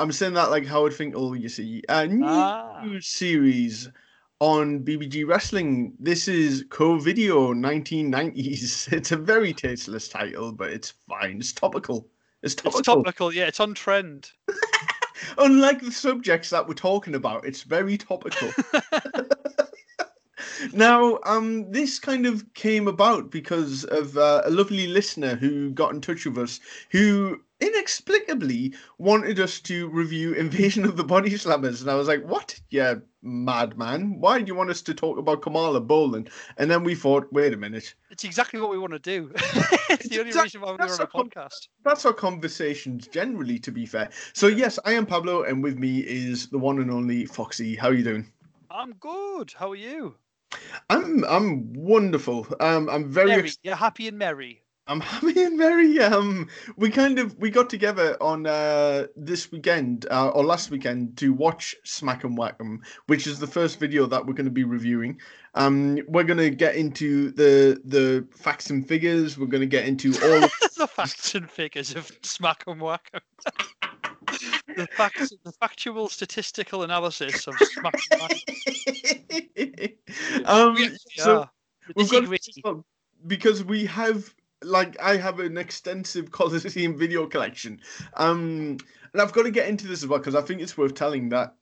I'm saying that like Howard Finkel, you see. A new Ah. series on BBG Wrestling. This is Co Video 1990s. It's a very tasteless title, but it's fine. It's topical. It's topical. It's topical, yeah. It's on trend. Unlike the subjects that we're talking about, it's very topical. now, um, this kind of came about because of uh, a lovely listener who got in touch with us, who inexplicably wanted us to review Invasion of the Body Slammers, and I was like, "What? Yeah, madman! Why do you want us to talk about Kamala Boland?" And then we thought, "Wait a minute." It's exactly what we want to do. it's the only exact- reason why we're on a podcast. That's our conversations generally, to be fair. So yes, I am Pablo, and with me is the one and only Foxy. How are you doing? I'm good. How are you? I'm I'm wonderful. Um, I'm very Merry. ex- You're happy and merry. I'm happy and very um. We kind of we got together on uh this weekend uh, or last weekend to watch Smack and Whack 'em, which is the first video that we're going to be reviewing. Um, we're going to get into the the facts and figures. We're going to get into all the facts and figures of Smack and Whack. 'em. the facts, the factual statistical analysis of Smack and Whack. 'em. um. We- So we've got because we have like I have an extensive Coliseum video collection. Um, and I've got to get into this as well because I think it's worth telling that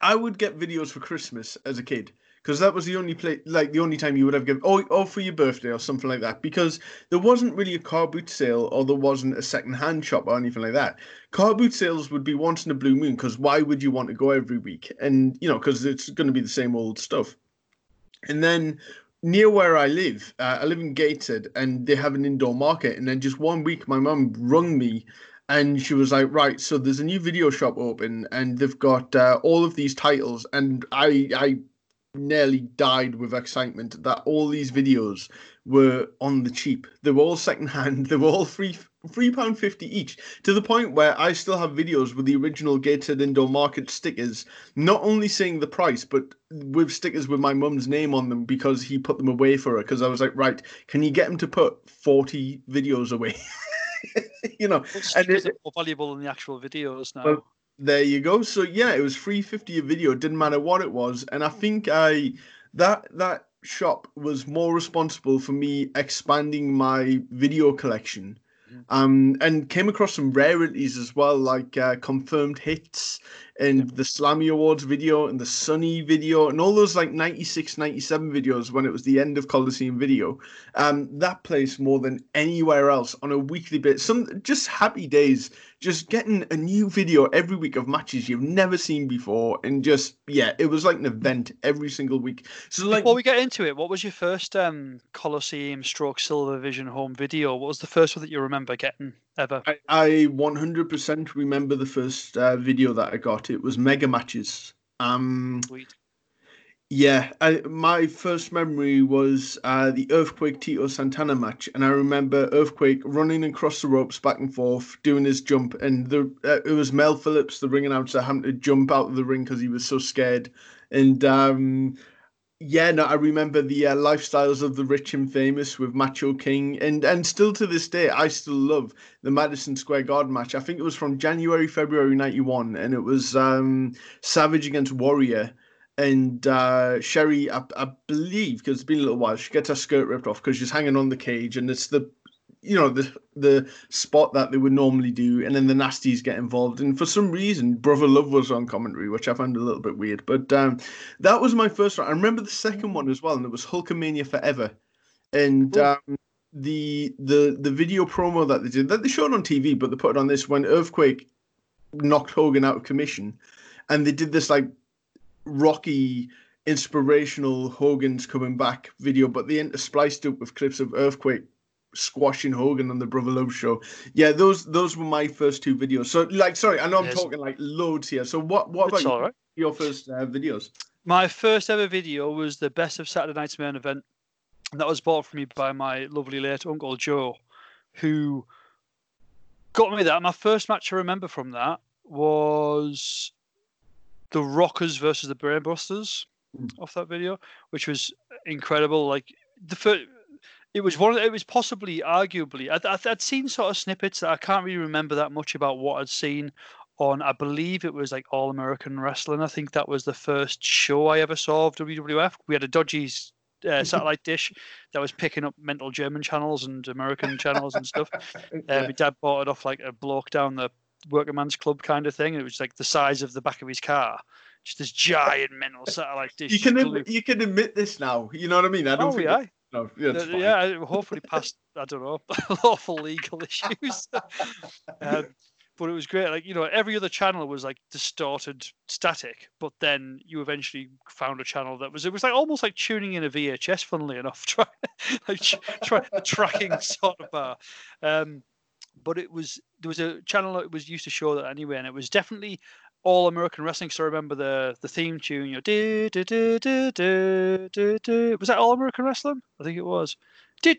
I would get videos for Christmas as a kid because that was the only play like the only time you would have given oh, or for your birthday or something like that because there wasn't really a car boot sale or there wasn't a second hand shop or anything like that. Car boot sales would be once in a blue moon because why would you want to go every week? And you know because it's going to be the same old stuff. And then near where I live, uh, I live in Gateshead, and they have an indoor market. And then just one week, my mum rung me, and she was like, "Right, so there's a new video shop open, and they've got uh, all of these titles." And I, I nearly died with excitement that all these videos were on the cheap. They were all secondhand. They were all free. Three pound fifty each, to the point where I still have videos with the original Gateshead Indoor Market stickers, not only saying the price, but with stickers with my mum's name on them because he put them away for her. Because I was like, right, can you get him to put forty videos away? you know, Those stickers it- more valuable than the actual videos now. Well, there you go. So yeah, it was three fifty a video. Didn't matter what it was, and I think I that that shop was more responsible for me expanding my video collection. Mhm. Um, and came across some rarities as well, like uh, confirmed hits and the Slammy Awards video and the Sunny video and all those like 96, 97 videos when it was the end of Coliseum video. Um, that place more than anywhere else on a weekly bit. Some just happy days just getting a new video every week of matches you've never seen before and just yeah it was like an event every single week so like Before we get into it, what was your first um, Coliseum stroke Silver Vision home video? What was the first one that you remember getting ever? I, I 100% remember the first uh, video that i got it was mega matches um Sweet. Yeah I, my first memory was uh the earthquake tito santana match and i remember earthquake running across the ropes back and forth doing his jump and the uh, it was mel phillips the ring announcer having to jump out of the ring because he was so scared and um yeah, no, I remember the uh, lifestyles of the rich and famous with Macho King, and and still to this day, I still love the Madison Square Garden match. I think it was from January, February '91, and it was um, Savage against Warrior, and uh, Sherry, I, I believe, because it's been a little while, she gets her skirt ripped off because she's hanging on the cage, and it's the you know the the spot that they would normally do, and then the nasties get involved, and for some reason, Brother Love was on commentary, which I found a little bit weird, but um, that was my first one. I remember the second one as well, and it was Hulkamania Forever, and Ooh. um, the the the video promo that they did that they showed on TV, but they put it on this when Earthquake knocked Hogan out of commission, and they did this like rocky inspirational Hogan's coming back video, but they interspliced it with clips of Earthquake squashing Hogan on the Brother Love show. Yeah, those those were my first two videos. So like sorry, I know I'm Yes. talking like loads here. So what what It's about you, right. your first uh, videos? My first ever video was the best of Saturday Night's main event. And that was bought for me by my lovely late uncle Joe, who got me that. My first match I remember from that was the Rockers versus the Brainbusters Mm. off that video, which was incredible. Like the first, it was one. Of, it was possibly, arguably, I'd, I'd, seen sort of snippets that I can't really remember that much about what I'd seen on. I believe it was like All American Wrestling. I think that was the first show I ever saw of WWF. We had a dodgy uh, satellite dish that was picking up mental German channels and American channels and stuff. Uh, Yeah. My dad bought it off like a bloke down the working man's club kind of thing. It was like the size of the back of his car. Just this giant mental satellite dish. You can admit, you can admit this now. You know what I mean? I don't Oh, think. yeah. No, yeah, Uh, yeah, hopefully past I don't know awful legal issues. um, but it was great. Like you know, every other channel was like distorted, static. But then you eventually found a channel that was it was like almost like tuning in a VHS. Funnily enough, try, like try, tracking sort of bar. Um, but it was there was a channel that was used to show that anyway, and it was definitely all American wrestling. So I remember the the theme tune. You know, do, do, do, do, do, do, do. was that all American wrestling? I think it was. Oh.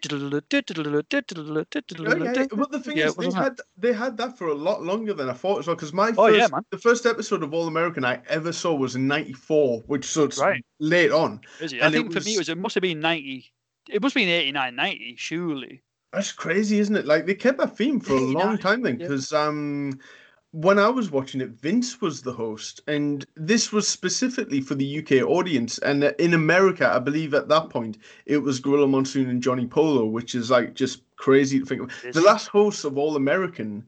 Well, the thing Yeah, is, they had they had that for a lot longer than I thought as well. Because my Oh, yeah, the first episode of All American I ever saw was in '94, which so it's Right. late on. Is it? I and it think for me it was- was it must have been ninety. It must have been 89, 90, surely. That's crazy, isn't it? Like they kept that theme for a long time then, yeah. because um, when I was watching it, Vince was the host, and this was specifically for the UK audience. And in America, I believe at that point it was Gorilla Monsoon and Johnny Polo, which is like just crazy to think of. The last hosts of All American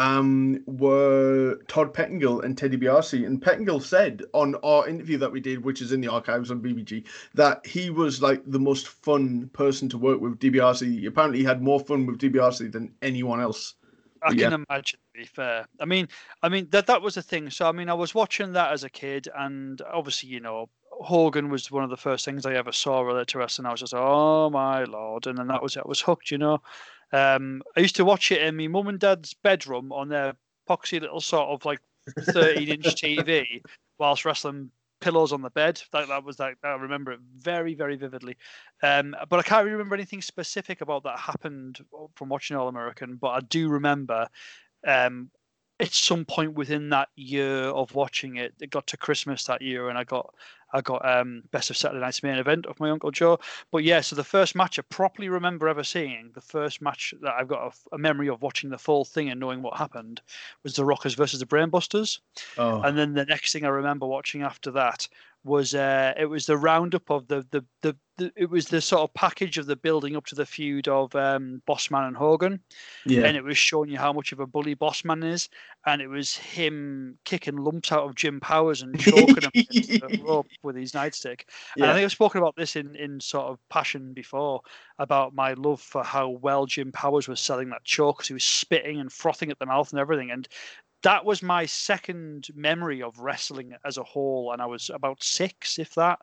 um, were Todd Pettingill and Ted DiBiase. And Pettingill said on our interview that we did, which is in the archives on BBG, that he was like the most fun person to work with DiBiase. Apparently, he had more fun with DiBiase than anyone else. I Yeah. can imagine. To be fair, I mean, I mean that that was the thing. So I mean, I was watching that as a kid, and obviously, you know, Hogan was one of the first things I ever saw related to wrestling. I was just, oh my lord, and then that was it. I was hooked. You know, um, I used to watch it in my mum and dad's bedroom on their poxy little sort of like 13 inch TV whilst wrestling pillows on the bed. That that was like I remember it very very vividly. Um, but I can't really remember anything specific about that happened from watching All American. But I do remember um, at some point within that year of watching it, it got to Christmas that year, and I got I got um, best of Saturday night's main event of my uncle Joe. But yeah, so the first match I properly remember ever seeing, the first match that I've got a, a memory of watching the full thing and knowing what happened, was the Rockers versus the Brainbusters. Oh, And then the next thing I remember watching after that was uh, it was the roundup of the, the the the it was the sort of package of the building up to the feud of um, Bossman and Hogan, yeah. and it was showing you how much of a bully Bossman is, and it was him kicking lumps out of Jim Powers and choking him against the rope with his nightstick. And I think I've spoken about this in, in sort of passion before about my love for how well Jim Powers was selling that choke because he was spitting and frothing at the mouth and everything. And that was my second memory of wrestling as a whole. And I was about six, if that.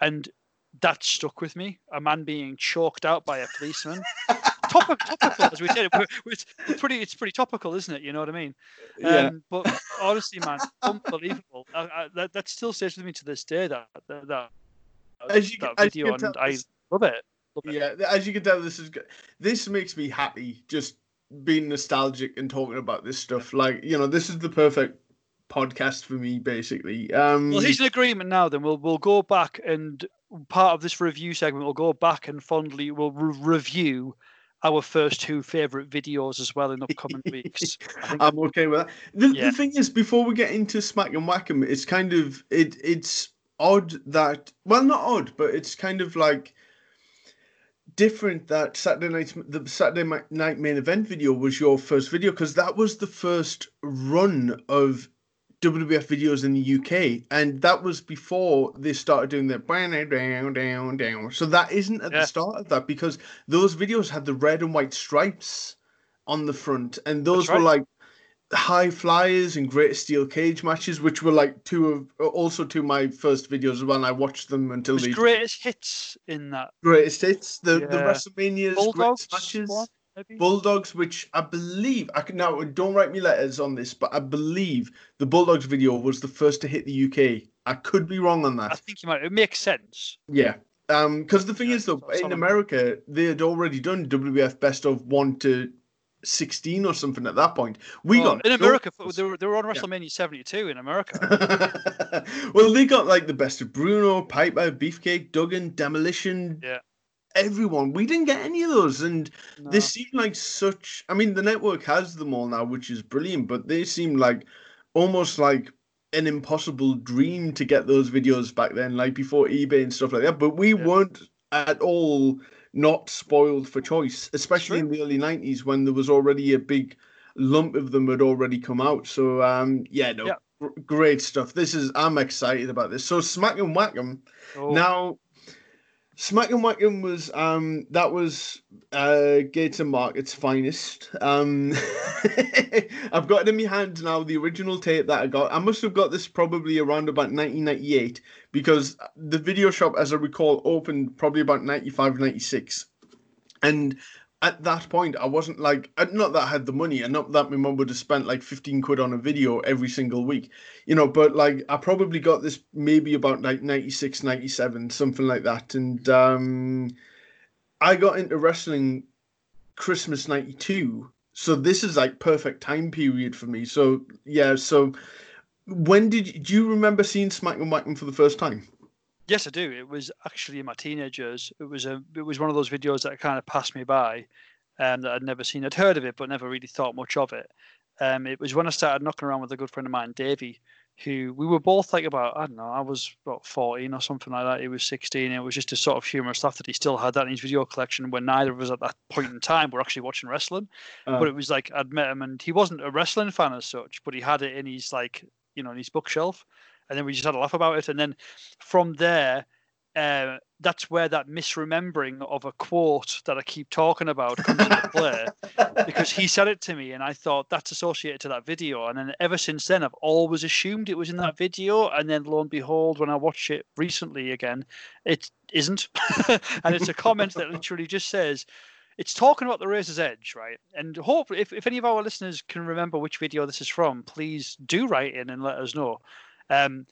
And that stuck with me. A man being choked out by a policeman. Topic, topical, as we said. It's pretty, it's pretty topical, isn't it? You know what I mean? yeah. Um, but honestly, man, unbelievable. I, I, that, that still stays with me to this day. That that, that, As you that as video, can and tell, I love it. Love it. Yeah, as you can tell, this is good. This makes me happy just being nostalgic and talking about this stuff. Like, you know, this is the perfect podcast for me, basically. Um, Well, he's in agreement now. Then we'll we'll go back and part of this review segment, we'll go back and fondly we'll re- review our first two favorite videos as well in upcoming weeks. I'm okay with that. The, Yeah. the thing is, before we get into Smack and Whack'em, it's kind of it. It's odd that well, not odd, but it's kind of like different that Saturday night the Saturday night main event video was your first video because that was the first run of WWF videos in the UK, and that was before they started doing the down down down. So that isn't at Yeah. the start of that because those videos had the red and white stripes on the front, and those were like high flyers and great steel cage matches, which were like two of also two of my first videos as well. I watched them until the greatest hits in that greatest hits, the the WrestleMania's Bulldogs greatest matches. one. Bulldogs, which I believe I can now don't write me letters on this, but I believe the Bulldogs video was the first to hit the UK. I could be wrong on that. I think you might. It makes sense. Yeah. Um, because the thing Yeah, is though, in America, they had already done WWF best of one to sixteen or something at that point. We Well, got in America. They were, they were on WrestleMania 72 in America. well, they got like the best of Bruno, Piper, Beefcake, Duggan, Demolition, Yeah. everyone. We didn't get any of those, and No. they seem like such. I mean, the network has them all now, which is brilliant. But they seem like almost like an impossible dream to get those videos back then, like before eBay and stuff like that. But we Yeah. weren't at all not spoiled for choice, especially in the early '90s when there was already a big lump of them had already come out. So um, yeah, no, Yeah. gr- great stuff. This is I'm excited about this. So Smack and Whack 'em. Oh, Now, Smack and 'em was um that was uh Gateshead Market's finest. Um I've got it in my hand now, the original tape that I got. I must have got this probably around about 1998 because the video shop, as I recall, opened probably about 95, 96. And at that point, I wasn't like, uh, not that I had the money, and not that my mum would have spent like 15 quid on a video every single week, you know, but like I probably got this maybe about like 96, 97, something like that. And um, I got into wrestling Christmas 92. So this is like perfect time period for me. So yeah, so when did you, do you remember seeing Smack and Whack for the first time? Yes, I do. It was actually in my teenage years. It was a it was one of those videos that kind of passed me by, um, that I'd never seen. I'd heard of it, but never really thought much of it. Um, it was when I started knocking around with a good friend of mine, Davey, who we were both like about I don't know, I was about fourteen or something like that. He was sixteen. It was just a sort of humorous stuff that he still had that in his video collection. When neither of us at that point in time were actually watching wrestling, Uh, but it was like I'd met him and he wasn't a wrestling fan as such, but he had it in his like you know in his bookshelf, and then we just had a laugh about it, and then from there, uh, that's where that misremembering of a quote that I keep talking about comes into play because he said it to me, and I thought that's associated to that video, and then ever since then I've always assumed it was in that video, and then lo and behold, when I watch it recently again, it isn't, and it's a comment that literally just says it's talking about the razor's edge, right? And hopefully, if, if any of our listeners can remember which video this is from, please do write in and let us know. Um,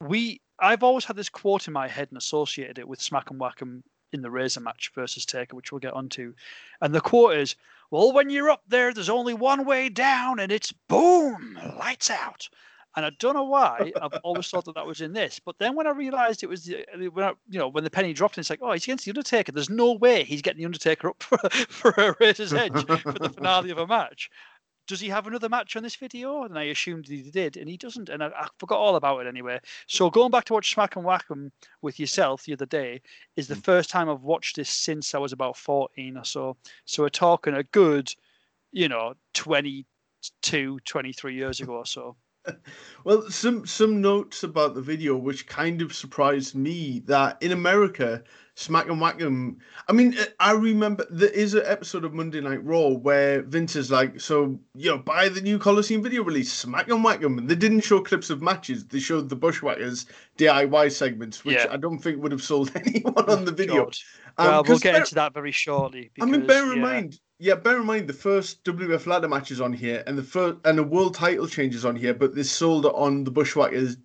we, I've always had this quote in my head and associated it with Smack and Whack 'em in the Razor match versus Taker, which we'll get onto. And the quote is, "Well, when you're up there, there's only one way down, and it's boom, lights out." And I don't know why I've always thought that that was in this, but then when I realised it was the when I, you know when the penny dropped, it's like, oh, he's against the Undertaker. There's no way he's getting the Undertaker up for, for a Razor's Edge for the finale of a match. Does he have another match on this video? And I assumed he did, and he doesn't. And I, I forgot all about it anyway. So going back to watch Smack and Whack 'em with yourself the other day is the hmm. first time I've watched this since I was about 14 or so. So we're talking a good, you know, 22, 23 years ago or so. Well, some some notes about the video which kind of surprised me that in America, Smack and Whack 'em. I mean, uh, I remember there is an episode of Monday Night Raw where Vince is like, "So, you know, buy the new Coliseum video release, Smack and Whack 'em." And they didn't show clips of matches; they showed the Bushwhackers DIY segments, which Yeah. I don't think would have sold anyone on the video. Um, Well, we'll get bear- into that very shortly. I mean, bear in yeah, mind, yeah, bear in mind the first WF ladder match is on here, and the first and the world title changes on here, but they sold it on the Bushwhackers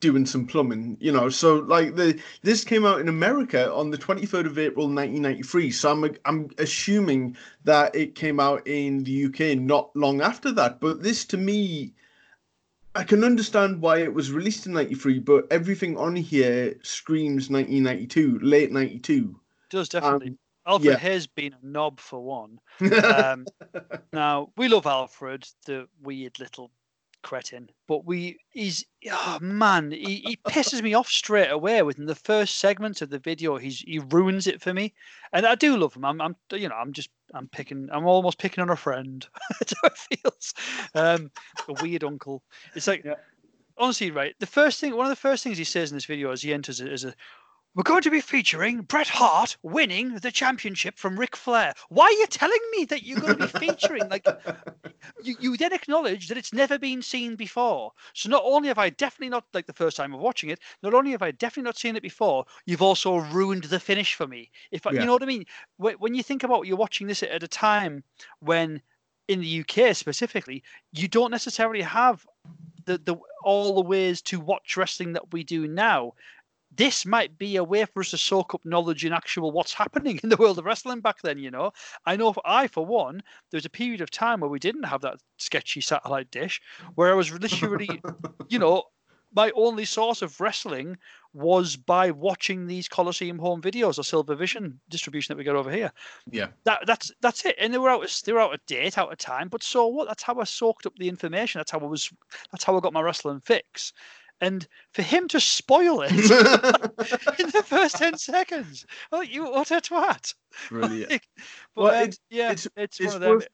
doing some plumbing, you know. So like the this came out in America on the 23rd of April 1993. So I'm I'm assuming that it came out in the UK not long after that. But this to me. I can understand why it was released in 93, but everything on here screams 1992, late 92. does definitely. Um, Alfred yeah. has been a knob for one. Um, now we love Alfred, the weird little cretin, but we he's oh man, he, he pisses me off straight away within the first segment of the video. He's he ruins it for me, and I do love him. I'm, I'm you know I'm just I'm picking I'm almost picking on a friend. That's how it feels. Um, a weird uncle. It's like Yeah. honestly, right? The first thing, one of the first things he says in this video as he enters it is a we're going to be featuring Bret Hart winning the championship from Ric Flair. Why are you telling me that you're going to be featuring? Like, you, you then acknowledge that it's never been seen before. So not only have I definitely not, like the first time of watching it, not only have I definitely not seen it before, you've also ruined the finish for me. If I, Yeah. you know what I mean, when, when you think about you're watching this at a time when, in the UK specifically, you don't necessarily have the, the all the ways to watch wrestling that we do now this might be a way for us to soak up knowledge in actual what's happening in the world of wrestling back then. You know, I know for I, for one, there was a period of time where we didn't have that sketchy satellite dish, where I was literally, you know, my only source of wrestling was by watching these Coliseum home videos or Silver Vision distribution that we got over here. Yeah. That that's that's it. And they were out of they were out of date, out of time. But so what? That's how I soaked up the information. That's how I was. That's how I got my wrestling fix. And for him to spoil it in the first ten seconds, oh, you what a twat! Brilliant. Like, but Well, um, it's- yeah, it's- it's, It's one of them. worth.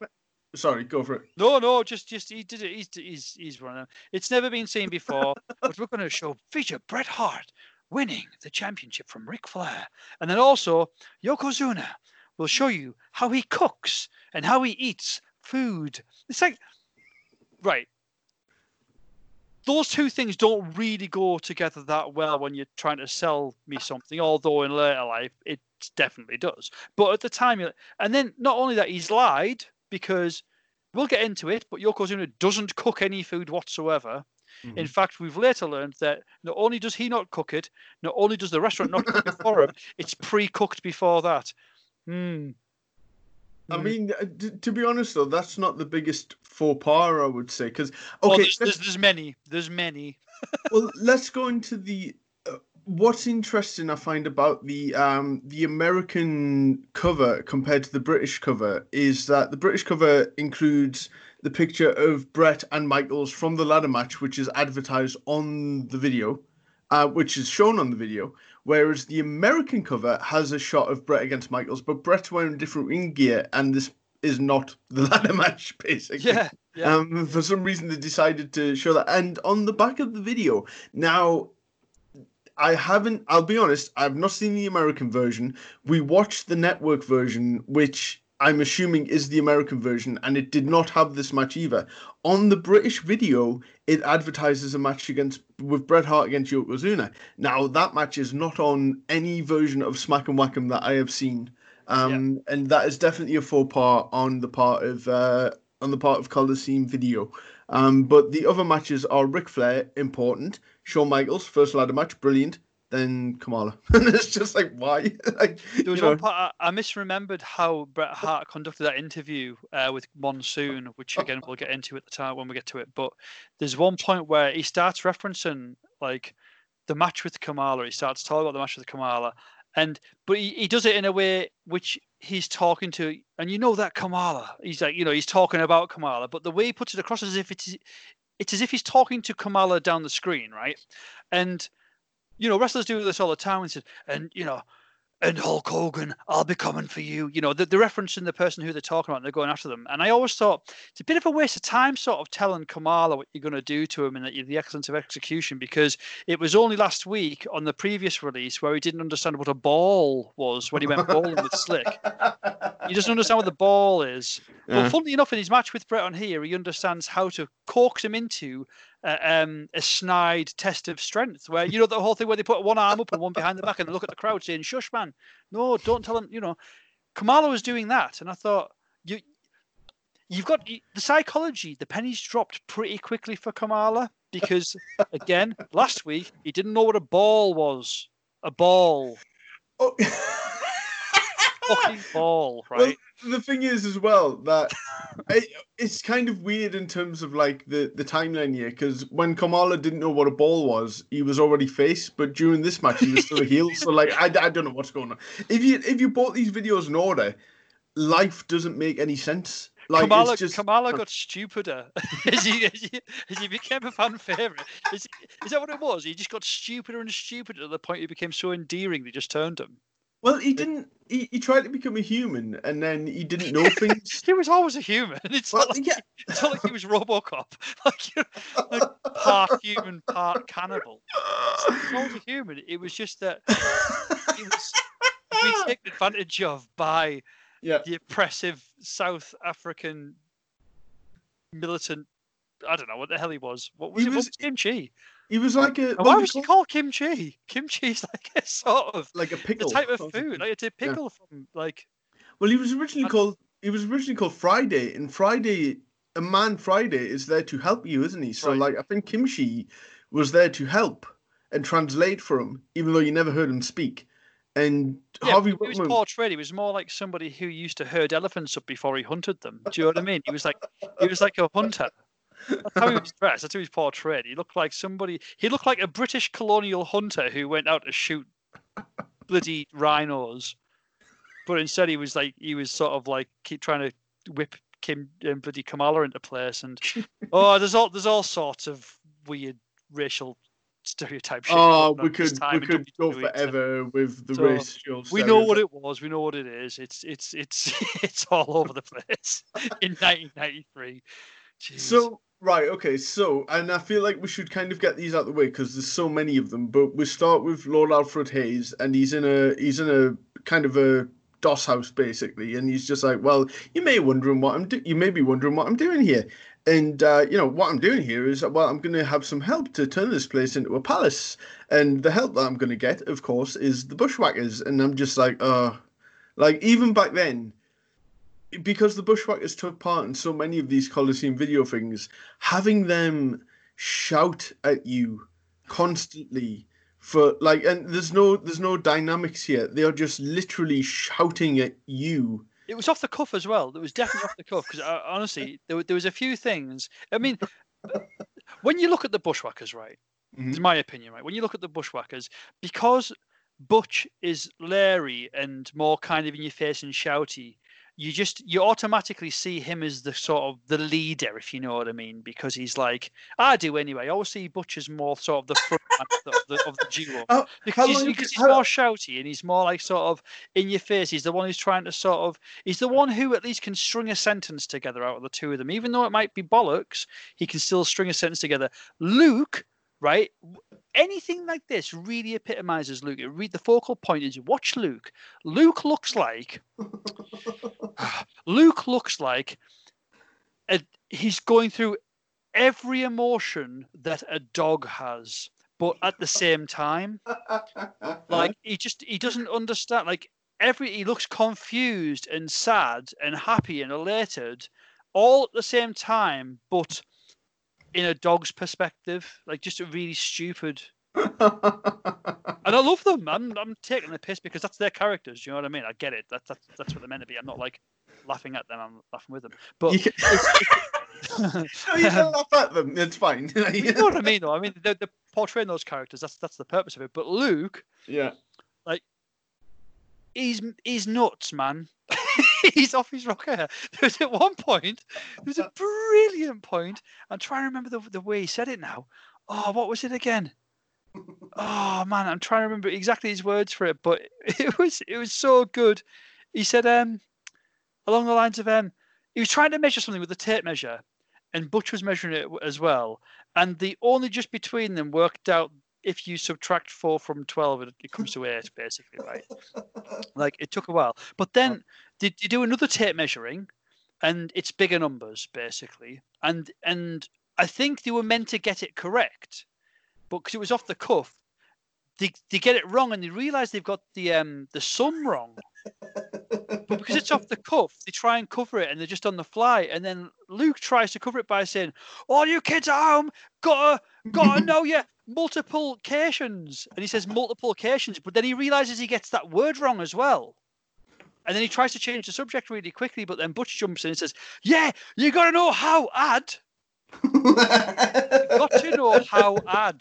Sorry, go for it. No, no, just just he did it. He's he's he's one of them. It's never been seen before, but we're going to show feature Bret Hart winning the championship from Ric Flair, and then also Yokozuna will show you how he cooks and how he eats food. It's like, right. Those two things don't really go together that well when you're trying to sell me something. Although in later life it definitely does. But at the time, and then not only that, he's lied because we'll get into it. But Yokozuna doesn't cook any food whatsoever. In fact, we've later learned that not only does he not cook it, not only does the restaurant not cook it for him, it's pre-cooked before that. Hmm. I mean, uh, to be honest though, that's not the biggest faux pas I would say. Because okay, there's, there's, there's many. There's many. well, let's go into the. Uh, what's interesting, I find about the um the American cover compared to the British cover is that the British cover includes the picture of Bret and Michaels from the ladder match, which is advertised on the video, uh, which is shown on the video. Whereas the American cover has a shot of Bret against Michaels, but Bret's wearing different ring gear, and this is not the ladder match, basically. Yeah. Yeah. Um, for some reason, they decided to show that. And on the back of the video, now, I haven't, I'll be honest, I've not seen the American version. We watched the network version, which I'm assuming is the American version, and it did not have this match either. On the British video, it advertises a match against with Bret Hart against Yokozuna. Now, that match is not on any version of Smack and Whack'em that I have seen. Um, and that is definitely a faux pas on the part of uh, on the part of Coliseum Video. Um, but the other matches are Ric Flair, important. Shawn Michaels, first ladder match, brilliant. Then Kamala. and it's just like, why? like, There was know, one part I, I misremembered how Bret Hart conducted that interview uh, with Monsoon, which again we'll get into at the time when we get to it. But there's one point where he starts referencing like the match with Kamala. He starts talking about the match with Kamala, and but he, he does it in a way which he's talking to, and you know that Kamala. He's like, you know, he's talking about Kamala, but the way he puts it across is as if it's it's as if he's talking to Kamala down the screen, right? And you know, wrestlers do this all the time. And says, and you know, and Hulk Hogan, I'll be coming for you. You know, the, the referencing the person who they're talking about, and they're going after them. And I always thought it's a bit of a waste of time, sort of telling Kamala what you're going to do to him and that you're the excellence of execution, because it was only last week on the previous release where he didn't understand what a ball was when he went bowling with Slick. He doesn't understand what the ball is. Yeah. But funnily enough, in his match with Bret on here, he understands how to coax him into uh, um, a snide test of strength, where you know the whole thing where they put one arm up and one behind the back and they look at the crowd saying, "Shush, man! No, don't tell them You know, Kamala was doing that, and I thought you. You've got the psychology. The pennies dropped pretty quickly for Kamala because, again, last week he didn't know what a ball was. A ball, oh. fucking ball, Well, right? the thing is as well that it, it's kind of weird in terms of like the the timeline here because when Kamala didn't know what a ball was, he was already face, but during this match he was still a heel. So like I, I don't know what's going on. If you if you bought these videos in order, life doesn't make any sense. Like Kamala, just Kamala got stupider as, he, as, he, as he became a fan favorite. Is, is that what it was? He just got stupider and stupider to the point he became so endearing they just turned him. Well, he didn't. He, he tried to become a human, and then he didn't know things. He was always a human. It's, Well, not, like, yeah. it's not like he was Robocop, like, you know, like part human, part cannibal. He was a human. It was just that he was being taken advantage of by yeah. the oppressive South African militant. I don't know what the hell he was. What was He it? What was- was Kim Chi? He was like a why was he call- called Kim Chi? Kim Chi's like a sort of like a pickle, the type of food, like it's a pickle from like. Well, he was originally And- called he was originally called Friday, and Friday, a man Friday is there to help you, isn't he? So, Right. like, I think Kimchi was there to help and translate for him, even though you never heard him speak. And Yeah, Harvey he was portrayed. He was more like somebody who used to herd elephants up before he hunted them. Do you know what I mean? He was like he was like a hunter. That's how he was dressed. That's how he was portrayed. He looked like somebody. He looked like a British colonial hunter who went out to shoot bloody rhinos, but instead he was like he was sort of like keep trying to whip Kim and bloody Kamala into place. And oh, there's all there's all sorts of weird racial stereotype shit. Oh, we could we could go forever with the So, racial. We know what it was. We know what it is. It's it's it's it's all over the place in 1993. Jeez. So right, okay, so and I feel like we should kind of get these out of the way because there's so many of them. But we start with Lord Alfred Hayes, and he's in a he's in a kind of a DOS house basically, and he's just like, well, you may wondering what I'm do- you may be wondering what I'm doing here. And uh, you know what I'm doing here is well, I'm going to have some help to turn this place into a palace, and the help that I'm going to get, of course, is the bushwhackers. And I'm just like, uh, like even back then, because the bushwhackers took part in so many of these Coliseum video things, having them shout at you constantly for like, and there's no there's no dynamics here. They are just literally shouting at you. it was off the cuff as well. It was definitely off the cuff because uh, honestly, there, there was a few things. I mean, when you look at the bushwhackers, right? Mhm. It's my opinion, right? When you look at the bushwhackers, because Butch is leery and more kind of in your face and shouty, you just you automatically see him as the sort of the leader, if you know what I mean, because he's like I do anyway. I always see Butch as more sort of the front man of the, of the duo How- because, he's, because he's more shouty and he's more like sort of in your face. He's the one who's trying to sort of he's the one who at least can string a sentence together out of the two of them, even though it might be bollocks. He can still string a sentence together. Luke, right? Anything like this really epitomizes Luke. It re- the focal point is watch Luke. Luke looks like Luke looks like a, he's going through every emotion that a dog has, but at the same time, like he just he doesn't understand. Like every he looks confused and sad and happy and elated, all at the same time, but in a dog's perspective, like just a really stupid. And I love them. I'm I'm taking the piss because that's their characters. Do you know what I mean? I get it. That's that's that's what they're meant to be. I'm not like laughing at them. I'm laughing with them. But You can, no, you can laugh at them. It's fine. you know what I mean, though. I mean, they're, they're portraying those characters. That's that's the purpose of it. But Luke, yeah. Like he's he's nuts, man. he's off his rocker. There's at one point, there was a brilliant point. I'm trying to remember the the way he said it now. Oh, what was it again? Oh man, I'm trying to remember exactly his words for it, but it was it was so good. He said um along the lines of um he was trying to measure something with a tape measure, and Butch was measuring it as well, and the only just between them worked out if you subtract four from twelve, it, it comes to eight, basically, right? Like it took a while, but then did you do another tape measuring, and it's bigger numbers basically, and and I think they were meant to get it correct, but because it was off the cuff, they they get it wrong, and they realise they've got the um the sum wrong. But because it's off the cuff, they try and cover it, and they're just on the fly. And then Luke tries to cover it by saying, "All you kids at home gotta gotta know your multiplications." And he says multiplications, but then he realizes he gets that word wrong as well. And then he tries to change the subject really quickly, but then Butch jumps in and says, "Yeah, you gotta know how add. Got to know how add."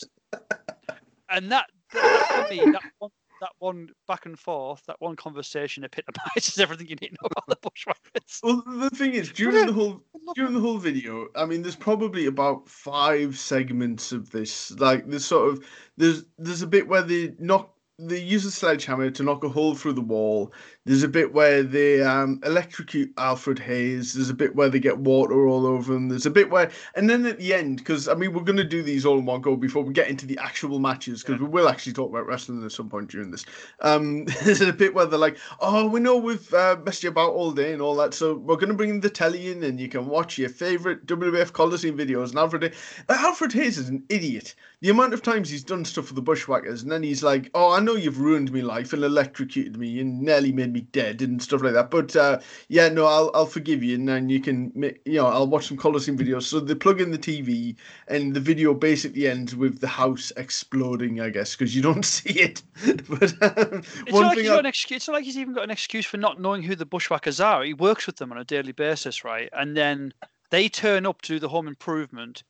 And that, that for me, that one, that one back and forth, that one conversation epitomizes everything you need to know about the Bushwhackers. Well, the thing is, during the whole during the whole video, I mean, there's probably about five segments of this. Like, there's sort of there's there's a bit where they knock they use a sledgehammer to knock a hole through the wall. There's a bit where they um, electrocute Alfred Hayes. There's a bit where they get water all over him. There's a bit where, and then at the end, because I mean, we're going to do these all in one go before we get into the actual matches, because Yeah. we will actually talk about wrestling at some point during this. Um, there's a bit where they're like, "Oh, we know we've uh, messed you about all day and all that, so we're going to bring the telly in, and you can watch your favorite WWF Coliseum videos." And Alfred, Alfred Hayes is an idiot. The amount of times he's done stuff for the Bushwhackers, and then he's like, "Oh, I know you've ruined my life and electrocuted me and nearly made me dead and stuff like that, but uh, yeah, no, I'll I'll forgive you, and then you can, you know, I'll watch some Coliseum videos." So they plug in the TV, and the video basically ends with the house exploding, I guess, because you don't see it. but um, It's one not, like thing he's I- got an excuse, it's like he's even got an excuse for not knowing who the Bushwhackers are. He works with them on a daily basis, right? And then they turn up to do the home improvement,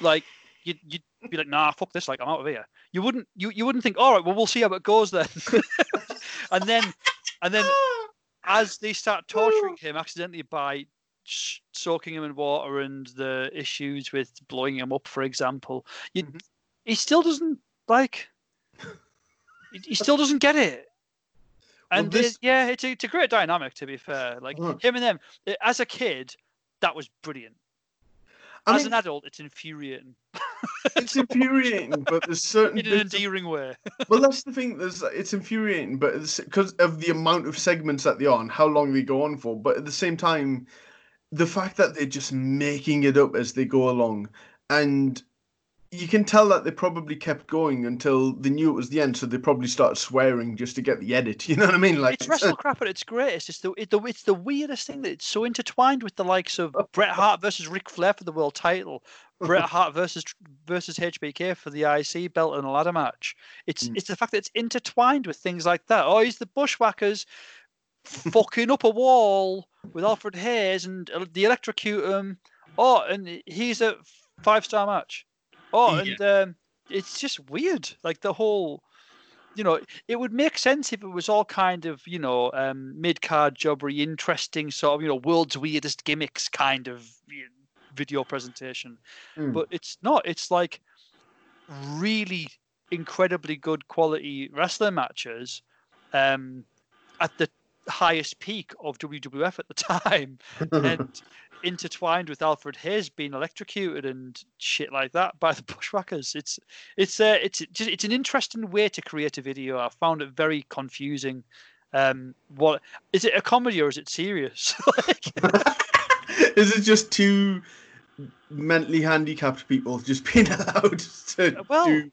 like you'd, you'd be like, nah, fuck this, like I'm out of here. You wouldn't you, you wouldn't think, all right, well we'll see how it goes then. and then and then as they start torturing him accidentally by soaking him in water and the issues with blowing him up, for example, you, Mhm. he still doesn't like. he- still doesn't get it. Well, And this- it- yeah, it's a, it's a great dynamic to be fair. Like Uh-huh. him and them. As a kid, that was brilliant. I As mean, an adult, it's infuriating it's infuriating, but there's certain in an bits of- way. well, that's the thing. There's it's infuriating, but because of the amount of segments that they are and how long they go on for. But at the same time, the fact that they're just making it up as they go along, and you can tell that they probably kept going until they knew it was the end, so they probably started swearing just to get the edit. You know what I mean? Like it's wrestle crap at its greatest. It's the, it, the it's the weirdest thing that it's so intertwined with the likes of Bret Hart versus Ric Flair for the world title, Bret Hart versus versus HBK for the IC belt in a ladder match. It's Mm. it's the fact that it's intertwined with things like that. Oh, he's the Bushwhackers fucking up a wall with Alfred Hayes and uh, the electrocute him. Oh, and he's a five star match. Oh, Yeah. and um, it's just weird. Like the whole you know, it would make sense if it was all kind of, you know, um, mid card jobbery, interesting sort of, you know, world's weirdest gimmicks kind of video presentation. Mm. But it's not. It's like really incredibly good quality wrestling matches um, at the highest peak of WWF at the time and intertwined with Alfred Hayes being electrocuted and shit like that by the Bushwhackers. It's it's uh, it's just it's an interesting way to create a video. I found it very confusing. Um, what is it a comedy or is it serious? like, Is it just two mentally handicapped people just being allowed to Well, do?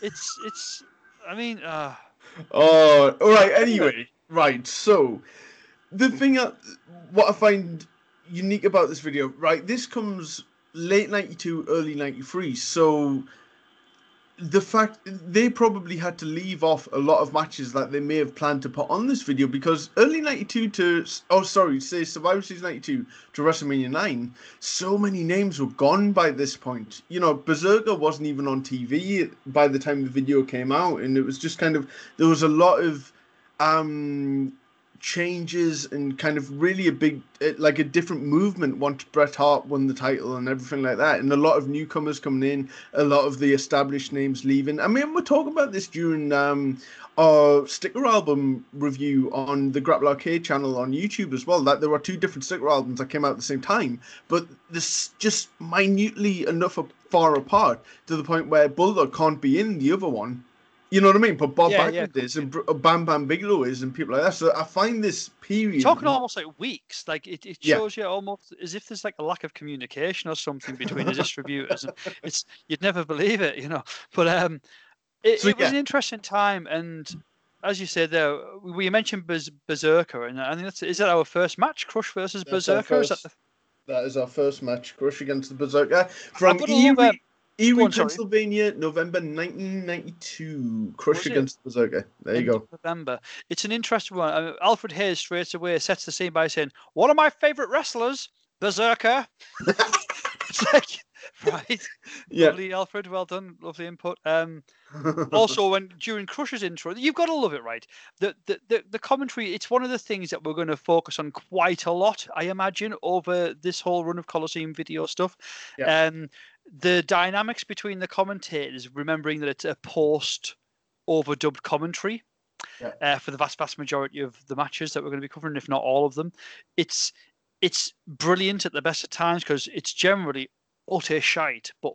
it's it's. I mean, uh, Oh, all right. Anyway, right. So, the thing, that, what I find unique about this video, right? This comes late '92, early '93. So, the fact they probably had to leave off a lot of matches that they may have planned to put on this video because early 92 to oh sorry say survivor series 92 to wrestlemania 9 so many names were gone by this point you know berserker wasn't even on tv by the time the video came out and it was just kind of there was a lot of um changes and kind of really a big eh, like a different movement once Bret Hart won the title and everything like that. And a lot of newcomers coming in a lot of the established names leaving. I mean we're talking about this during um our sticker album review on the Grapple Arcade channel on YouTube as well that there were two different sticker albums that came out at the same time. But this just minutely enough far apart to the point where Bulldog can't be in the other one you know what I mean? But Bob Yeah, yeah, Backlund is, and Bam Bam Bigelow is, and people like that. So I find this period. talking almost like weeks. Like it, it Yeah. shows you almost as if there's like a lack of communication or something between the distributors. And it's you'd never believe it, you know. But um, it, So, it was yeah. an interesting time, and as you said there, we mentioned Berserker, and I think that's is that our first match, Crush versus That's Berserker? Is that the, That is our first match, Crush against the Berserker from gonna Erie, love, Erie on, sorry. Pennsylvania, November 1992. Crush against Berserker. There you go. November. It's an interesting one. I mean, Alfred Hayes straight away sets the scene by saying, "One of my favorite wrestlers, Berserker." it's like, right, Yeah. lovely, Alfred. Well done, lovely input. Um, also, when during Crush's intro, you've got to love it, right? The, the the the commentary. It's one of the things that we're going to focus on quite a lot, I imagine, over this whole run of Coliseum video stuff. Yeah. Um, the dynamics between the commentators, remembering that it's a post overdubbed commentary. Yeah. Uh, for the vast, vast majority of the matches that we're going to be covering, if not all of them, it's it's brilliant at the best of times because it's generally utter shite, but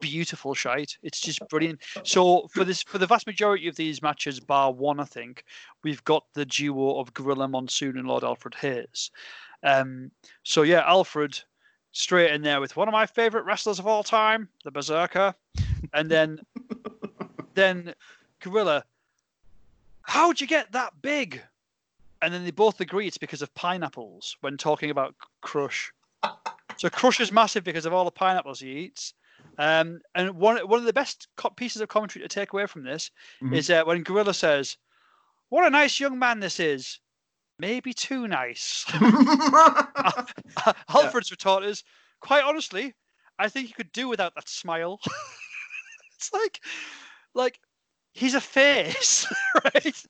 beautiful shite. It's just brilliant. So for this, for the vast majority of these matches, bar one, I think we've got the duo of Gorilla Monsoon and Lord Alfred Hayes. Um, so yeah, Alfred straight in there with one of my favorite wrestlers of all time, the Berserker, and then then Gorilla. How'd you get that big? And then they both agree it's because of pineapples when talking about Crush. So Crush is massive because of all the pineapples he eats. Um, and one one of the best co- pieces of commentary to take away from this Mhm. is uh, when Gorilla says, "What a nice young man this is." Maybe too nice. Alfred's retort is, quite honestly, I think you could do without that smile. it's like, like he's a face, right?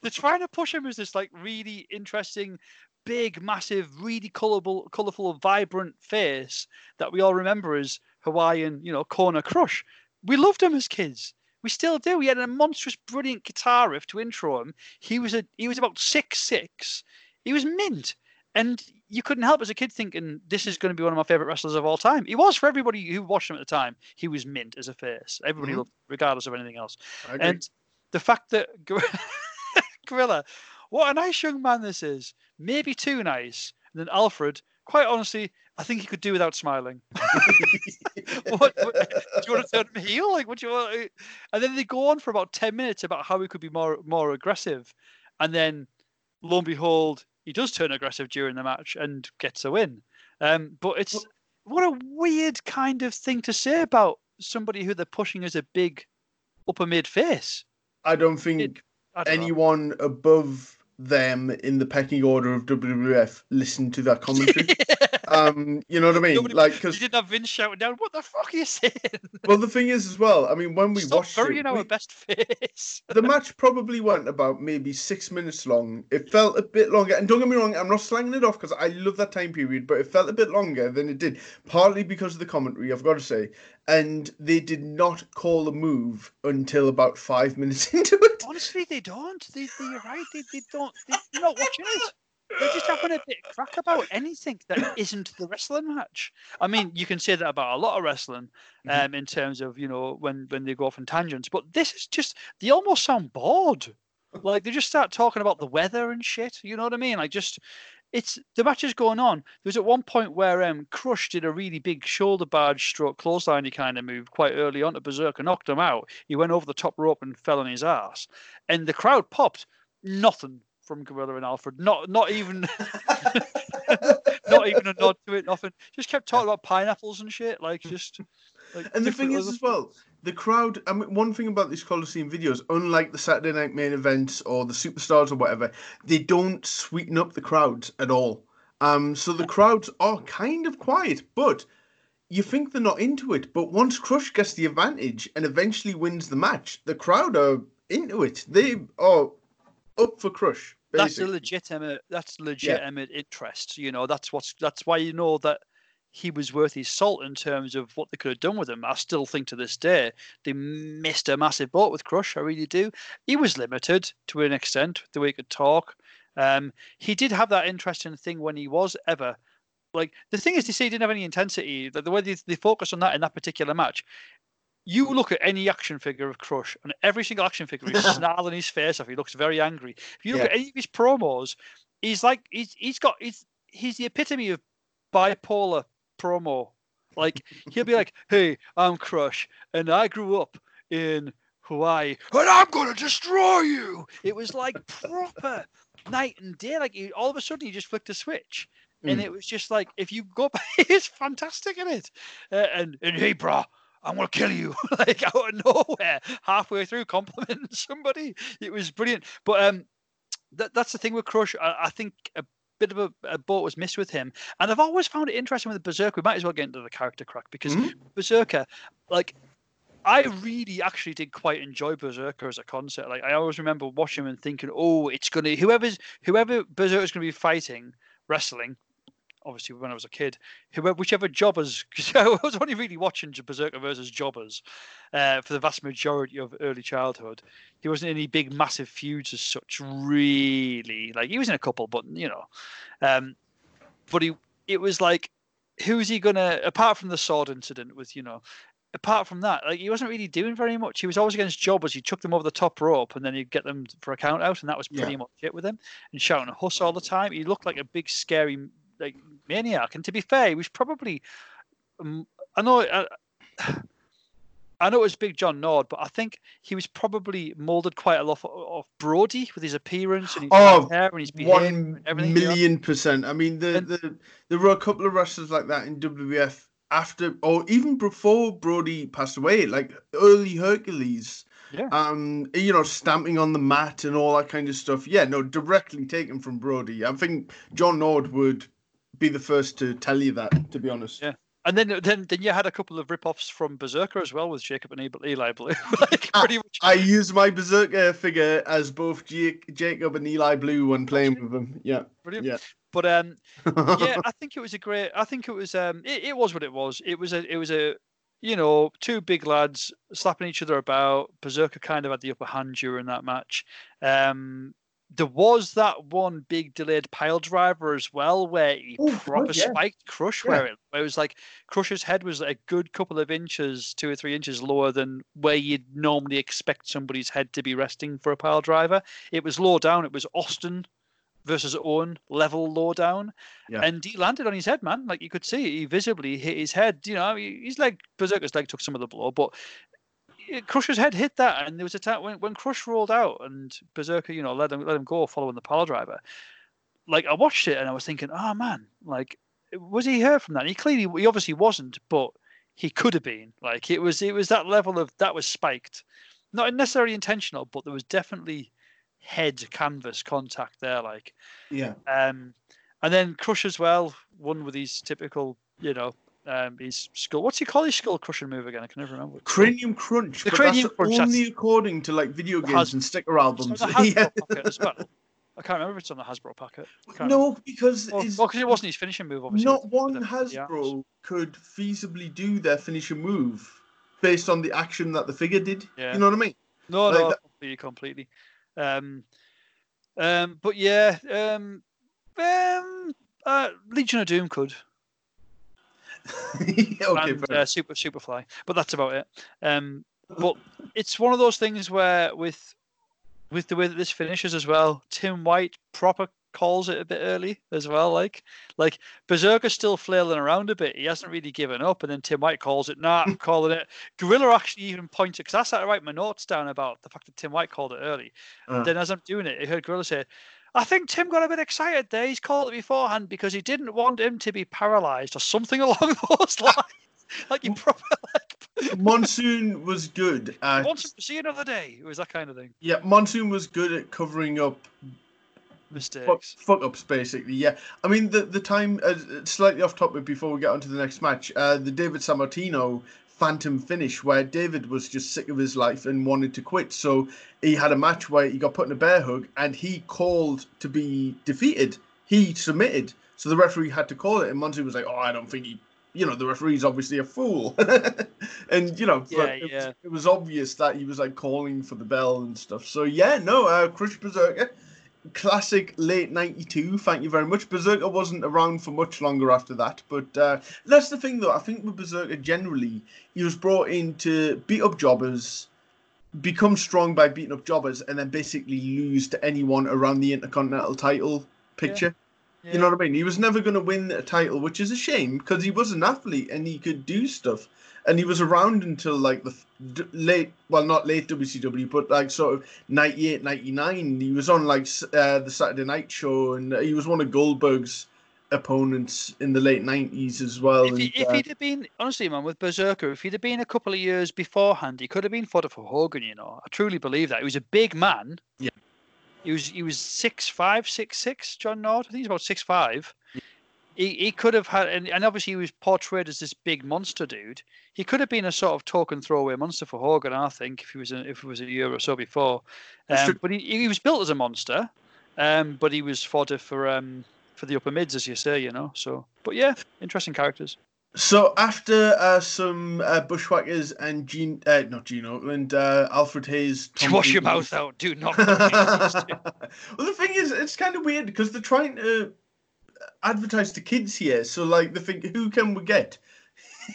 They're trying to push him as this like really interesting, big, massive, really colorful, colorful, vibrant face that we all remember as Hawaiian, you know, Kona Crush. We loved him as kids. We still do. He had a monstrous, brilliant guitar riff to intro him. He was a he was about six six. He was mint, and you couldn't help as a kid thinking this is going to be one of my favorite wrestlers of all time. He was for everybody who watched him at the time. He was mint as a face. Everybody Mhm. loved, regardless of anything else. And the fact that Gorilla, what a nice young man this is. Maybe too nice. And then Alfred, quite honestly, I think he could do without smiling. what, what- do you want to turn him heel? Like, what do you want? And then they go on for about ten minutes about how he could be more more aggressive, and then lo and behold, he does turn aggressive during the match and gets a win. Um, but it's what a weird kind of thing to say about somebody who they're pushing as a big upper mid face. I don't think I don't know. anyone above them in the pecking order of WWF listened to that commentary. um, you know what I mean? Nobody- like, you didn't have Vince shouting down, "What the fuck are you saying?" well, the thing is as well. I mean, when we Stop watched it, our we- best face. the match probably went about maybe six minutes long. It felt a bit longer, and don't get me wrong, I'm not slanging it off because I love that time period, but it felt a bit longer than it did, partly because of the commentary, I've got to say. And they did not call the move until about five minutes into it. Honestly, they don't. They, they, you're right. They, they don't. They, they're not watching it. They're just having a bit of crack about anything that isn't the wrestling match. I mean, you can say that about a lot of wrestling, Mhm. um, in terms of you know when when they go off on tangents. But this is just they almost sound bored. Like they just start talking about the weather and shit. You know what I mean? Like just it's the match is going on. There was at one point where um Crush did a really big shoulder barge stroke clothesline kind of move quite early on to Berserker, knocked him out. He went over the top rope and fell on his ass. And the crowd popped. Nothing from Gorilla and Alfred. Not not even not even a nod to it, nothing. Just kept talking about pineapples and shit. Like just like And the thing is, as well, the crowd. I mean, one thing about these Coliseum videos, unlike the Saturday Night Main Events or the Superstars or whatever, they don't sweeten up the crowds at all. Um, so the crowds are kind of quiet, but you think they're not into it. But once Crush gets the advantage and eventually wins the match, the crowd are into it. They are up for Crush. That's a legitimate that's legitimate interest you know that's what's that's why you know that he was worth his salt in terms of what they could have done with him. I still think to this day they missed a massive boat with crush i really do. He was limited to an extent the way he could talk. Um he did have that interesting thing when he was ever like the thing is they say he didn't have any intensity the, the way they, they focus on that in that particular match you look at any action figure of Crush, and every single action figure is snarling his face off. He looks very angry. If you look Yeah. at any of his promos, he's like he's he's got he's he's the epitome of bipolar promo. Like he'll be like, "Hey, I'm Crush, and I grew up in Hawaii, and I'm gonna destroy you." It was like proper night and day. Like all of a sudden, he just flicked a switch, and Mm. it was just like, if you go, back, he's fantastic in it. Uh, and and hey, bro. I'm gonna kill you, like out of nowhere, halfway through complimenting somebody. It was brilliant. But um, that, that's the thing with Crush. I, I think a bit of a, a boat was missed with him, and I've always found it interesting with Berserker. We might as well get into the character crack because Mhm. Berserker, like, I really actually did quite enjoy Berserker as a concept. Like, I always remember watching him and thinking, oh, it's gonna whoever's whoever Berserker's gonna be fighting wrestling. Obviously, when I was a kid, whoever, whichever jobbers, because I was only really watching Berserker versus jobbers uh, for the vast majority of early childhood. He wasn't in any big, massive feuds as such, really. Like he was in a couple, but you know, um, but he, it was like, who's he gonna? Apart from the sword incident with, you know, apart from that, like he wasn't really doing very much. He was always against jobbers. He took them over the top rope, and then he'd get them for a count out, and that was Yeah. pretty much it with him. And shouting a huss all the time. He looked like a big, scary, like maniac. And to be fair, he was probably, um, I know. Uh, I know it was Big John Nord, but I think he was probably molded quite a lot of, Brody with his appearance and his Oh, hair and his behavior One and everything. you know? million percent. I mean, the, And- the there were a couple of wrestlers like that in WWF after, or even before Brody passed away. Like early Hercules Yeah. Um, you know, stamping on the mat and all that kind of stuff. Yeah, no, directly taken from Brody. I think John Nord would be the first to tell you that. To be honest. Yeah. And then, then, then you had a couple of rip-offs from Berserker as well with Jacob and Eli Blu. like pretty much. I use my Berserker figure as both Jacob and Eli Blu when playing with them. Yeah. Brilliant. Yeah. But um, yeah, I think it was a great. I think it was um, it, it was what it was. It was a, it was a, you know, two big lads slapping each other about. Berserker kind of had the upper hand during that match. Um, there was that one big delayed pile driver as well, where he Oh, proper God, yeah. spiked Crush, Yeah. where it, where it was like Crush's head was a good couple of inches, two or three inches lower than where you'd normally expect somebody's head to be resting for a pile driver. It was low down. It was Austin versus Owen level low down, Yeah. and he landed on his head, man. Like you could see, he visibly hit his head. You know, his leg, Berserker's leg took some of the blow, but Crusher's head hit that, and there was a time when, when Crush rolled out and Berserker, you know, let him let him go following the power driver. Like I watched it and I was thinking, oh man, like was he hurt from that? And he clearly, he obviously wasn't, but he could have been. Like it was, it was that level of that was spiked, not necessarily intentional, but there was definitely head canvas contact there. Like, yeah. um, and then Crush as well, one with his typical, you know, um, his skull. What's he call his skull crushing move again? I can never remember. what it's called. Cranium Crunch. The Cranium Crunch, only that's- according to like video games Has- and sticker albums. on the Hasbro yeah. well. I can't remember if it's on the Hasbro packet. Remember. No, because Well, because it wasn't his finishing move, obviously. not one the- with the arms. Hasbro could feasibly do their finishing move based on the action that the figure did. Yeah. You know what I mean? No, Like no, that- completely, completely. Um, um, but yeah, um, um, uh, Legion of Doom could. okay, and, uh, Super Superfly, but that's about it. Um, but it's one of those things where with with the way that this finishes as well, Tim White proper calls it a bit early as well. Like like Berserker's still flailing around a bit. He hasn't really given up, and then Tim White calls it. Nah, I'm calling it. Gorilla actually even pointed because I started to write my notes down about the fact that Tim White called it early. Uh. Then as I'm doing it, I heard Gorilla say. I think Tim got a bit excited there. He's called it beforehand because he didn't want him to be paralyzed or something along those lines. like he proper like Monsoon was good at to see another day. It was that kind of thing. yeah. Monsoon was good at covering up Mistakes. fuck ups basically. Yeah, I mean the the time uh, slightly off topic before we get on to the next match. Uh, the David Sammartino Phantom finish where David was just sick of his life and wanted to quit. So he had a match where he got put in a bear hug and he called to be defeated. He submitted. So the referee had to call it, and Monsoon was like, "Oh, I don't think he." You know, the referee's obviously a fool, and you know, Yeah, it, yeah. Was, it was obvious that he was like calling for the bell and stuff. So yeah, no, uh, Crush Berserker, classic late '92. Thank you very much. Berserker wasn't around for much longer after that, but uh, that's the thing, though. I think with Berserker generally, he was brought in to beat up jobbers, become strong by beating up jobbers, and then basically lose to anyone around the Intercontinental title picture. Yeah. You know what I mean? He was never going to win a title, which is a shame because he was an athlete and he could do stuff. And he was around until like the d- late, well, not late WCW, but like sort of 98, 99. He was on like uh, the Saturday Night Show and he was one of Goldberg's opponents in the late 90s as well. If, he, if uh, he'd have been honestly, man, with Berserker, if he'd have been a couple of years beforehand, he could have been fodder for Hogan. You know, I truly believe that. He was a big man. Yeah. He was he was six five, six six. John Nord, I think he's about six five. He, he could have had, and, and obviously he was portrayed as this big monster dude. He could have been a sort of token throwaway monster for Hogan, I think, if he was a, if it was a year or so before. Um, but he, he was built as a monster, um, but he was fodder for um, for the upper mids, as you say, you know. So, but yeah, interesting characters. So after uh, some uh, bushwhackers and Gene, uh, not Gene Okerlund, uh, Alfred Hayes, Tom Wash your mouth out. Do not. call me names. well, the thing is, it's kind of weird because they're trying to advertise to kids here. So, like, they think, who can we get?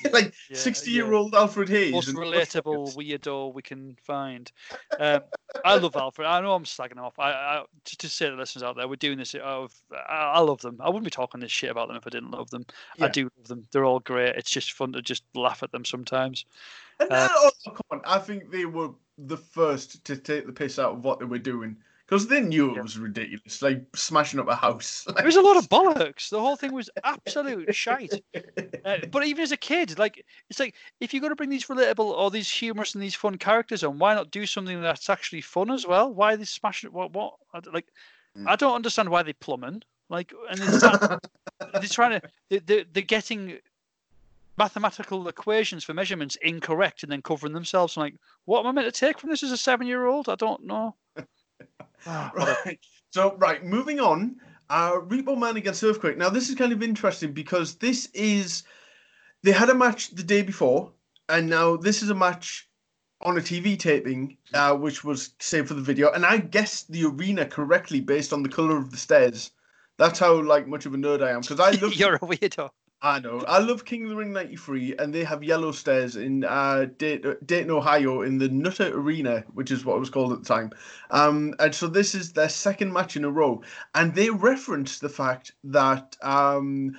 like, Yeah, sixty-year-old Alfred Hayes. Most relatable weirdo we can find. Um, I love Alfred. I know I'm slagging off. I, I just to say to the listeners out there, we're doing this out of. I, I love them. I wouldn't be talking this shit about them if I didn't love them. I do love them. They're all great. It's just fun to just laugh at them sometimes. And Uh, then, oh, come on, I think they were the first to take the piss out of what they were doing because they knew it was ridiculous, like smashing up a house. It was a lot of bollocks. The whole thing was absolute shite. Uh, but even as a kid, like it's like if you're going to bring these relatable or these humorous and these fun characters on, why not do something that's actually fun as well? Why are they smashing? What? What? Like, Mm. I don't understand why they plumbing. Like, and they're, start, they're trying to they- they're, they're getting mathematical equations for measurements incorrect and then covering themselves. I'm like, what am I meant to take from this as a seven-year-old? I don't know. Ah, right. So right, moving on. Uh, Repo Man against Earthquake. Now this is kind of interesting because this is they had a match the day before, and now this is a match on a TV taping, uh, which was saved for the video. And I guessed the arena correctly based on the color of the stairs. That's how like much of a nerd I am because I love You're a weirdo. I know. I love King of the Ring 93, and they have yellow stairs in uh, Dayton, Ohio, in the Nutter Arena, which is what it was called at the time. Um, and so this is their second match in a row. And they reference the fact that um,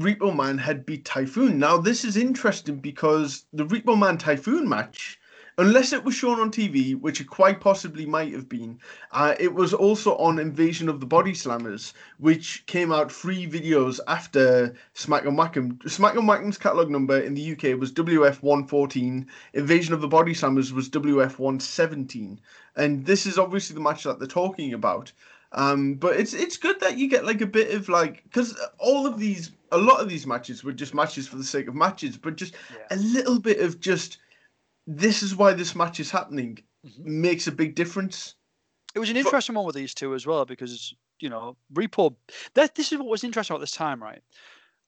Repo Man had beat Typhoon. Now, this is interesting because the Repo Man Typhoon match, unless it was shown on TV, which it quite possibly might have been, uh, it was also on Invasion of the Body Slammers, which came out three videos after Smack and Whack'em. Smack and Whack'em's catalogue number in the UK was WF114, Invasion of the Body Slammers was WF117. And this is obviously the match that they're talking about. Um, but it's it's good that you get like a bit of like because all of these a lot of these matches were just matches for the sake of matches, but just Yeah. a little bit of just this is why this match is happening Mhm. makes a big difference. It was an interesting one with these two as well because you know Repo. That this is what was interesting about this time, right?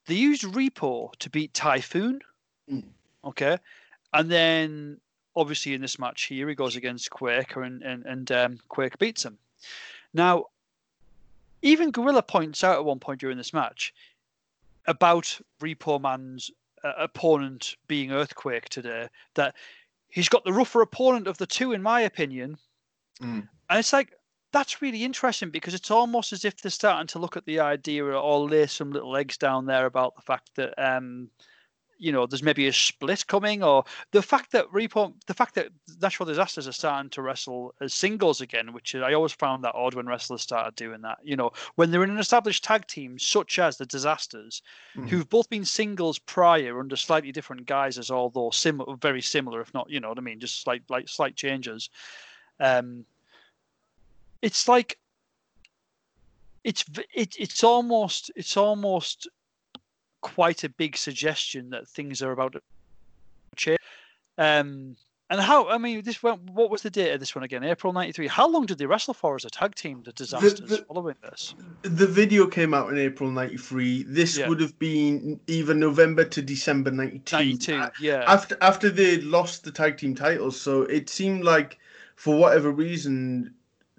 They used Repo to beat Typhoon, Mm. okay, and then obviously in this match here he goes against Quaker and and and um, Quaker beats him. Now, even Gorilla points out at one point during this match about Repo Man's uh, opponent being Earthquake today that he's got the rougher opponent of the two, in my opinion. Mm. And it's like that's really interesting because it's almost as if they're starting to look at the idea or lay some little eggs down there about the fact that um, you know there's maybe a split coming, or the fact that Repo, the fact that Natural Disasters are starting to wrestle as singles again, which I always found that odd when wrestlers started doing that. You know, when they're in an established tag team such as the Disasters, Mhm. who've both been singles prior under slightly different guises, although similar, very similar, if not, you know what I mean, just slight like slight changes. Um, it's like it's it, it's almost it's almost quite a big suggestion that things are about to change. Um, and how I mean, this went, what was the date of this one again? April '93. How long did they wrestle for as a tag team? The disasters the- following this. The video came out in April '93. This Yeah. would have been either November to December '92. '92. Yeah. After after they lost the tag team titles, so it seemed like for whatever reason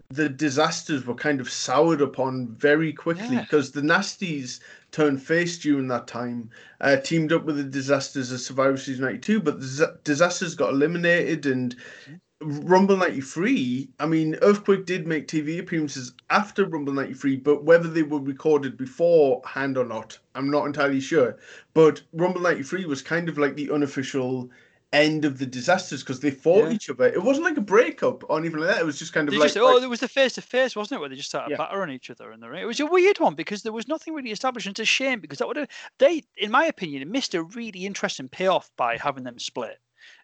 the disasters were kind of soured upon very quickly Yeah. because the nasties turned face during that time uh, teamed up with the disasters as survivor series 92 but the Dis- disasters got eliminated and rumble 93 i mean earthquake did make tv appearances after rumble 93 but whether they were recorded beforehand or not i'm not entirely sure but rumble 93 was kind of like the unofficial end of the disasters because they fought Yeah. each other it wasn't like a breakup or anything like that it was just kind of They like, just, oh, like- there was the face to face, wasn't it, where they just started Yeah. battering each other in the ring. It was a weird one because there was nothing really established. And it's a shame because that would have they, in my opinion, missed a really interesting payoff by having them split.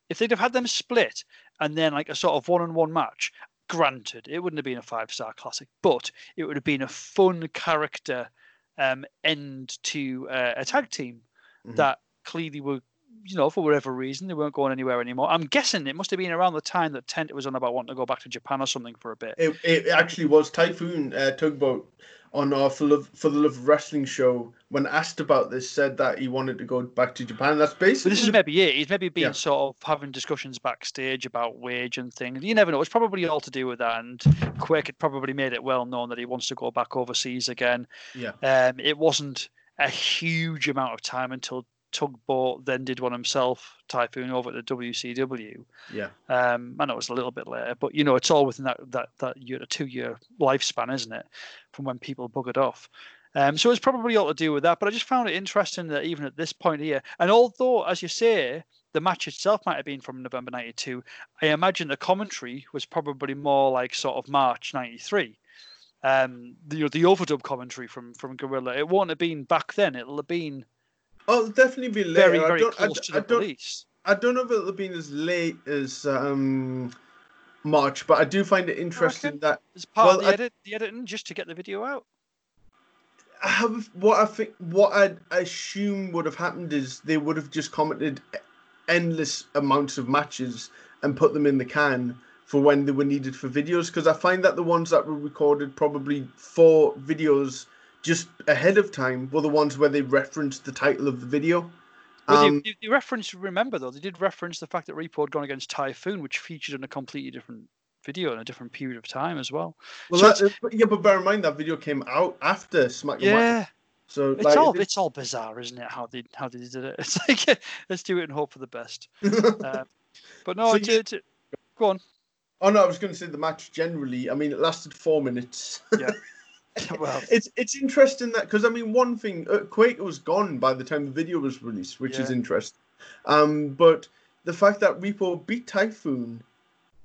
If they'd have had them split and then like a sort of one-on-one match, granted, it wouldn't have been a five-star classic, but it would have been a fun character um, end to uh, a tag team Mhm. that clearly were. You know, for whatever reason, they weren't going anywhere anymore. I'm guessing it must have been around the time that Tenta was on about wanting to go back to Japan or something for a bit. It, it actually was Typhoon uh, Tugboat on our for, Love, for the Love of Wrestling show when asked about this said that he wanted to go back to Japan. That's But basically this is maybe it. He's maybe been Yeah. sort of having discussions backstage about wage and things. You never know. It's probably all to do with that. And Quake had probably made it well known that he wants to go back overseas again. yeah. Um, it wasn't a huge amount of time until Tugboat then did one himself, Typhoon, over at the WCW. Yeah. Um, I know it was a little bit later, but you know, it's all within that that that year, a two year lifespan, isn't it, from when people buggered off. Um, so it's probably all to do with that. But I just found it interesting that even at this point here, and although, as you say, the match itself might have been from November '92. I imagine the commentary was probably more like sort of March '93. Um, the the overdub commentary from from Gorilla. It won't have been back then. It'll have been Oh, it'll definitely be later. very I very don't, I, close to I the don't, release. I don't know if it'll be as late as um, March, but I do find it interesting that As part well, of the I- edit, the editing, just to get the video out. I have what I think what I assume would have happened is they would have just commented endless amounts of matches and put them in the can for when they were needed for videos because I find that the ones that were recorded probably for videos just ahead of time were the ones where they referenced the title of the video. Well, Um, they, they, they reference, remember though, they did reference the fact that Repo had gone against Typhoon, which featured in a completely different video in a different period of time as well. well, so that, but- yeah, but bear in mind that video came out after Smack the Whack. Yeah, So it's like, all it- it's all bizarre, isn't it? How they how they did it. It's like let's do it and hope for the best. Uh, but no, So you- it's, go on. oh no, I was going to say the match generally. I mean, it lasted four minutes. well, it's it's interesting that because I mean one thing uh, Quake was gone by the time the video was released, which is interesting. Um, but the fact that Repo beat Typhoon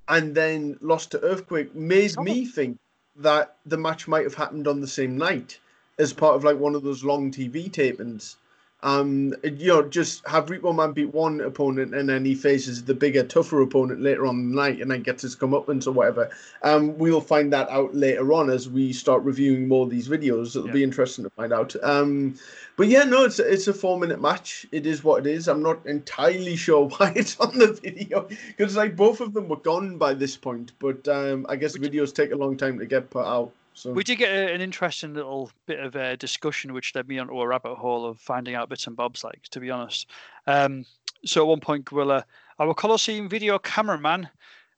and then lost to Earthquake made Some me think that the match might have happened on the same night as part of like one of those long TV tapings. Um, you know, just have Repo Man beat one opponent and then he faces the bigger, tougher opponent later on in the night and then gets his comeuppance or whatever. Um, we'll find that out later on as we start reviewing more of these videos. It'll Yeah. be interesting to find out. Um, but yeah, no, it's it's a four minute match. It is what it is. I'm not entirely sure why it's on the video because like both of them were gone by this point. But um, I guess Which- videos take a long time to get put out. So we did get a, an interesting little bit of a discussion, which led me onto a rabbit hole of finding out bits and bobs. Like to be honest, um, so at one point, Gorilla, our Coliseum video cameraman,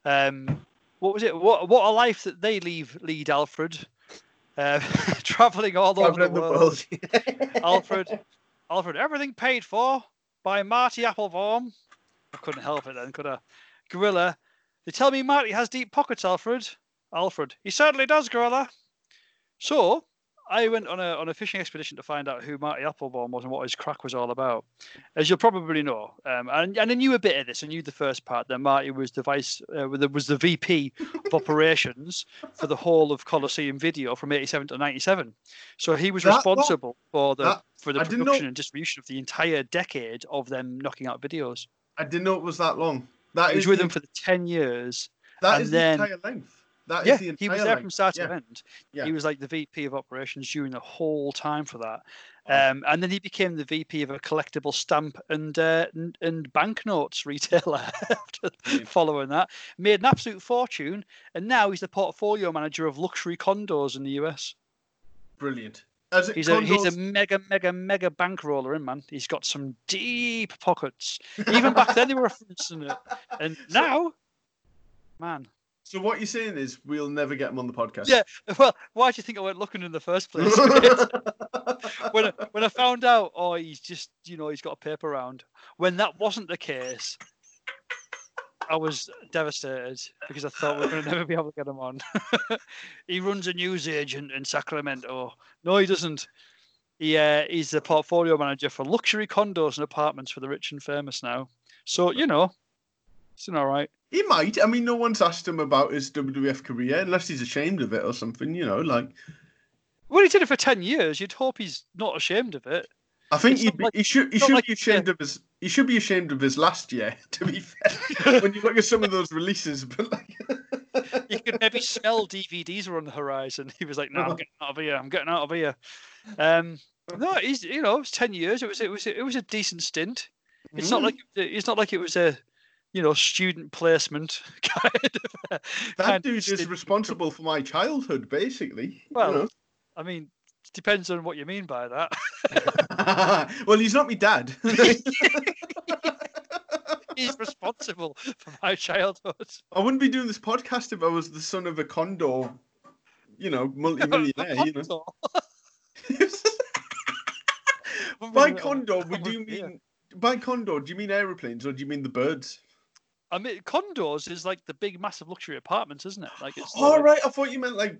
um, what was it? What what a life that they leave lead Alfred, uh, traveling all over the world. world. Alfred, Alfred, everything paid for by Marty Applebaum. I couldn't help it then, could I? Gorilla, they tell me Marty has deep pockets, Alfred. Alfred, he certainly does, Gorilla. So I went on a on a fishing expedition to find out who Marty Applebaum was and what his crack was all about. As you'll probably know, um, and, and I knew a bit of this. I knew the first part that Marty was the vice, uh, was the VP of operations for the whole of Coliseum Video from '87 to '97. So he was That- responsible for the That- for the I production and distribution of the entire decade of them knocking out videos. I didn't know it was that long. That He was with the, them for the ten years. that is then- the entire length. That is yeah, he was there from start yeah. to end. Yeah. He was like the VP of operations during the whole time for that. Um, and then he became the VP of a collectible stamp and uh, and, and banknotes retailer after Brilliant. following that. Made an absolute fortune, and now he's the portfolio manager of luxury condos in the US. Brilliant. He's a he's a mega mega mega bankroller in man. He's got some deep pockets. Even back then they were referencing it, and now, man. So what you're saying is we'll never get him on the podcast. Yeah. Well, why do you think I went looking in the first place? when I, when I found out, oh, he's just you know he's got a paper round. When that wasn't the case, I was devastated because I thought we are going to never be able to get him on. he runs a news agent in Sacramento. No, he doesn't. He uh, he's the portfolio manager for luxury condos and apartments for the rich and famous now. So you know, it's all right. he might. I mean, no one's asked him about his WWF career unless he's ashamed of it or something. You know, like Well, he did it for ten years. You'd hope he's not ashamed of it. I think he'd be, like- he should he should like be ashamed of his he should be ashamed of his last year. To be fair, when you look at some of those releases, but like. you could maybe smell DVDs were on the horizon. He was like, "No, I'm getting out of here. I'm getting out of here." Um, no, he's you know, it was ten years. It was it was it was a decent stint. It's not Mm. like it's not like it was a you know student placement kind of. that dude is responsible for my childhood, basically. you Well, know. I mean, it depends on what you mean by that. well, he's not my dad. He's responsible for my childhood. I wouldn't be doing this podcast if I was the son of a condor, you know, multi-millionaire. you know. by condor, we do mean by condor. Do you mean aeroplanes or do you mean the birds? I mean, condos is like the big, massive luxury apartments, isn't it? Like it's. All like- right, I thought you meant like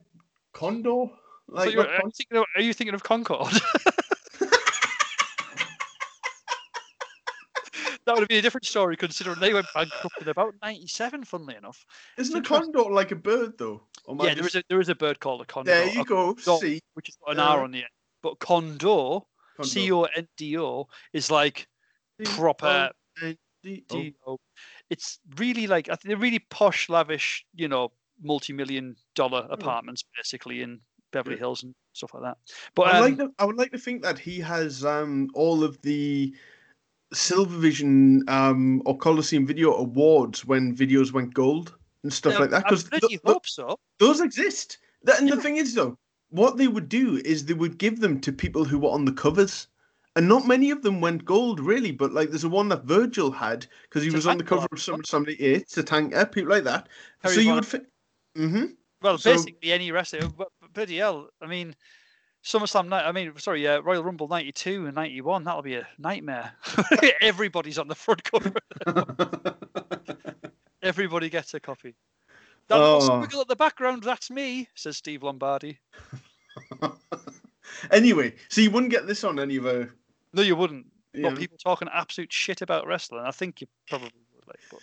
condo. So Like, you're- are, you thinking of, are you thinking of Concord? that would have been a different story considering they went bankrupt in about '97. Funnily enough, Isn't a condor like a bird though? Yeah, there is a there is a bird called a condor. There you go. condor, See, which has got an R Uh, on the end. But condor, condor. C O N D O, is like proper O N D O. D O. It's really like they're really posh, lavish, you know, multi-million dollar apartments basically in Beverly Yeah. Hills and stuff like that. But I would um, like to, I would like to think that he has um, all of the Silvervision um, or Coliseum Video awards when videos went gold and stuff um, like that because bloody hope so. those exist. That, and the thing is though, what they would do is they would give them to people who were on the covers. And not many of them went gold, really. But like, there's a one that Virgil had because he was on the cover of Summer Somebody Eight, Tatanka, people like that. Harry so you would fit. Mm-hmm. Well, So- basically any wrestler. But, bloody hell! I mean, SummerSlam night. I mean, sorry, uh, Royal Rumble '92 and '91. That'll be a nightmare. Everybody's on the front cover. Everybody gets a copy. That Oh. squiggle at the background, that's me, says Steve Lombardi. anyway, so you wouldn't get this on any of a. No, you wouldn't. You But people talking absolute shit about wrestling. I think you probably would. Like, but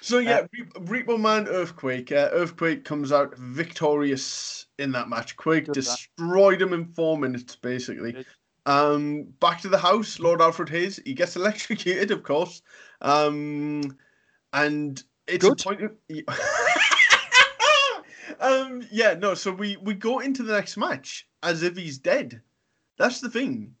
So yeah, Re- Repo Man Earthquake. Uh, Earthquake comes out victorious in that match. Quake destroyed him in four minutes, basically. Good. Um, back to the house, Lord Alfred Hayes. He gets electrocuted, of course. Um, and it's Good. a point of. um, yeah, no. So we we go into the next match as if he's dead. That's the thing.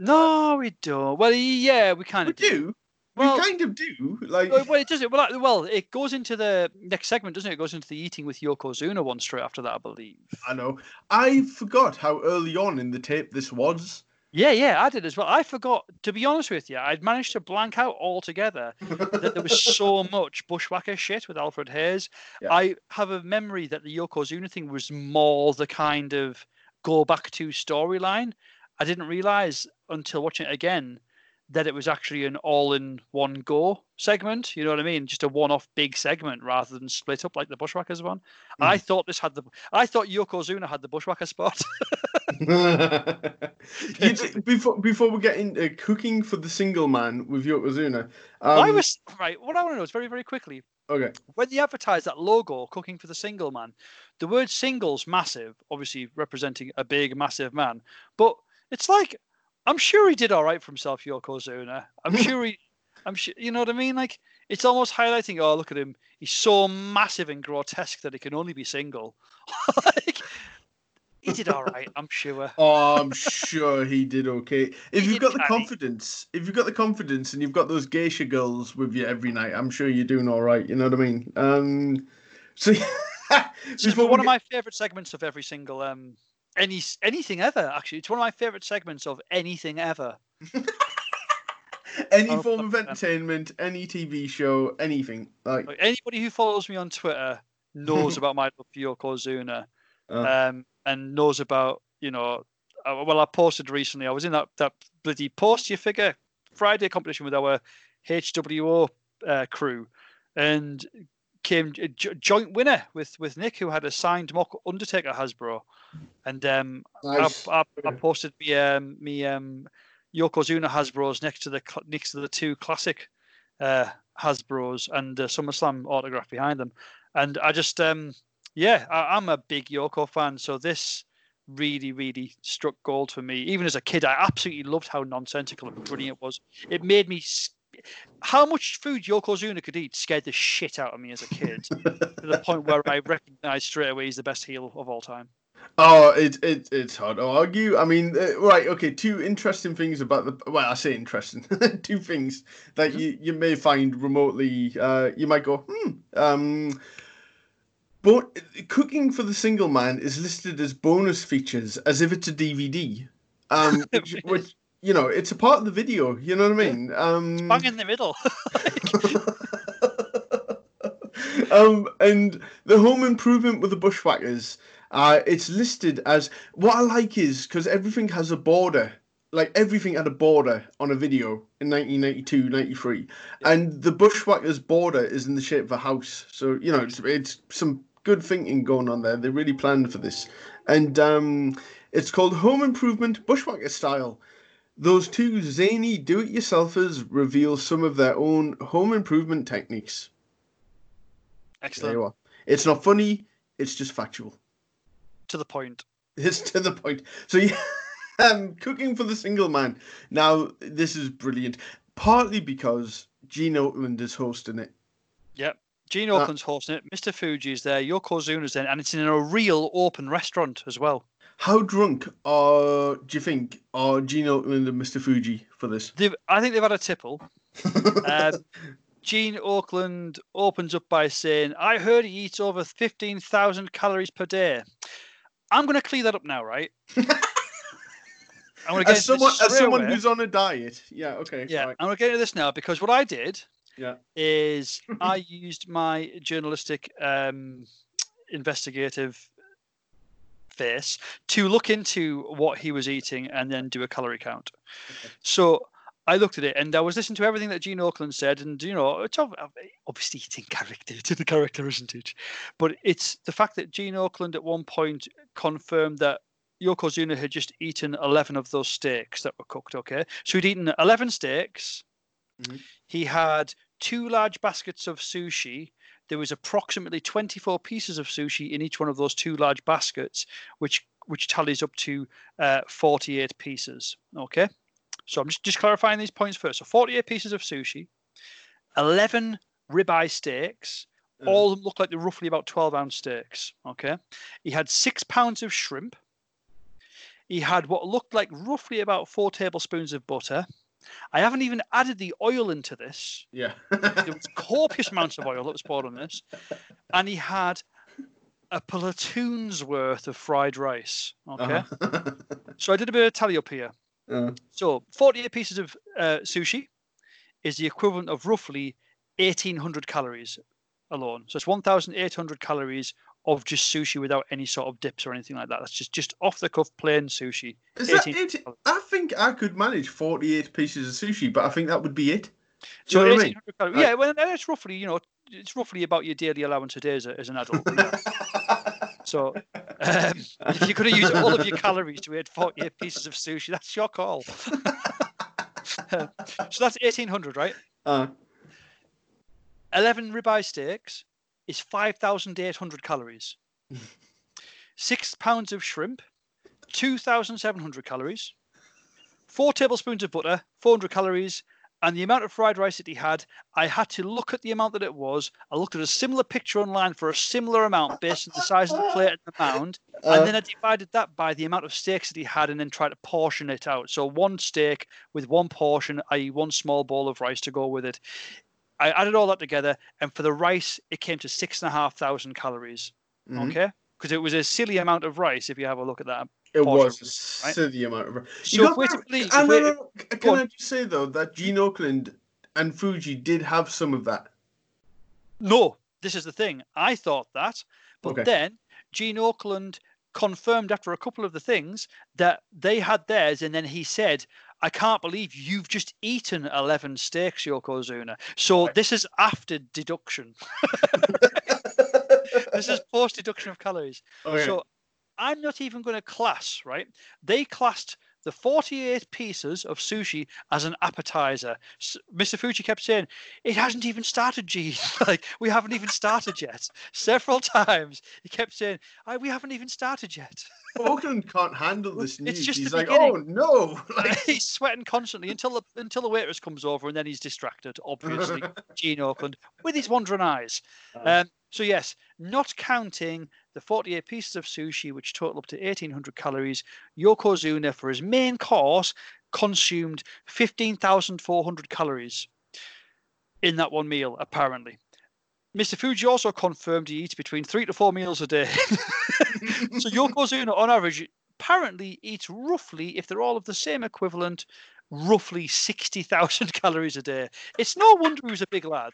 No, we don't. Well, yeah, we kind We of do. do. Well, we kind of do. Like. well, it does it. Well, like- well, it goes into the next segment, doesn't it? It goes into the eating with Yokozuna one straight after that, I believe. I know. I forgot how early on in the tape this was. Yeah, yeah, I did as well. I forgot, to be honest with you, I'd managed to blank out altogether that there was so much bushwhacker shit with Alfred Hayes. Yeah. I have a memory that the Yokozuna thing was more the kind of go back to storyline. I didn't realize until watching it again that it was actually an all in one go segment. You know what I mean? Just a one off big segment rather than split up like the Bushwhackers one. I thought this had the I thought Yokozuna had the Bushwhacker spot. D- before before we get into cooking for the single man with Yokozuna. Um, I was right. What I want to know is very, very quickly okay. when they advertise that logo, cooking for the single man, the word singles massive, obviously representing a big, massive man. But it's like, I'm sure he did all right for himself, Yokozuna. I'm sure he, I'm sure, you know what I mean? Like, it's almost highlighting, oh, look at him. He's so massive and grotesque that he can only be single. like, he did all right, I'm sure. Oh, I'm sure he did okay. If He you've got the confidence, if you've got the confidence, and you've got those geisha girls with you every night, I'm sure you're doing all right. You know what I mean? Um, so It's before one we of my favorite segments of every single um any anything ever actually. It's one of my favorite segments of anything ever. Any Oh, form of entertainment, any TV show, anything like. Anybody who follows me on twitter knows about my love for yokozuna Uh, um and knows about you know uh, well i posted recently i was in that that bloody post your figure friday competition with our hwo uh, crew and came a joint winner with with nick who had a signed mock undertaker hasbro and um nice. I, I, I posted me um me um Yokozuna Hasbro's next to the next to the two classic uh Hasbro's and the SummerSlam autograph behind them, and I just um yeah I, I'm a big Yoko fan, so this really really struck gold for me. Even as a kid, I absolutely loved how nonsensical and brilliant it was. It made me. How much food Yokozuna could eat scared the shit out of me as a kid, to the point where I recognized straight away he's the best heel of all time. Oh, it's it, it's hard to argue. I mean, uh, right, okay. Two interesting things about the well, I say interesting. two things that you you may find remotely. Uh, you might go, hmm. Um, but cooking for the single man is listed as bonus features, as if it's a DVD. Um, which, which you know, it's a part of the video. You know what I mean? Um, Bang in the middle. um, and the home improvement with the bushwhackers, uh, it's listed as what I like is because everything has a border. Like everything had a border on a video in 1992, 93. And the bushwhackers border is in the shape of a house. So, you know, it's, it's some good thinking going on there. They really planned for this. And um, it's called Home Improvement Bushwhacker Style. Those two zany do-it-yourselfers reveal some of their own home improvement techniques. There Excellent. you are. It's not funny. It's just factual. To the point. It's to the point. So yeah, um, cooking for the single man. Now this is brilliant. Partly because Gene Okerlund is hosting it. Yep. Gene Uh, Okerlund's hosting it. Mr. Fuji's there. Yokozuna's there, and it's in a real open restaurant as well. How drunk are do you think are Gene Okerlund and Mr. Fuji for this? They've, I think they've had a tipple. Um, Gene Okerlund opens up by saying, I heard he eats over 15,000 calories per day. I'm going to clear that up now, right? I'm going to get as someone this as someone who's on a diet. Yeah, okay. Yeah, right. I'm going to get into this now because what I did Yeah. is I used my journalistic um, investigative face to look into what he was eating and then do a calorie count. Okay. So I looked at it and I was listening to everything that Gene Okerlund said, and you know, it's obviously it's in character, it's in the character, isn't it? But it's the fact that Gene Okerlund at one point confirmed that Yokozuna had just eaten 11 of those steaks that were cooked. Okay, so he'd eaten 11 steaks. Mhm. He had two large baskets of sushi. There was approximately 24 pieces of sushi in each one of those two large baskets, which which tallies up to uh, 48 pieces. Okay, so I'm just just clarifying these points first. So 48 pieces of sushi, 11 ribeye steaks. Uh, All of them look like they're roughly about 12 ounce steaks. Okay, he had six pounds of shrimp. He had what looked like roughly about four tablespoons of butter. I haven't even added the oil into this. yeah. There was copious amounts of oil that was poured on this, and he had a platoon's worth of fried rice. Okay, Uh-huh. so I did a bit of tally up here. Uh, So 48 pieces of uh, sushi is the equivalent of roughly 1,800 calories alone. So it's 1,800 calories of just sushi without any sort of dips or anything like that. That's just just off the cuff plain sushi. Is that it? I think I could manage 48 pieces of sushi, but I think that would be it. Do you So know what I mean? calories. Yeah, well, that's roughly you know it's roughly about your daily allowance a day as, a, as an adult. So um, if you're going to use all of your calories to eat 48 pieces of sushi, that's your call. so that's 1800, right? Uh, 11 ribeye steaks is 5,800 calories. Six pounds of shrimp, 2,700 calories. Four tablespoons of butter, 400 calories. And the amount of fried rice that he had, I had to look at the amount that it was. I looked at a similar picture online for a similar amount based on the size of the plate and the mound. uh, And then I divided that by the amount of steaks that he had and then tried to portion it out. So one steak with one portion, i.e., one small bowl of rice to go with it. I added all that together, and for the rice, it came to six and a half thousand calories. mhm. Okay, because it was a silly amount of rice if you have a look at that. It was a right? silly amount of. So got that- to believe, Ah, if no, no, no. Can. I just say though that Gene Okerlund and Fuji did have some of that? no, this is the thing. I thought that, but Okay. then Gene Okerlund confirmed after a couple of the things that they had theirs, and then he said, "I can't believe you've just eaten eleven steaks, Yokozuna." So Right. this is after deduction. this is post deduction of calories. Okay. So I'm not even going to class, right? They classed the 48 pieces of sushi as an appetizer. S- Mr. Fuji kept saying, it hasn't even started, Gene. like, we haven't even started yet. Several times he kept saying, I, we haven't even started yet. Okerlund can't handle this It's news. just He's like, beginning. oh no! Like, he's sweating constantly until the until the waitress comes over and then he's distracted, obviously, Gene Okerlund, with his wandering eyes. Uh. Um, so yes, not counting the 48 pieces of sushi, which total up to 1,800 calories, Yokozuna for his main course consumed 15,400 calories in that one meal, apparently. Mr. Fuji also confirmed he eats between three to four meals a day. so Yokozuna, on average, apparently eats roughly, if they're all of the same equivalent, roughly 60,000 calories a day. It's no wonder he was a big lad.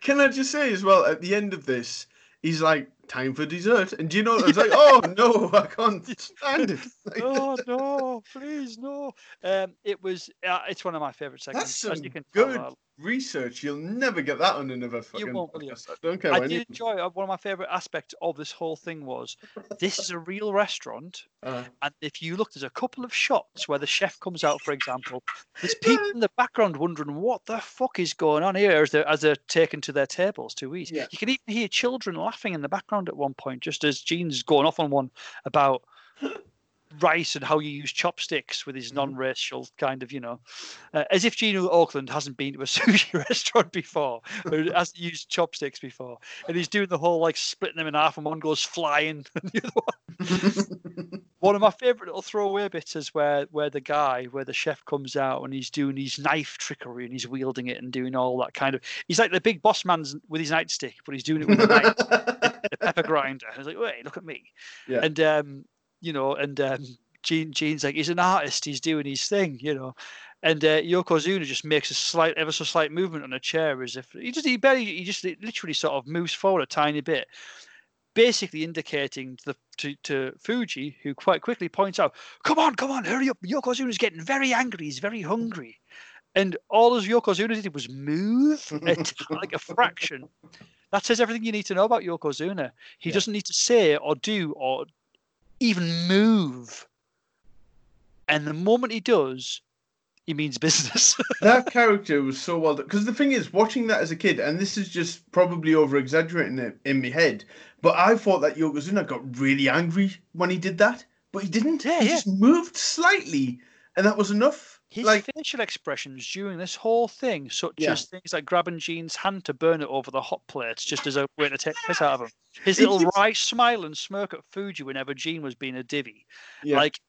Can I just say as well, at the end of this, he's like, time for dessert. And do you know, I was like, oh no, I can't stand it. Like, oh no, please no. Um, it was. Uh, it's one of my favorite segments. that's some as you can good research. You'll never get that on another fucking you won't, podcast. I don't care. I did enjoy. uh, One of my favorite aspects of this whole thing was this is a real restaurant, Uh, and if you look, there's a couple of shots where the chef comes out, for example. There's people in the background wondering what the fuck is going on here as they're as they're taken to their tables to eat. Yeah. You can even hear children laughing in the background at one point, just as Gene's going off on one about rice and how you use chopsticks with his Mhm. non-racial kind of, you know, uh, as if Gene Okerlund hasn't been to a sushi restaurant before or hasn't used chopsticks before, and he's doing the whole like splitting them in half, and one goes flying, and the other one one of my favorite little throwaway bits is where where the guy where the chef comes out and he's doing his knife trickery and he's wielding it and doing all that kind of he's like the big boss man's with his nightstick but he's doing it with a knife a pepper grinder. And he's like wait look at me. Yeah. and um you know and um Gene Gene's like he's an artist he's doing his thing you know. And uh, Yokozuna just makes a slight ever so slight movement on a chair as if he just he barely he just literally sort of moves forward a tiny bit basically indicating to, the, to, to Fuji, who quite quickly points out, "Come on, come on, hurry up! Yokozuna's getting very angry. He's very hungry." And all as Yokozuna did was move a t- like a fraction. That says everything you need to know about Yokozuna. He Yeah. doesn't need to say or do or even move. And the moment he does, he means business. that character was so well done. Because the thing is, watching that as a kid, and this is just probably over exaggerating it in my head, but I thought that Yokozuna got really angry when he did that, but he didn't. Yeah, he yeah. just moved slightly, and that was enough. His like, facial expressions during this whole thing, such Yeah. as things like grabbing Gene's hand to burn it over the hot plates, just as a way to take the piss out of him. His little wry smile and smirk at Fuji whenever Gene was being a divvy. yeah, Like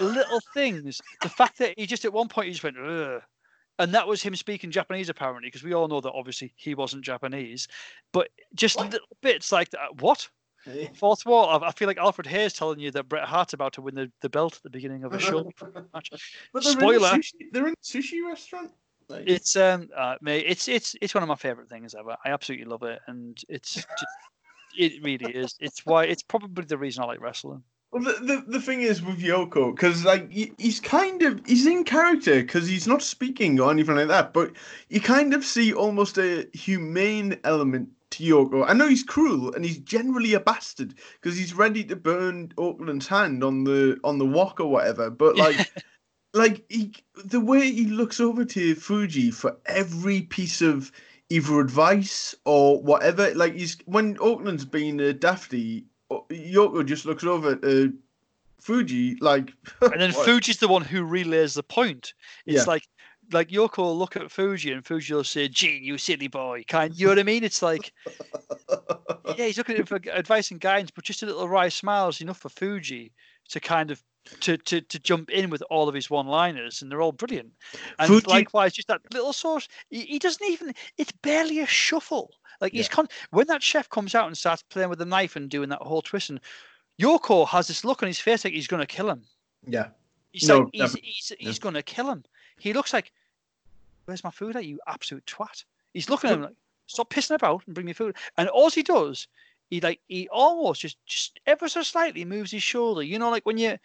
little things. The fact that he just at one point he just went, Ugh. and that was him speaking Japanese apparently, because we all know that obviously he wasn't Japanese. But just little bits like that. What? Fourth wall. I feel like Alfred Hayes telling you that Bret Hart's about to win the, the belt at the beginning of a show match. but they're Spoiler. In sushi, they're in a sushi restaurant. Like, It's um, uh, mate, it's it's it's one of my favorite things ever. I absolutely love it, and it's just, it really is. It's why it's probably the reason I like wrestling. Well, the, the, the thing is with Yoko, because like he- he's kind of he's in character because he's not speaking or anything like that, but you kind of see almost a humane element to Yoko. I know he's cruel and he's generally a bastard because he's ready to burn Okerlund's hand on the on the wok or whatever. But like, like he the way he looks over to Fuji for every piece of either advice or whatever. Like he's when Okerlund's been a dafty, Yoko just looks over at uh, Fuji like. And then what? Fuji's the one who relays the point. It's Yeah. like like Yoko will look at Fuji and Fuji will say, "Gene, you silly boy," kind. You know what I mean? It's like yeah, he's looking at it for advice and guidance, but just a little wry smile is enough for Fuji to kind of. To, to, to jump in with all of his one-liners and they're all brilliant and Fuji- likewise just that little sort he, he doesn't even it's barely a shuffle like he's con- when that chef comes out and starts playing with the knife and doing that whole twist and Yoko has this look on his face like he's going to kill him yeah. He's No, like, he's, he's, he's going to kill him. He looks like, where's my food at, you absolute twat? He's looking at him like, stop pissing about and bring me food. And all he does, he like, he almost just, just ever so slightly moves his shoulder. You know, like when you,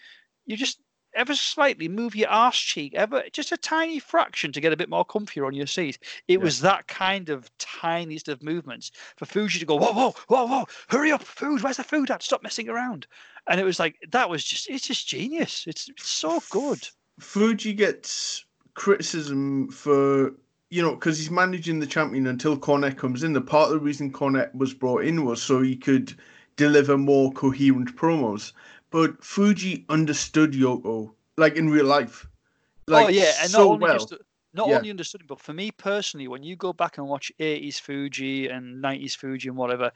you just ever slightly move your arse cheek, ever just a tiny fraction to get a bit more comfier on your seat. It Yeah. was that kind of tiniest of movements for Fuji to go, whoa, whoa, whoa, whoa, hurry up, food, where's the food at? Stop messing around. And it was like, that was just, it's just genius. It's, it's so good. Fuji gets criticism for you know because he's managing the champion until Cornette comes in. The part of the reason Cornette was brought in was so he could deliver more coherent promos. But Fuji understood Yoko like in real life. Like, oh yeah, and so not only well. just not Yeah. only understood him, but for me personally, when you go back and watch 80s Fuji and 90s Fuji and whatever,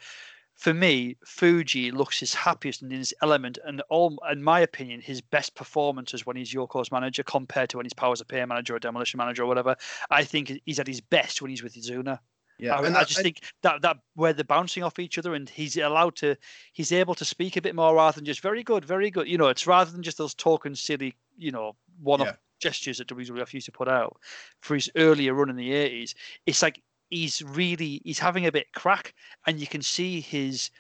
for me, Fuji looks his happiest and in his element, and all, in my opinion, his best performances when he's Yoko's manager compared to when he's Powers of Pain manager or Demolition manager or whatever. I think he's at his best when he's with Izuna. Yeah, I, and I just I- think that that where they're bouncing off each other and he's allowed to, he's able to speak a bit more rather than just very good, very good. You know, it's rather than just those talking silly, you know, one-off Yeah. gestures that WWF used to put out for his earlier run in the eighties. It's like he's really he's having a bit crack, and you can see his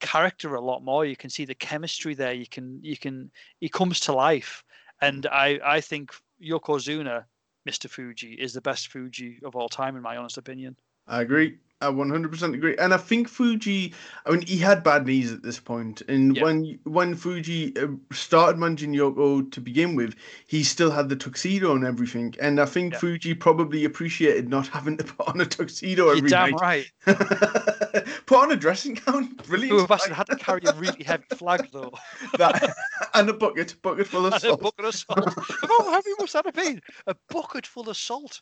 character a lot more. You can see the chemistry there. You can you can he comes to life, and mm. I I think Yokozuna, Mr. Fuji, is the best Fuji of all time in my honest opinion. I agree. I 100% agree. And I think Fuji, I mean, he had bad knees at this point. And when when Fuji uh, started managing Yoko to begin with, he still had the tuxedo and everything. And I think. Fuji probably appreciated not having to put on a tuxedo You're every damn night. right. put on a dressing gown. Brilliant. Who bastard had to carry a really heavy flag though, that, and a bucket, bucket full of and a salt. bucket of salt. How heavy must that have been? A bucket full of salt.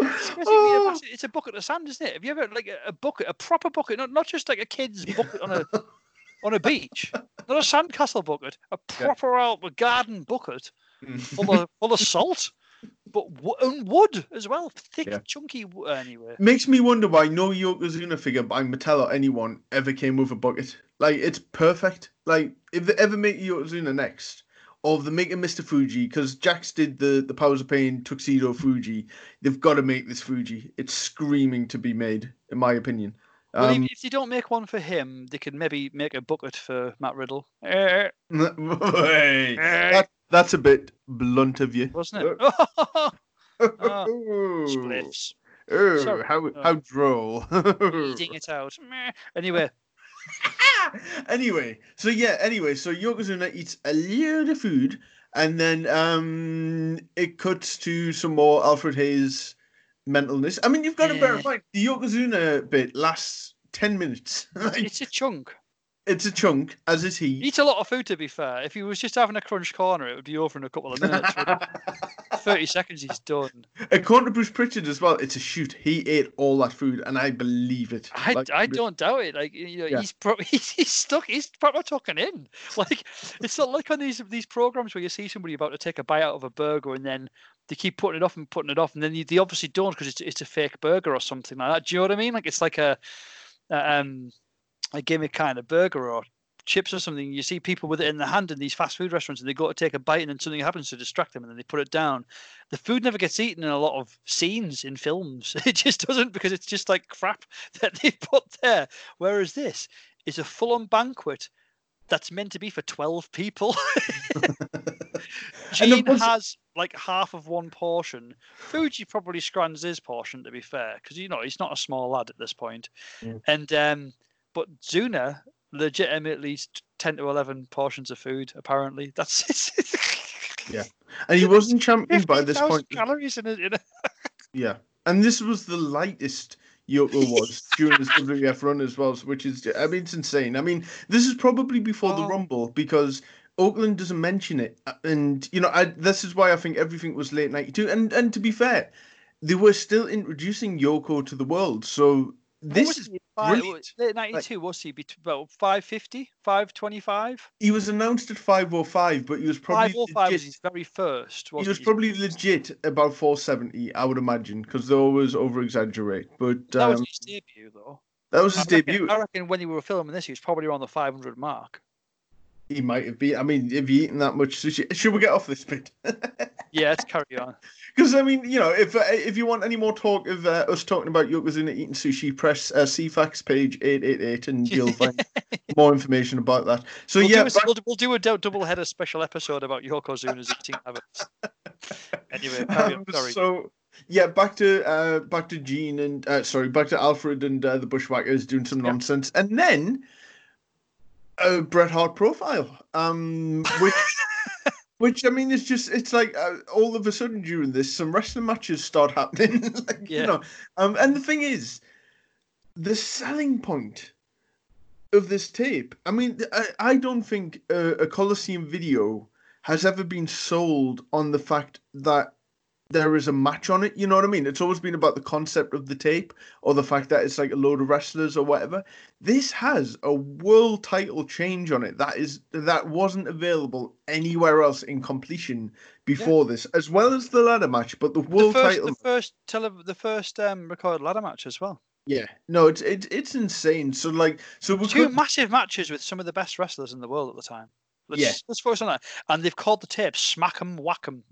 It's a Oh. massive- it's a bucket of sand, isn't it? Have you ever like a, a bucket, a proper bucket, not not just like a kid's bucket on a on a beach, not a sandcastle bucket, a Yeah. proper old garden bucket mm. full of full of salt, but and wood as well, thick, Yeah. chunky. wo- Anyway, Makes me wonder why no Yokozuna figure by Mattel or anyone ever came with a bucket. Like it's perfect. Like if they ever make Yokozuna next, or the a Mr. Fuji, because Jakks did the the Powers of Pain tuxedo Fuji, they've got to make this Fuji. It's screaming to be made, in my opinion. well, if, Um, if they don't make one for him, they could maybe make a bucket for Matt Riddle. Hey, that, that's a bit blunt of you. wasn't it? Oh, Spliffs. oh, Sorry. how Oh. how droll. Eating it out. Anyway, anyway, so yeah, anyway, so Yokozuna eats a load of food, and then um, it cuts to some more Alfred Hayes mentalness. I mean, you've got to bear in mind the Yokozuna bit lasts ten minutes. like, it's a chunk. It's a chunk, as is He he. eats a lot of food, to be fair. If he was just having a crunch corner, it would be over in a couple of minutes. 30 seconds, he's done. According to Bruce Pritchard as well, it's a shoot. He ate all that food, and I believe it. I, Like, I don't doubt it. Like you know, Yeah. he's pro- he's, he's stuck. He's proper tucking in. Like it's not like on these these programs where you see somebody about to take a bite out of a burger and then they keep putting it off and putting it off, and then they obviously don't because it's it's a fake burger or something like that. Do you know what I mean? Like it's like a, a um, a gimmick kind of burger or chips or something. You see people with it in the hand in these fast food restaurants, and they go to take a bite, and then something happens to distract them, and then they put it down. The food never gets eaten in a lot of scenes in films. It just doesn't because it's just like crap that they put there. Whereas this is a full-on banquet that's meant to be for twelve people. And Gene was- has like half of one portion. Fuji probably scrans his portion to be fair, because you know he's not a small lad at this point. And um, but Zuna legitimately ten to eleven portions of food. Apparently, that's it. Yeah. And he wasn't champion by this point. Calories in a, in Yeah, and this was the lightest Yoko was during his WWF run as well, which is I mean it's insane. I mean this is probably before the Oh. Rumble because Okerlund doesn't mention it, uh, and you know I this is why I think everything was late '92. And and to be fair, they were still introducing Yoko to the world, so this was is he, five- brilliant. late ninety two. was he? Bet- About 550, 525? He was announced at 505, but he was probably 505 was his very first. he Wasn't was he? probably legit about 470, I would imagine, because they always over exaggerate. But that was um, his debut, though. that was I his reckon, debut. I reckon when you were filming this, he was probably around the 500 mark. He might have been. I mean, have you eaten that much sushi? Should we get off this bit? Yeah, let's carry on. Because I mean, you know, if uh, if you want any more talk of uh, us talking about Yokozuna eating sushi, press uh, Ceefax page eight eight eight, and you'll find more information about that. So we'll, yeah, do a, back- we'll, we'll do a dou- double header special episode about Yokozuna's eating habits. Anyway, carry on, um, sorry. so yeah, back to uh, back to Gene and uh, sorry, back to Alfred and uh, the Bushwhackers doing some Yeah. nonsense, and then a Bret Hart profile, um, which. Which I mean, it's just it's like uh, all of a sudden during this, some wrestling matches start happening. like, Yeah. You know, um, and the thing is, the selling point of this tape. I mean, I, I don't think a, a Coliseum video has ever been sold on the fact that there is a match on it. You know what I mean? It's always been about the concept of the tape or the fact that it's like a load of wrestlers or whatever. This has a world title change on it that is that wasn't available anywhere else in completion before this, as well as the ladder match. But the The world first, title, the first, tele- the first um, recorded ladder match as well. yeah, no, it's it's it's insane. So like, so we Two could, massive matches with some of the best wrestlers in the world at the time. Let's, Yeah. let's focus on that. And they've called the tape Smack 'em Whack 'em.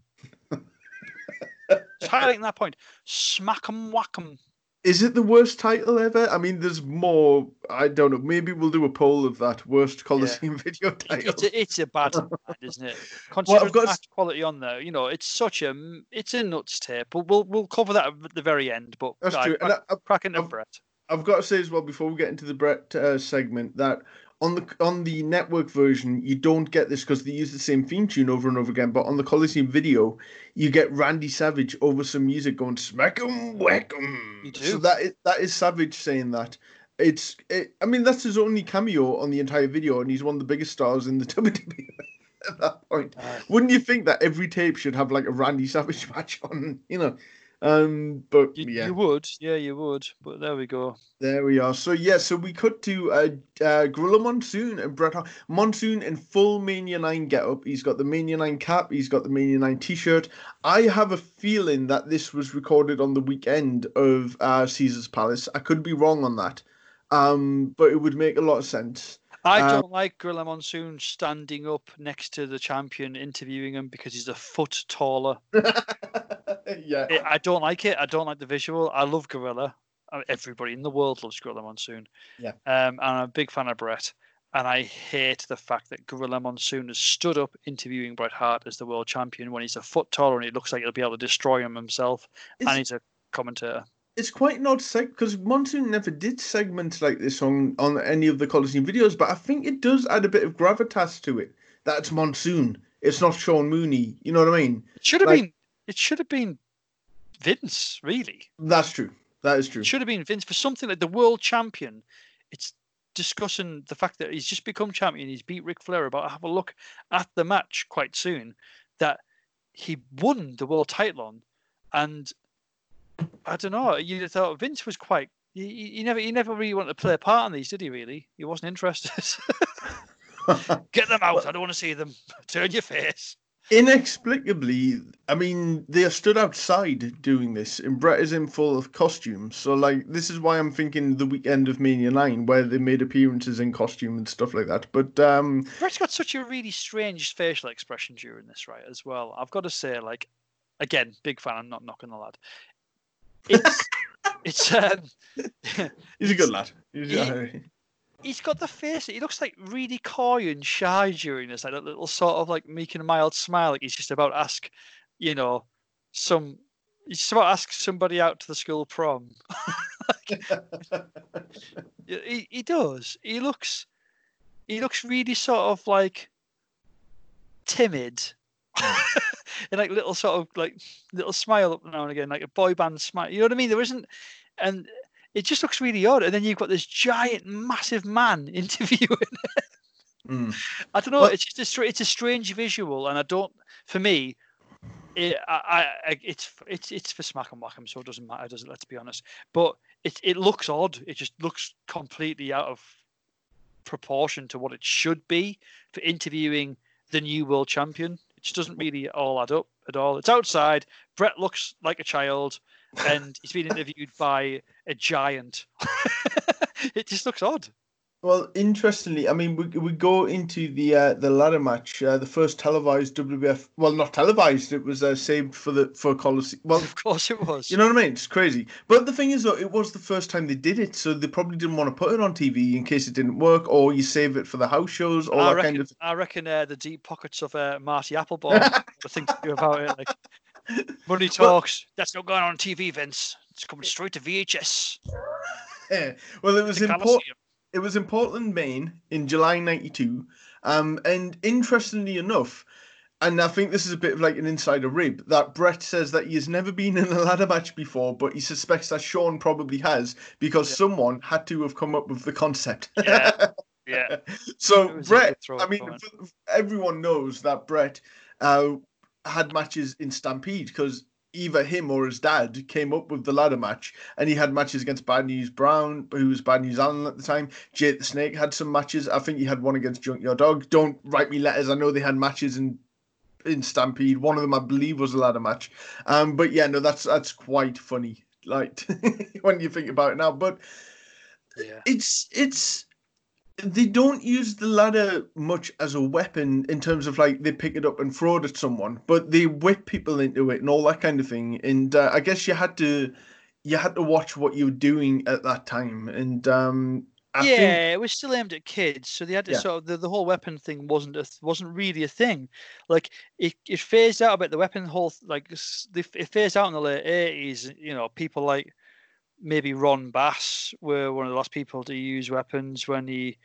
Just highlighting that point. Smack 'em Whack 'em. Is it the worst title ever? I mean, there's more. I don't know. Maybe we'll do a poll of that worst Coliseum yeah. video title. It's a, it's a bad, isn't it? Considering well, got... quality on there, you know, it's such a it's a nuts tape. But we'll we'll cover that at the very end. But that's true. Crack, I, cracking the Bret. I've got to say as well before we get into the Bret uh, segment that on the on the network version, you don't get this because they use the same theme tune over and over again. But on the Coliseum video, you get Randy Savage over some music going "Smack 'em, whack 'em." So that is, that is Savage saying that. It's it, I mean that's his only cameo on the entire video, and he's one of the biggest stars in the WWE at that point. Uh, Wouldn't you think that every tape should have like a Randy Savage match on? You know, um, but you, yeah, you would, yeah, you would. But there we go. There we are. So yeah, so we cut to uh, uh, Gorilla Monsoon and Bret Hart. Monsoon in full Mania Nine getup. He's got the Mania Nine cap. He's got the Mania Nine T-shirt. I have a feeling that this was recorded on the weekend of uh, Caesar's Palace. I could be wrong on that, um, but it would make a lot of sense. I uh, don't like Gorilla Monsoon standing up next to the champion interviewing him because he's a foot taller. yeah. It, I don't like it. I don't like the visual. I love Gorilla. Uh, everybody in the world loves Gorilla Monsoon. Yeah. Um, and I'm a big fan of Bret. And I hate the fact that Gorilla Monsoon has stood up interviewing Bret Hart as the world champion when he's a foot taller and it looks like he'll be able to destroy him himself. It's, and he's a commentator. It's quite an odd seg because Monsoon never did segments like this on, on any of the Coliseum videos, but I think it does add a bit of gravitas to it. That's Monsoon. It's not Sean Mooney. You know what I mean? It should have like, been. It should have been Vince, really. That's true. That is true. It should have been Vince for something like the world champion. It's discussing the fact that he's just become champion. He's beat Ric Flair. About have a look at the match quite soon that he won the world title on, and I don't know. You thought Vince was quite. He, he never, he never really wanted to play a part in these, did he? Really, he wasn't interested. Get them out! I don't want to see them. Turn your face inexplicably, I mean, they are stood outside doing this, and Bret is in full of costumes. So, like, this is why I'm thinking the weekend of Mania 9, where they made appearances in costume and stuff like that. But, um. Bret's got such a really strange facial expression during this, right, as well. I've got to say, like, again, big fan, I'm not knocking the lad. It's. it's um, he's a good lad. He's, he's got the face. He looks like really coy and shy during this, like a little sort of like making a mild smile, like he's just about to ask, you know, some. He's just about to ask somebody out to the school prom. he he does. He looks. He looks really sort of like timid. and like little sort of like little smile up now and again, like a boy band smile. You know what I mean? There isn't, and it just looks really odd. And then you've got this giant, massive man interviewing. mm. I don't know. it's just a it's a strange visual, and I don't. For me, it, I, I, it's it's it's for smack and whack 'em, so it doesn't matter, does it? Let's be honest. But it it looks odd. It just looks completely out of proportion to what it should be for interviewing the new world champion. Just doesn't really all add up at all. It's outside. Bret looks like a child and he's been interviewed by a giant. it just looks odd. Well, interestingly, I mean, we, we go into the uh, the ladder match, uh, the first televised WWF. Well, not televised; it was uh, saved for the for Coliseum. Well, of course it was. You know what I mean? It's crazy. But the thing is, though, it was the first time they did it, so they probably didn't want to put it on TV in case it didn't work, or you save it for the house shows, or I that reckon, kind of. I reckon uh, the deep pockets of uh, Marty Applebaum. the thing to do about it, like money talks. Well, That's not going on TV, Vince. It's coming straight to VHS. Yeah. Well, it was important it was in Portland, Maine in July 92. Um, and interestingly enough, and I think this is a bit of like an insider rib, that Bret says that he has never been in a ladder match before, but he suspects that Shawn probably has because yeah. someone had to have come up with the concept. Yeah. yeah. so Bret, I mean, everyone knows that Bret uh, had matches in Stampede because either him or his dad came up with the ladder match, and he had matches against Bad News Brown, who was Bad News Allen at the time. Jake the Snake had some matches. I think he had one against Junkyard Dog. Don't write me letters. I know they had matches in in Stampede. One of them, I believe, was a ladder match. Um, but yeah, no, that's that's quite funny. Like when you think about it now, but yeah. it's it's they don't use the ladder much as a weapon in terms of like they pick it up and throw it at someone, but they whip people into it and all that kind of thing. And uh, I guess you had to you had to watch what you were doing at that time, and um, I yeah, think, it was still aimed at kids, so they had to Yeah. sort of the, the whole weapon thing wasn't a, th- wasn't really a thing. Like it, it phased out a bit. The weapon whole like it phased out in the late eighties. You know, people like maybe Ron Bass were one of the last people to use weapons when he,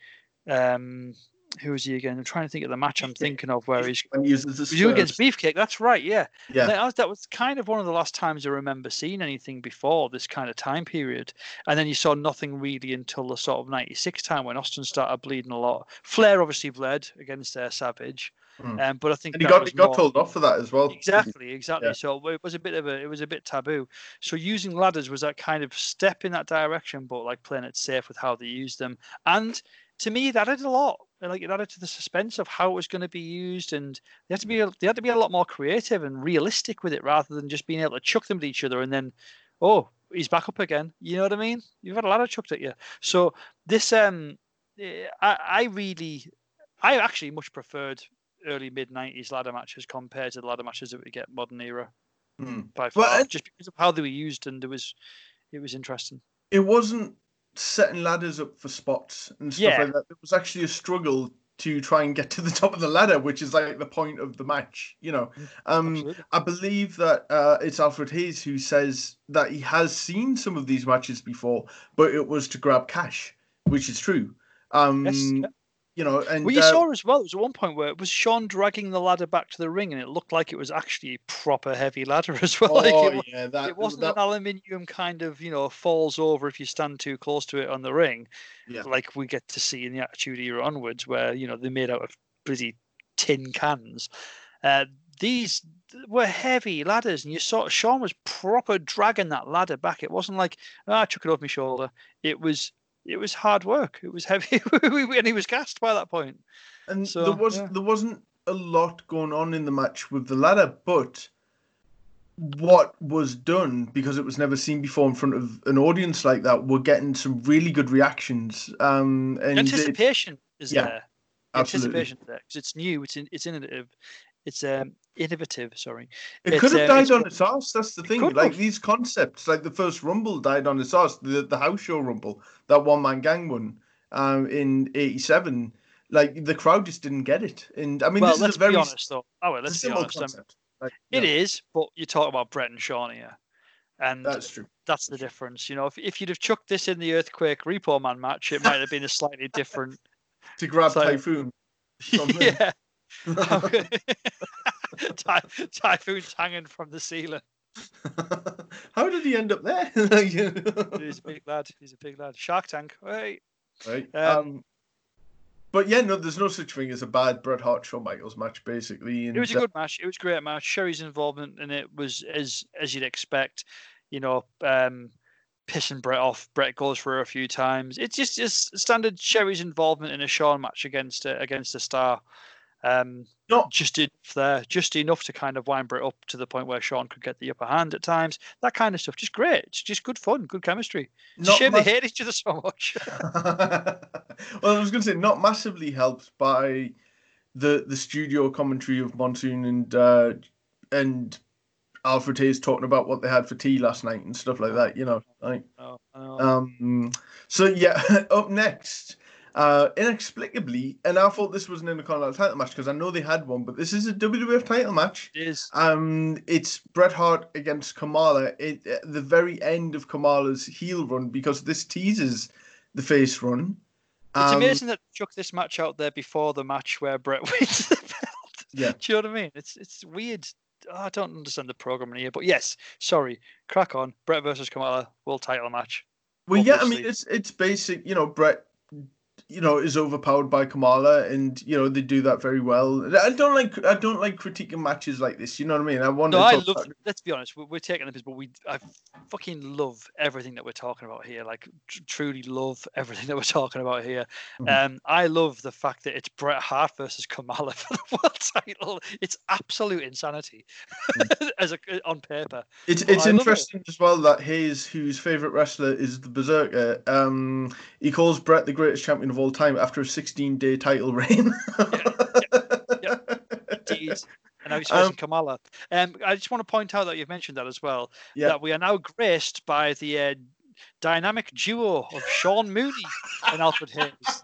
um, who was he again? I'm trying to think of the match I'm thinking of where he's when he uses the was you against Beefcake. That's right, yeah. Yeah, That was, that was kind of one of the last times I remember seeing anything before this kind of time period. And then you saw nothing really until the sort of 96 time when Austin started bleeding a lot. Flair obviously bled against uh, Savage. Hmm. Um, but I think and he got he got more- told off for that as well. Exactly, exactly. Yeah. So it was a bit of a it was a bit taboo. So using ladders was that kind of step in that direction, but like playing it safe with how they used them. And to me, that added a lot. Like it added to the suspense of how it was going to be used, and they had to be a- they had to be a lot more creative and realistic with it, rather than just being able to chuck them at each other and then, oh, he's back up again. You know what I mean? You've had a ladder chucked at you. So this um, eh, I I really, I actually much preferred early mid '90s ladder matches compared to the ladder matches that we get modern era Hmm. by far, I- just because of how they were used and it was it was interesting. It wasn't setting ladders up for spots and stuff Yeah. like that. It was actually a struggle to try and get to the top of the ladder, which is like the point of the match. You know, um, Absolutely. I believe that uh, it's Alfred Hayes who says that he has seen some of these matches before, but it was to grab cash, which is true. Um, Yes. You know, and Well, you uh, saw as well. There was at one point where it was Shawn dragging the ladder back to the ring, and it looked like it was actually a proper heavy ladder as well. like oh it, yeah, that it wasn't that, an aluminium kind of you know falls over if you stand too close to it on the ring, Yeah. like we get to see in the Attitude Era onwards, where you know they're made out of bloody tin cans. Uh, these were heavy ladders, and you saw Shawn was proper dragging that ladder back. It wasn't like "Ah, I took it off my shoulder. It was it was hard work. It was heavy, and he was gassed by that point. and so, there was yeah. there wasn't a lot going on in the match with the ladder, but what was done because it was never seen before in front of an audience like that, we're getting some really good reactions. Um, and anticipation is yeah, there. absolutely. Anticipation is there because it's new. It's in, it's innovative. It's um innovative. Sorry. It It's, could have uh, died it's on its ass. That's the thing. Like have. these concepts, like the first Rumble died on its ass. The the house show Rumble, that one man gang one, um, in '87. Like the crowd just didn't get it. And I mean, well, this let's is a very be honest though. Oh well, let's be honest. um, concept. Like, It is, but you talk about Bret and Shawn here, and That's true. that's the difference. You know, if, if you'd have chucked this in the Earthquake Repo Man match, it might have been a slightly different. To grab So- Typhoon. Yeah. Ty- Typhoon's hanging from the ceiling. How did he end up there? He's a big lad. He's a big lad. Shark Tank. Hey. right. Um, Um, but yeah, no, there's no such thing as a bad Bret Hart Shawn Michaels match, basically. It was a good match. It was a great match. Sherri's involvement in it was as as you'd expect. You know, um, pissing Bret off. Bret goes for her a few times. It's just just standard Sherri's involvement in a Shawn match against a, against a star. Um, Not- just enough there, just enough to kind of wind Bret up to the point where Shawn could get the upper hand at times. That kind of stuff, just great. It's just good fun, good chemistry. It's a shame mass- they hate each other so much. well, I was going to say not massively helped by the the studio commentary of Monsoon and uh, and Alfred Hayes talking about what they had for tea last night and stuff like that. You know, like Oh, I know. um. So yeah, up next. Uh, inexplicably, and I thought this was an Intercontinental title match because I know they had one, but this is a WWF title match. it is. Um, it's Bret Hart against Kamala it, at the very end of Kamala's heel run because this teases the face run. It's Um, amazing that chuck this match out there before the match where Bret wins the belt. Yeah. Do you know what I mean? It's it's weird. Oh, I don't understand the programming here, but yes, sorry. Crack on. Bret versus Kamala, world title match. Well, yeah, I mean it's it's basic. You know, Bret, you know, is overpowered by Kamala, and you know they do that very well. I don't like I don't like critiquing matches like this. You know what I mean? I want No, to I love. about- Let's be honest. We're, we're taking the piss, but we I fucking love everything that we're talking about here. Like tr- truly love everything that we're talking about here. Mhm. Um, I love the fact that it's Bret Hart versus Kamala for the world title. It's absolute insanity as a, on paper. It's Well, it's I love it. interesting as well that Hayes, whose favorite wrestler is the Berserker, um, he calls Bret the greatest champion of all time after a 16 day title reign. Indeed. and now he's facing um, Kamala. Um, I just want to point out that you've mentioned that as well. Yeah. That we are now graced by the uh, dynamic duo of Sean Mooney and Alfred Hayes.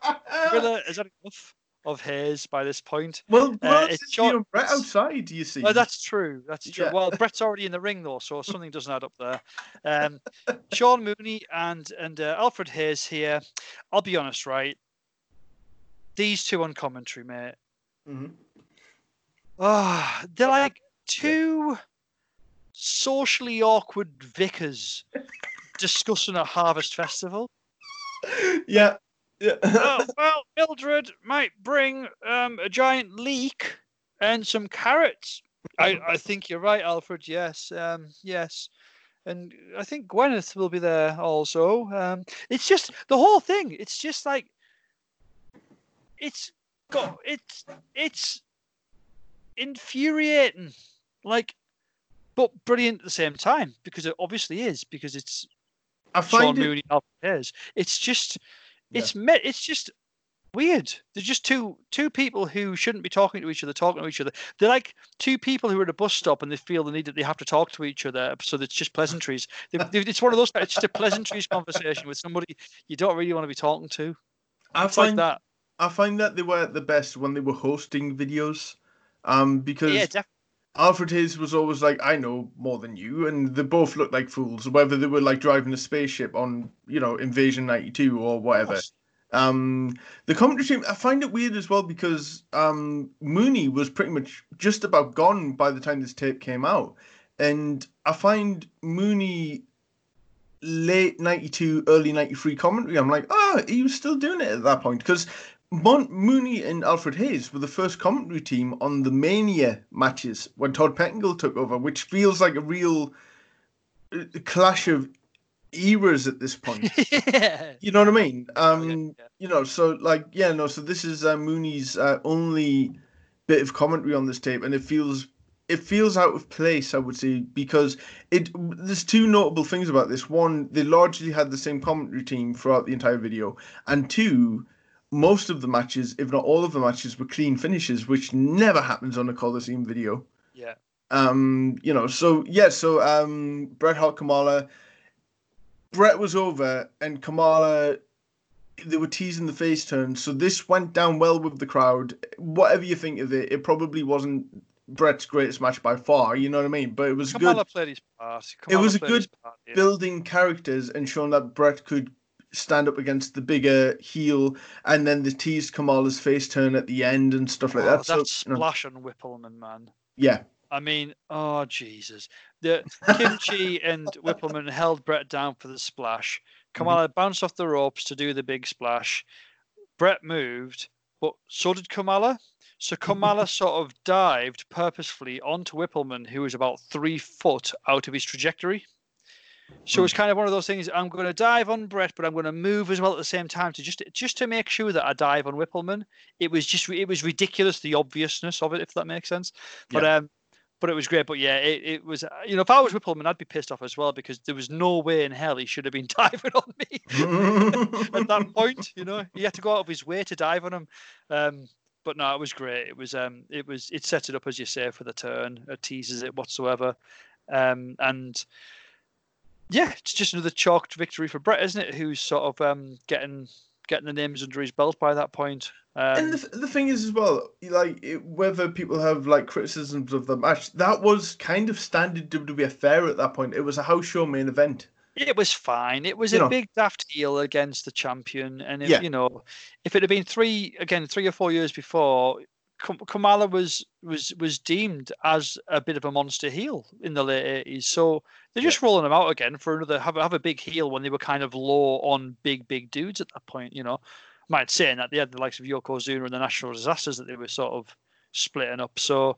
Really, is that enough? of Hayes by this point. Well, uh, it's Sean... Bret outside. Do you see? Oh, that's true. That's true. Yeah. Well, Bret's already in the ring though, so something doesn't add up there. Um, Sean Mooney and and uh, Alfred Hayes here. I'll be honest, right? These two on commentary, mate. Mm-hmm. Oh, they're like two socially awkward vicars discussing a harvest festival. Yeah. Yeah. well, well, Mildred might bring um, a giant leek and some carrots. I, I think you're right, Alfred. Yes, um, yes. And I think Gwyneth will be there also. Um, it's just the whole thing. It's just like it's got it's it's infuriating. Like but brilliant at the same time because it obviously is because it's I find Sean it... Mooney Alvarez. It's just it's yeah. it's just weird. They're just two two people who shouldn't be talking to each other, talking to each other. They're like two people who are at a bus stop and they feel the need that they have to talk to each other, so it's just pleasantries. they it's one of those. It's just a pleasantries conversation with somebody you don't really want to be talking to. I it's find like that. I find that they were at the best when they were hosting videos, um, because yeah, definitely. Alfred Hayes was always like, I know more than you, and they both looked like fools, whether they were like driving a spaceship on, you know, Invasion 92 or whatever. Um, the commentary team, I find it weird as well because um, Mooney was pretty much just about gone by the time this tape came out. And I find Mooney late 92, early 93 commentary, I'm like, oh, he was still doing it at that point. Because Mon- Mooney and Alfred Hayes were the first commentary team on the Mania matches when Todd Pettengill took over, which feels like a real uh, clash of eras at this point. yeah. You know what I mean? Um, yeah, yeah. You know, so like, yeah, no. So this is uh, Mooney's uh, only bit of commentary on this tape, and it feels it feels out of place, I would say, because it. There's two notable things about this. One, they largely had the same commentary team throughout the entire video, and two, most of the matches, if not all of the matches, were clean finishes, which never happens on a Coliseum video. Yeah. Um, you know, so yeah, so um, Bret Hart Kamala, Bret was over, and Kamala, they were teasing the face turn. So this went down well with the crowd. Whatever you think of it, it probably wasn't Bret's greatest match by far. You know what I mean? But it was Kamala good. Played his part. Kamala it was a good part, yeah. building characters and showing that Bret could stand up against the bigger heel, and then the teased Kamala's face turn at the end and stuff like oh, that. That so, splash you know. on Wippleman, man. Yeah. I mean, oh Jesus! The Kim Chee and Wippleman held Bret down for the splash. Kamala mm-hmm. bounced off the ropes to do the big splash. Bret moved, but so did Kamala. So Kamala sort of dived purposefully onto Wippleman, who was about three foot out of his trajectory. So it's kind of one of those things. I'm going to dive on Bret, but I'm going to move as well at the same time to just just to make sure that I dive on Wippleman. It was just it was ridiculous the obviousness of it, if that makes sense. But yeah. um, but it was great. But yeah, it, it was you know if I was Wippleman, I'd be pissed off as well because there was no way in hell he should have been diving on me at that point. You know, he had to go out of his way to dive on him. Um, but no, it was great. It was um, it was it set it up as you say for the turn. It teases it whatsoever, um, and yeah, it's just another chalked victory for Bret, isn't it? Who's sort of um, getting getting the names under his belt by that point. Um, and the, the thing is as well, like it, whether people have like criticisms of the match, that was kind of standard WWE fare at that point. It was a house show main event. It was fine. It was you a know. big daft heel against the champion, and if, yeah. you know, if it had been three again, three or four years before, Kamala was was was deemed as a bit of a monster heel in the late eighties. So they're just yeah. rolling him out again for another have have a big heel when they were kind of low on big big dudes at that point. You know, I might say that they had the likes of Yokozuna and the National Disasters that they were sort of splitting up. So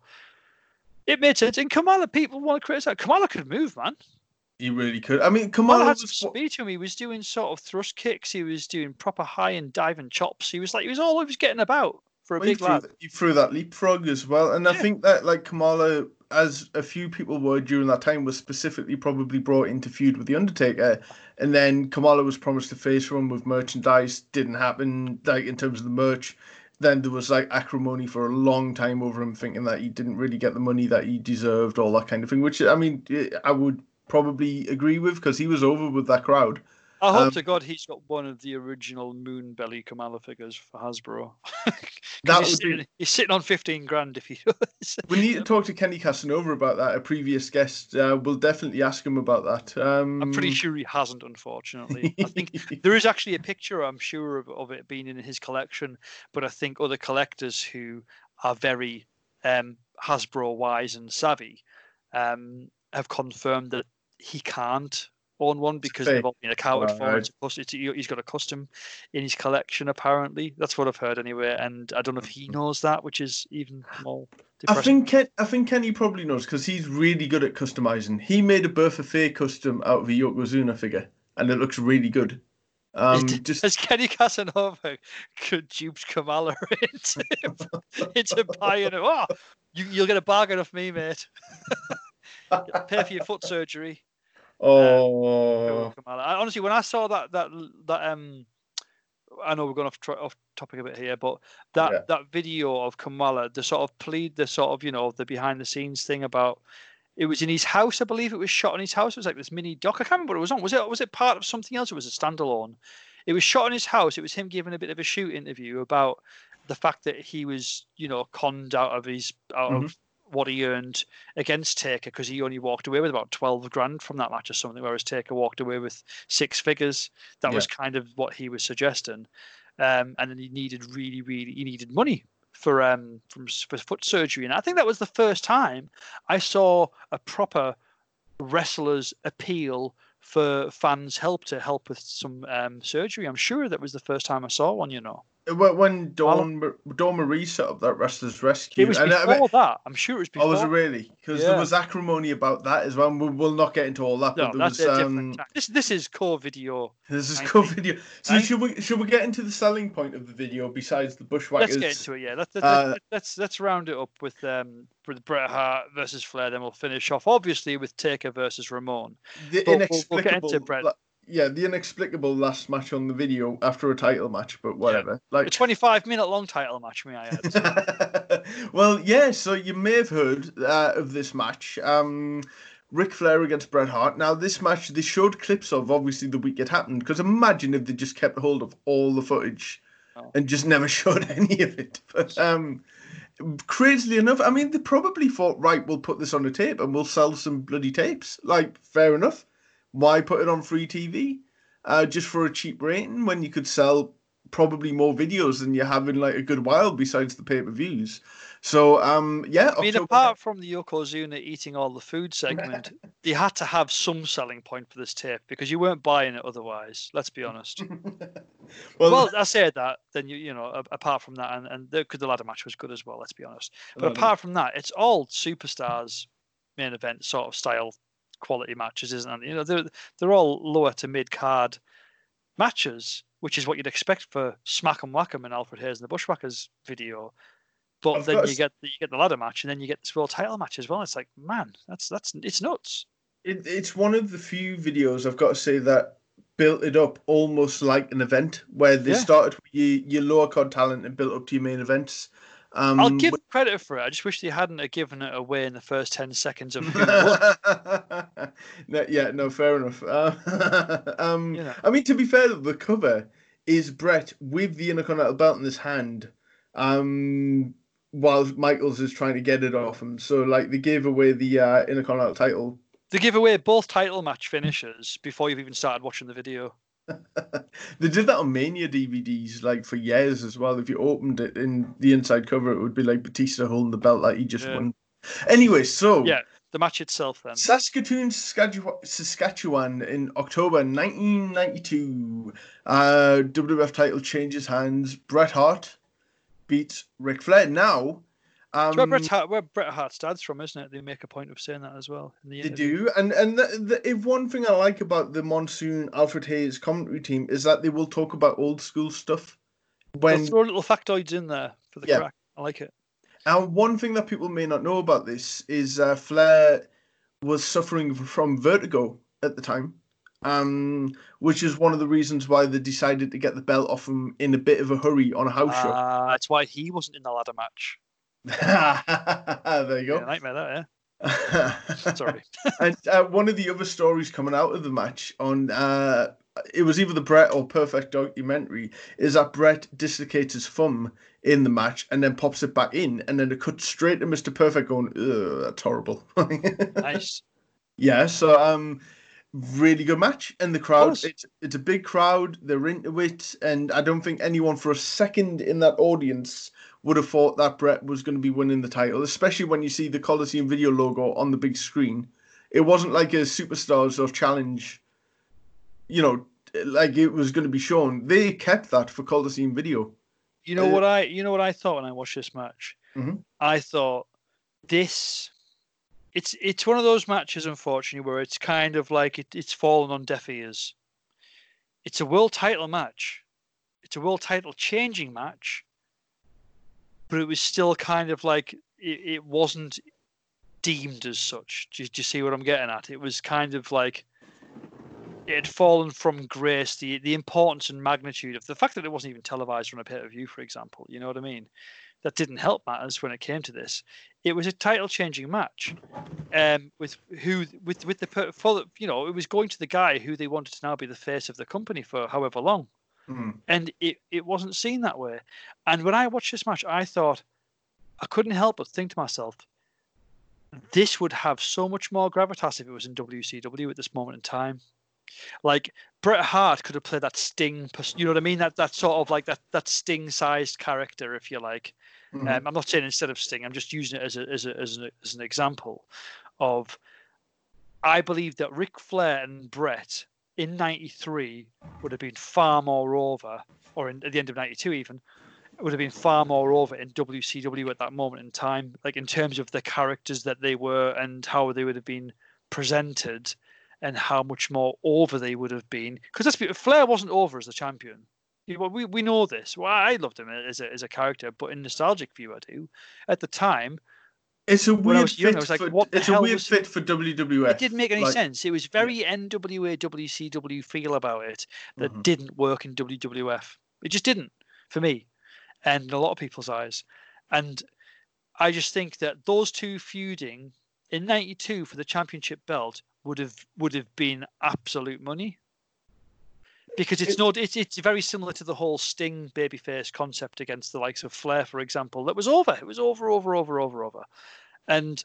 it made sense. And Kamala, people want to criticize. Kamala could move, man. He really could. I mean, Kamala, Kamala had was... speed to him. He was doing sort of thrust kicks. He was doing proper high and diving chops. He was like he was all he was getting about for a well, big he lad. he threw that leapfrog as well, and yeah. I think that like Kamala, as a few people were during that time, was specifically probably brought into feud with the Undertaker, and then Kamala was promised a face run with merchandise, didn't happen. Like in terms of the merch, then there was like acrimony for a long time over him, thinking that he didn't really get the money that he deserved, all that kind of thing. Which I mean, eh, I would probably agree with because he was over with that crowd. I hope um, to God he's got one of the original Moonbelly Kamala figures for Hasbro. that he's, sitting, be... he's sitting on 15 grand if he does. we need to talk to Kenny Casanova about that. A previous guest. Uh, we'll definitely ask him about that. Um... I'm pretty sure he hasn't, unfortunately. I think there is actually a picture, I'm sure, of, of it being in his collection, but I think other collectors who are very um, Hasbro wise and savvy um, have confirmed that he can't own one because they've all been accounted right. for. It's, he's got a custom in his collection, apparently. That's what I've heard anyway. And I don't know if he knows that, which is even more. Depressing. I think Ken, I think Kenny probably knows because he's really good at customizing. He made a Bertha Faye custom out of a Yokozuna figure, and it looks really good. Um, just... Has Kenny Casanova could duped Kamala into, into buying it? Oh, you, you'll get a bargain off me, mate. Pay for your foot surgery. Oh, um, I, honestly, when I saw that that that um, I know we're going off off topic a bit here, but that yeah. that video of Kamala, the sort of plead, the sort of you know the behind the scenes thing about it was in his house, I believe it was shot in his house. It was like this mini doc. I can't remember what it was on. Was it was it part of something else? It was a standalone. It was shot in his house. It was him giving a bit of a shoot interview about the fact that he was, you know, conned out of his out mm-hmm. of what he earned against Taker because he only walked away with about 12 grand from that match or something, whereas Taker walked away with six figures. That yeah. was kind of what he was suggesting. Um, and then he needed really, really, he needed money for um from for foot surgery, and I think that was the first time I saw a proper wrestler's appeal for fans' help to help with some um, surgery. I'm sure that was the first time I saw one. You know when Dawn Dawn Marie set up that Wrestlers Rescue. It was and before I mean, that. I'm sure it was before. Oh, was it really? Because yeah. there was acrimony about that as well. We'll, we'll not get into all that. No, but that's was, a different. Um, this this is core video. This is core video. So should we should we get into the selling point of the video besides the bushwhackers? Let's get into it. Yeah, let's let's, uh, let's, let's round it up with um with Bret Hart versus Flair. Then we'll finish off obviously with Taker versus Ramon. The but inexplicable. We'll, we'll get into Bret yeah, the inexplicable last match on the video after a title match, but whatever. Yeah. Like a 25 minute long title match, may I add? well, yeah. So you may have heard uh, of this match. Um, Ric Flair against Bret Hart. Now, this match they showed clips of obviously the week it happened. Because imagine if they just kept hold of all the footage oh. and just never showed any of it. But um, crazily enough, I mean, they probably thought, right, we'll put this on a tape and we'll sell some bloody tapes. Like, fair enough why put it on free TV uh, just for a cheap rating when you could sell probably more videos than you have in like a good while besides the pay per views? So um, yeah. I mean, October... apart from the Yokozuna eating all the food segment, they had to have some selling point for this tape because you weren't buying it otherwise. Let's be honest. well, well, I said that. Then you you know apart from that, and and the, the ladder match was good as well. Let's be honest. But apart from that, it's all superstars main event sort of style quality matches, isn't it? You know, they're they're all lower to mid card matches, which is what you'd expect for Smack and Whack'em and Alfred Hayes and the Bushwhackers video. But of then you get the, you get the ladder match, and then you get this world title match as well. It's like, man, that's that's it's nuts. It, it's one of the few videos I've got to say that built it up almost like an event where they yeah. started with your, your lower card talent and built up to your main events. Um, I'll give credit for it. I just wish they hadn't have given it away in the first ten seconds of. no, yeah, no, fair enough. Uh, um, yeah. I mean, to be fair, the cover is Bret with the Intercontinental belt in his hand, um, while Michaels is trying to get it off him. So, like, they gave away the uh, Intercontinental title. They give away both title match finishes before you've even started watching the video. They did that on Mania DVDs like for years as well. If you opened it in the inside cover, it would be like Batista holding the belt like he just yeah. won. Anyway, so yeah, the match itself then. Saskatoon, Saskatchewan in October 1992. Uh, WWF title changes hands. Bret Hart beats Ric Flair. Now, um, where, Bret Hart, where Bret Hart's dad's from, isn't it? They make a point of saying that as well. The they do, and and the, the, if one thing I like about the Monsoon Alfred Hayes commentary team is that they will talk about old school stuff. When They'll throw little factoids in there for the yeah. crack. I like it. And one thing that people may not know about this is uh, Flair was suffering from vertigo at the time. um, which is one of the reasons why they decided to get the belt off him in a bit of a hurry on a house show. Uh, that's why he wasn't in the ladder match. there you Yeah, go. nightmare that, yeah. Sorry. and uh, one of the other stories coming out of the match on uh, it was either the Bret or Perfect documentary is that Bret dislocates his thumb in the match and then pops it back in, and then it cuts straight to Mr. Perfect going, Ugh, that's horrible. nice. Yeah, so um, really good match, and the crowd. It's it's a big crowd. They're into it, and I don't think anyone for a second in that audience would have thought that Bret was going to be winning the title, especially when you see the Coliseum video logo on the big screen. It wasn't like a Superstars or Challenge, you know, like it was going to be shown. They kept that for Coliseum video. You know Uh, what I you know what I thought when I watched this match? Mhm. I thought this it's it's one of those matches unfortunately where it's kind of like it, it's fallen on deaf ears. It's a world title match. It's a world title changing match. But it was still kind of like it, it wasn't deemed as such. Do, you- do you see what I'm getting at? It was kind of like it had fallen from grace. The the importance and magnitude of the fact that it wasn't even televised on a pay per view, for example. You know what I mean? That didn't help matters when it came to this. It was a title changing match, um, with who with with the for the- you know it was going to the guy who they wanted to now be the face of the company for however long, Mhm. and it it wasn't seen that way. And when I watched this match, I thought I couldn't help but think to myself, this would have so much more gravitas if it was in WCW at this moment in time. Like Bret Hart could have played that Sting, you know what I mean? That that sort of like that that Sting-sized character, if you like. Mhm. Um, I'm not saying instead of Sting. I'm just using it as a, as a, as, an, as an example of. I believe that Ric Flair and Bret in '93 would have been far more over, or in, at the end of '92 even, it would have been far more over in WCW at that moment in time, like in terms of the characters that they were and how they would have been presented, and how much more over they would have been. Because be Flair wasn't over as the champion. You know, we, we know this. Well, I loved him as a, as a character, but in nostalgic view, I do. At the time, It's a weird young, I fit was like, for, it's a weird fit for WWF. it didn't make any like- sense. It was very NWA WCW feel about it that Mhm. didn't work in WWF. It just didn't for me, and in a lot of people's eyes. And I just think that those two feuding in '92 for the championship belt would have would have been absolute money. Because it's not it's it's very similar to the whole Sting babyface concept against the likes of Flair, for example. That was over. It was over, over, over, over, over. And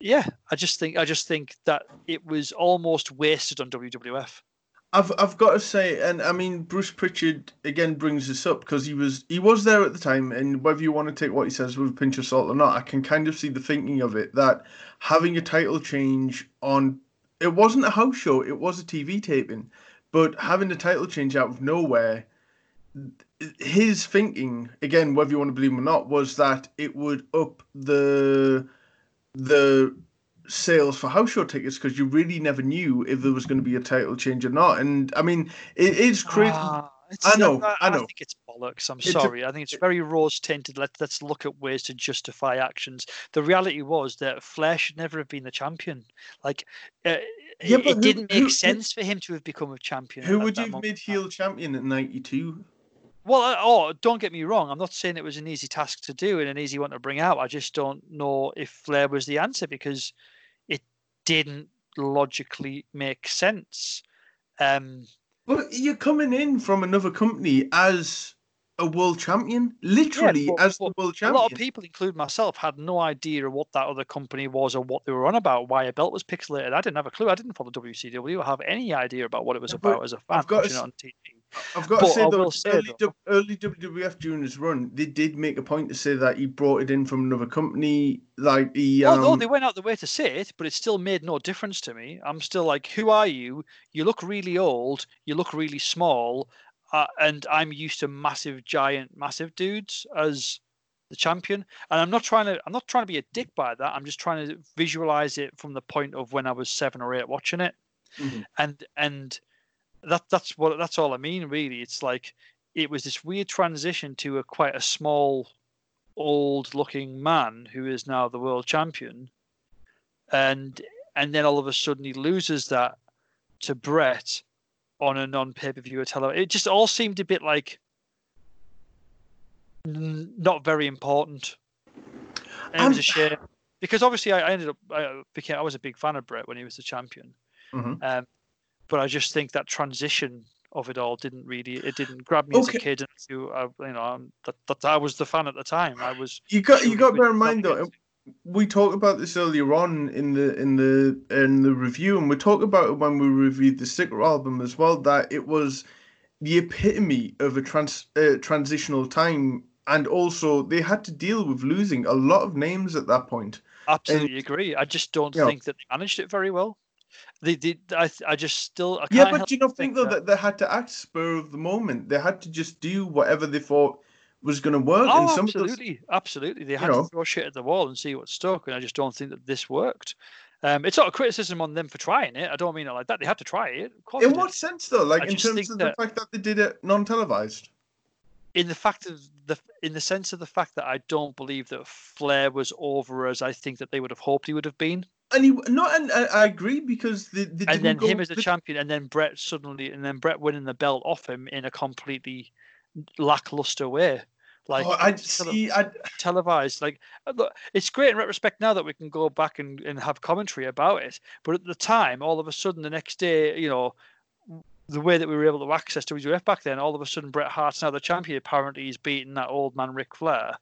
yeah, I just think I just think that it was almost wasted on WWF. I've I've got to say, and I mean Bruce Pritchard again brings this up because he was he was there at the time, and whether you want to take what he says with a pinch of salt or not, I can kind of see the thinking of it that having a title change on it wasn't a house show, it was a TV taping, but having the title change out of nowhere, his thinking again, whether you want to believe him or not, was that it would up the the sales for house show tickets because you really never knew if there was going to be a title change or not. And I mean, it is crazy. Ah, I know, I know. think it's bollocks. I'm It's sorry. I think it's very rose tinted. Let, let's look at ways to justify actions. The reality was that Flair should never have been the champion. Like, uh, Yeah, it, but it who- didn't make who- sense for him to have become a champion. Who would you have made heel champion at '92? Well, uh, oh, don't get me wrong. I'm not saying it was an easy task to do and an easy one to bring out. I just don't know if Flair was the answer because it didn't logically make sense. Um, But you're coming in from another company as a world champion, literally but- as but the world champion. a lot of people, including myself, had no idea what that other company was or what they were on about, why a belt was pixelated. I didn't have a clue. I didn't follow WCW or have any idea about what it was Yeah, about as a fan I've got to on TV. I've got to say I though, say, early, though- early WWF during his run, they did make a point to say that he brought it in from another company. Like he, um, they went out the way to say it, but it still made no difference to me. I'm still like, who are you? You look really old. You look really small, uh, and I'm used to massive, giant, massive dudes as the champion. And I'm not trying to. I'm not trying to be a dick by that. I'm just trying to visualize it from the point of when I was seven or eight watching it, Mhm. and and that that's what that's all I mean. Really, it's like it was this weird transition to a quite a small old looking man who is now the world champion and and then all of a sudden he loses that to Bret on a non pay per view or television. It just all seemed a bit like n- not very important. And it was a Um, shame because obviously I, I ended up I became I was a big fan of Bret when he was the champion. Mhm. Um, but I just think that transition of it all didn't really it didn't grab me as a kid. And you, I, you know, I'm, that, that I was the fan at the time. I was. You got you got to bear in mind though. We talked about this earlier on in the in the in the review, and we talked about it when we reviewed the Sticker album as well. That it was the epitome of a trans uh, transitional time, and also they had to deal with losing a lot of names at that point. Absolutely agree. I just don't you know- think that they managed it very well. They did. I, I just still. I Yeah, but do you not think though that they had to act spur of the moment? They had to just do whatever they thought was going to work. Oh, and some of those- absolutely, absolutely. They had know. to throw shit at the wall and see what stuck, and I just don't think that this worked. Um, it's not a criticism on them for trying it. I don't mean it like that. They had to try it. In they did. what sense though? Like I in terms of the fact that they did it non-televised. in the fact of the in the sense of the fact that I don't believe that Flair was over as I think that they would have hoped he would have been, And he no, and I, I agree because the, they and then him as a with- champion, and then Bret suddenly, and then Bret winning the belt off him in a completely lackluster way. Like oh, I tele- see. I televised. Like, uh, it's great in retrospect now that we can go back and, and have commentary about it. But at the time, all of a sudden, the next day, you know, the way that we were able to access WWF back then, all of a sudden, Bret Hart's now the champion. Apparently, he's beating that old man Ric Flair.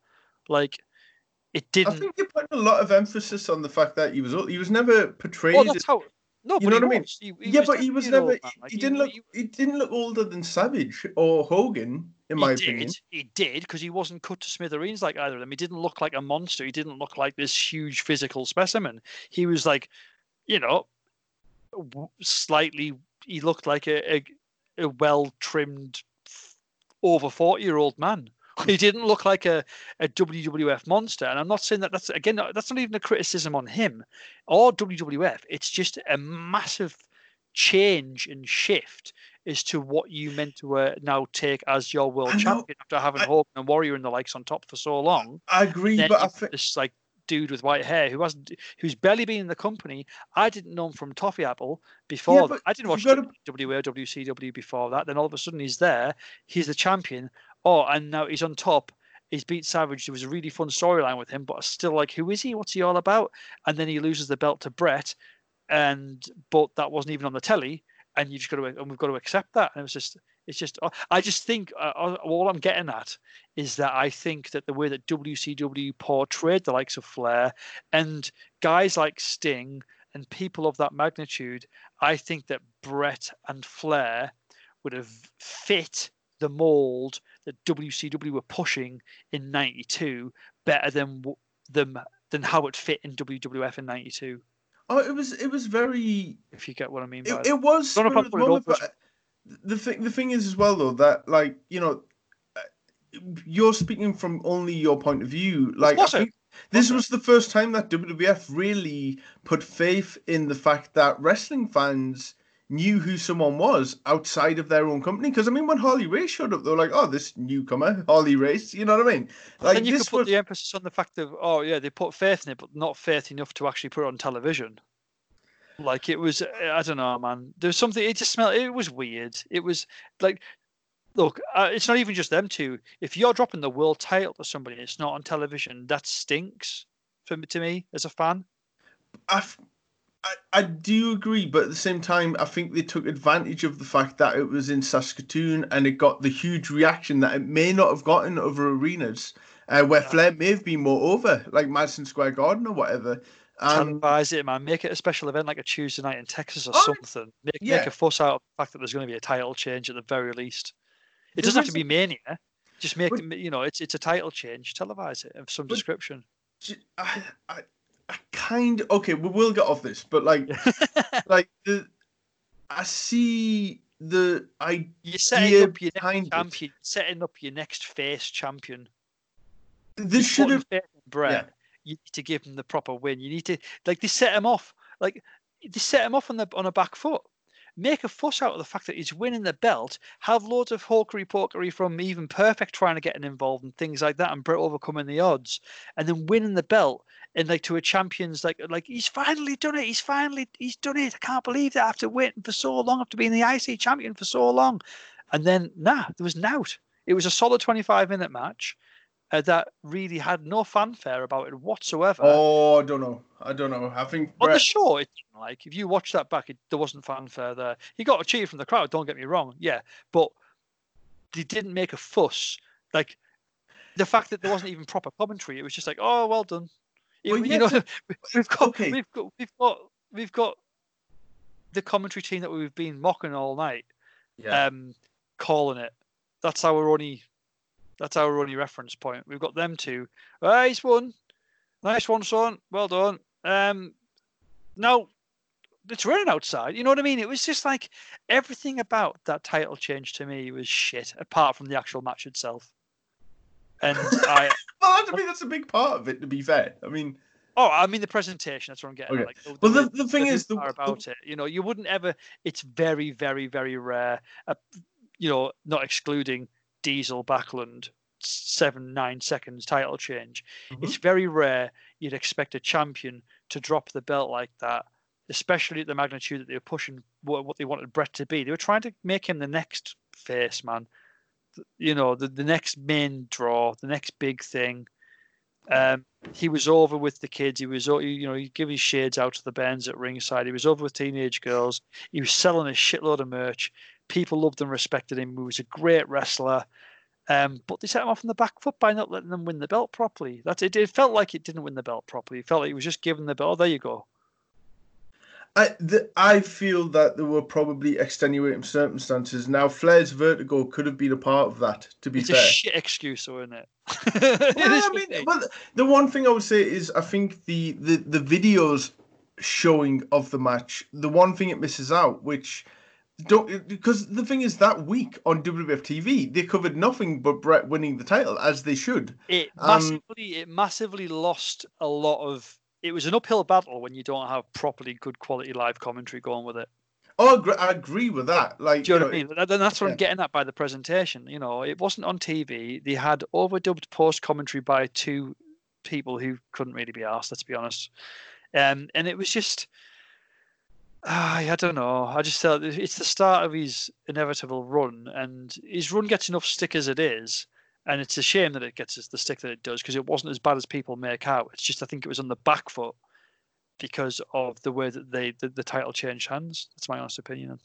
Like, it didn't. I think they put a lot of emphasis on the fact that he was he was never portrayed. Well, that's how. No, You but know he what I mean? He, he yeah, but he was never. He. Like, he didn't look. He didn't look older than Savage or Hogan, in my he opinion. Did, he did because he wasn't cut to smithereens like either of them. He didn't look like a monster. He didn't look like this huge physical specimen. He was like, you know, slightly. He looked like a, a, a well trimmed, over forty year old man. He didn't look like a, a WWF monster. And I'm not saying that that's again that's not even a criticism on him or WWF. It's just a massive change and shift as to what you meant to uh, now take as your world champion after having I- Hogan and Warrior and the likes on top for so long. I agree, but I think this like dude with white hair who hasn't who's barely been in the company. I didn't know him from Toffee Apple before. that. but I didn't watch gotta- WWA, WCW before that. Then all of a sudden he's there. He's the champion. Oh, and now he's on top. He's beat Savage. There was a really fun storyline with him, but I still like, who is he? What's he all about? And then he loses the belt to Bret, and but that wasn't even on the telly, and you just got to and we've got to accept that. And it was just, it's just, I just think uh, uh, all I'm getting at is that I think that the way that WCW portrayed the likes of Flair and guys like Sting and people of that magnitude, I think that Bret and Flair would have fit the mold that WCW were pushing in '92 better than them than how it fit in WWF in '92. oh, it was it was very If you get what I mean by it, it was Don't know if spur I'm of the it but uh, the thing the thing is as well though that like you know uh, you're speaking from only your point of view like I this I- was the first time that WWF really put faith in the fact that wrestling fans knew who someone was outside of their own company because I mean when Harley Race showed up they were like oh this newcomer Harley Race you know what I mean like then you could this put was the emphasis on the fact of oh yeah they put faith in it, but not faith enough to actually put it on television. Like it was, I don't know, man. There was something. It just smelled. It was weird. It was like, look, uh, it's not even just them two. If you're dropping the world title to somebody, and it's not on television. That stinks for me, to me as a fan. I, f- I, I do agree, but at the same time, I think they took advantage of the fact that it was in Saskatoon and it got the huge reaction that it may not have gotten other arenas uh, where Yeah. Flair may have been more over, like Madison Square Garden or whatever. Um, Televise it, man. Make it a special event like a Tuesday night in Texas or Oh, something. Make, yeah. make a fuss out of the fact that there's going to be a title change at the very least. It There doesn't have to be mania. Just make But- you know, it's it's a title change. Televise it of some But- description. I, I, I kind okay, we will get off this, but like, like the, I see the I You're setting up your behind next it. champion, setting up your next face champion. this should have faith in Bret. You need to give him the proper win. You need to like they set him off. Like they set him off on the on a back foot. Make a fuss out of the fact that he's winning the belt, have loads of hawkery pokery from even Perfect trying to get him involved and things like that, and Bret overcoming the odds, and then winning the belt and like to a champion's like like he's finally done it. He's finally he's done it. I can't believe that after waiting for so long, after being the IC champion for so long, and then nah, there was nout. It was a solid 25 minute match uh, that really had no fanfare about it whatsoever. Oh, I don't know. I don't know. I think on the show, it, like if you watch that back, it, there wasn't fanfare there. He got a cheer from the crowd. Don't get me wrong. Yeah, but they didn't make a fuss. Like the fact that there wasn't even proper commentary, it was just like, oh, well done. Well, you, know, we've got, okay. we've got, we've got, we've got the commentary team that we've been mocking all night, yeah. um, calling it. That's our only that's our only reference point. We've got them two. Nice one. Nice one, son. Well done. Um, no, it's raining outside. You know what I mean? It was just like everything about that title change to me was shit, apart from the actual match itself. And I. well, I mean, that's a big part of it. To be fair, I mean. Oh, I mean the presentation. That's what I'm getting. Okay. Like, the, well, the, the, the thing is, the, about it, you know, you wouldn't ever. It's very, very, very rare. Uh, you know, not excluding Diesel Backlund seven nine seconds title change. Mm-hmm. It's very rare you'd expect a champion to drop the belt like that, especially at the magnitude that they were pushing what, they wanted Bret to be. They were trying to make him the next face man, you know, the, the next main draw, the next big thing. Um, he was over with the kids. He was, you know, he gave his shades out to the bands at ringside. He was over with teenage girls. He was selling a shitload of merch. People loved and respected him. He was a great wrestler. Um, but they set him off on the back foot by not letting them win the belt properly. That it. It felt like it didn't win the belt properly. It felt like it was just given the belt. Oh, there you go. I the, I feel that there were probably extenuating circumstances. Now Flair's vertigo could have been a part of that. To be it's fair, a shit excuse, though, isn't it? well, I mean, but the one thing I would say is I think the the the videos showing of the match, the one thing it misses out, which don't because the thing is that week on WWF TV they covered nothing but Bret winning the title as they should. It massively um, it massively lost a lot of. It was an uphill battle when you don't have properly good quality live commentary going with it. Oh, I agree with that. Like, do you, know, know what I mean? Then that's what yeah. I'm getting at by the presentation. You know, it wasn't on TV. They had overdubbed post commentary by two people who couldn't really be asked. Let's be honest. Um, and it was just I don't know. I just felt it's the start of his inevitable run, and his run gets enough stick as it is, and it's a shame that it gets the stick that it does because it wasn't as bad as people make out. It's just I think it was on the back foot because of the way that they the, the title changed hands. That's my honest opinion.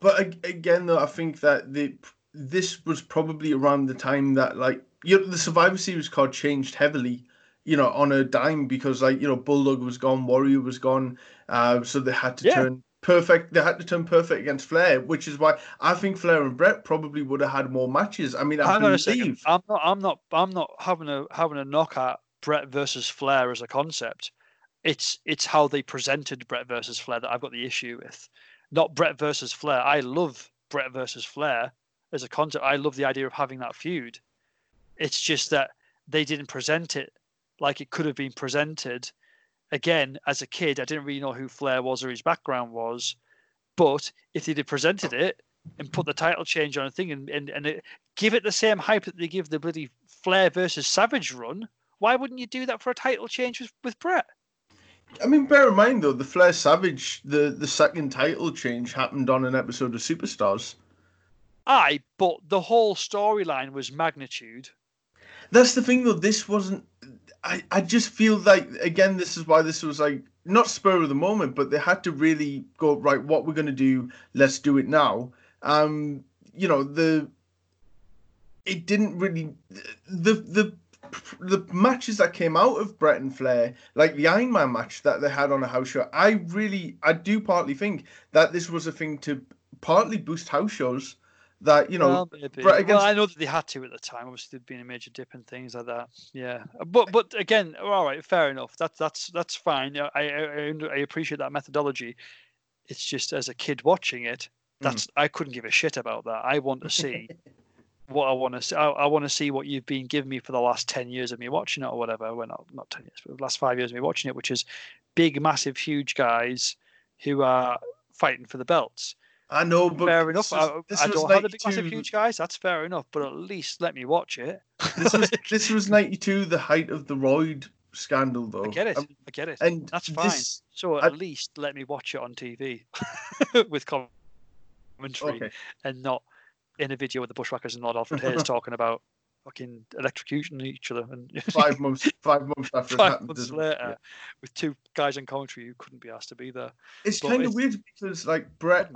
But again, though, I think that the this was probably around the time that like you know, the Survivor Series card changed heavily you know, on a dime because like you know, Bulldog was gone, Warrior was gone, uh, so they had to yeah. turn perfect. They had to turn perfect against Flair, which is why I think Flair and Bret probably would have had more matches. I mean, I Hang believe. I'm not. I'm not. I'm not having a having a knock at Bret versus Flair as a concept. It's it's how they presented Bret versus Flair that I've got the issue with. Not Bret versus Flair. I love Bret versus Flair as a concept. I love the idea of having that feud. It's just that they didn't present it like it could have been presented. Again, as a kid, I didn't really know who Flair was or his background was. But if they'd have presented it and put the title change on a thing and, and, and it, give it the same hype that they give the bloody Flair versus Savage run, why wouldn't you do that for a title change with, with Bret? I mean, bear in mind though, the Flair Savage, the the second title change happened on an episode of Superstars. Aye, but the whole storyline was magnitude. That's the thing though. This wasn't. I, I just feel like again this is why this was like not spur of the moment but they had to really go right what we're going to do let's do it now. Um you know the it didn't really the the the matches that came out of Bret and Flair, like the Iron Man match that they had on a house show, I really, I do partly think that this was a thing to partly boost house shows that you know. Well, against... I know that they had to at the time. Obviously, there'd been a major dip and things like that. Yeah, but but again, all right, fair enough. That's that's that's fine. I I, I appreciate that methodology. It's just as a kid watching it, hmm. that's mm. I couldn't give a shit about that. I want to see. what I want to see, I, I want to see what you've been giving me for the last ten years of me watching it, or whatever. Well, not not ten years, but the last five years of me watching it, which is big, massive, huge guys who are fighting for the belts I know, but fair enough. this was- I, I don't have the big massive huge guys. That's fair enough. But at least let me watch it. This was this was ninety two, the height of the roid scandal, though. I get it. Um, I get it. and That's fine. this- So I- at least let me watch it on TV with commentary okay, and not in a video with the bushwhackers and Lord Alfred Hayes talking about fucking electrocuting each other and five months, five months after it five happened. months later Yeah. with two guys in commentary who couldn't be asked to be there. It's But kind of weird because like Bret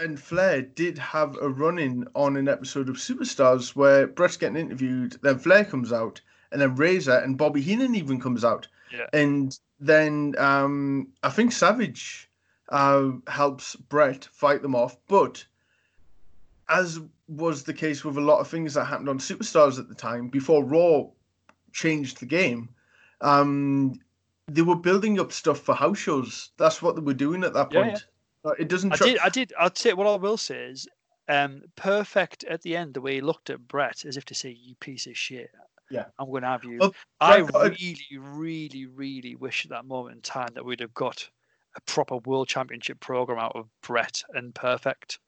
and Flair did have a run in on an episode of Superstars where Bret's getting interviewed, then Flair comes out, and then Razor and Bobby Heenan even comes out. Yeah. And then um, I think Savage uh, helps Bret fight them off. But as was the case with a lot of things that happened on Superstars at the time, before Raw changed the game, um, they were building up stuff for house shows. That's what they were doing at that Yeah, point. It doesn't. I tr- did. I did. I'd say what I will say is, um, perfect at the end. The way he looked at Bret, as if to say, "You piece of shit." Yeah. I'm going to have you. Well, I got a- really, really, really wish at that moment in time that we'd have got a proper world championship program out of Bret and Perfect.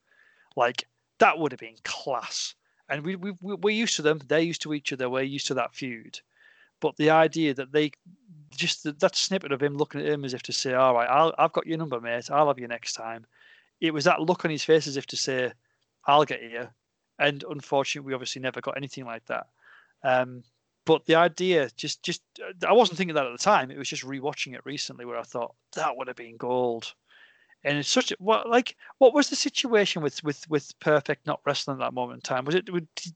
Like that would have been class. And we, we we- we're used to them. They're used to each other. We're used to that feud. But the idea that they just that, that snippet of him looking at him as if to say, "All right, I'll, I've got your number, mate. I'll have you next time." It was that look on his face as if to say, "I'll get you." And unfortunately, we obviously never got anything like that. Um, but the idea, just, just, uh, I wasn't thinking that at the time. It was just rewatching it recently where I thought that would have been gold. And it's such a what like what was the situation with with with Perfect not wrestling at that moment in time? Was it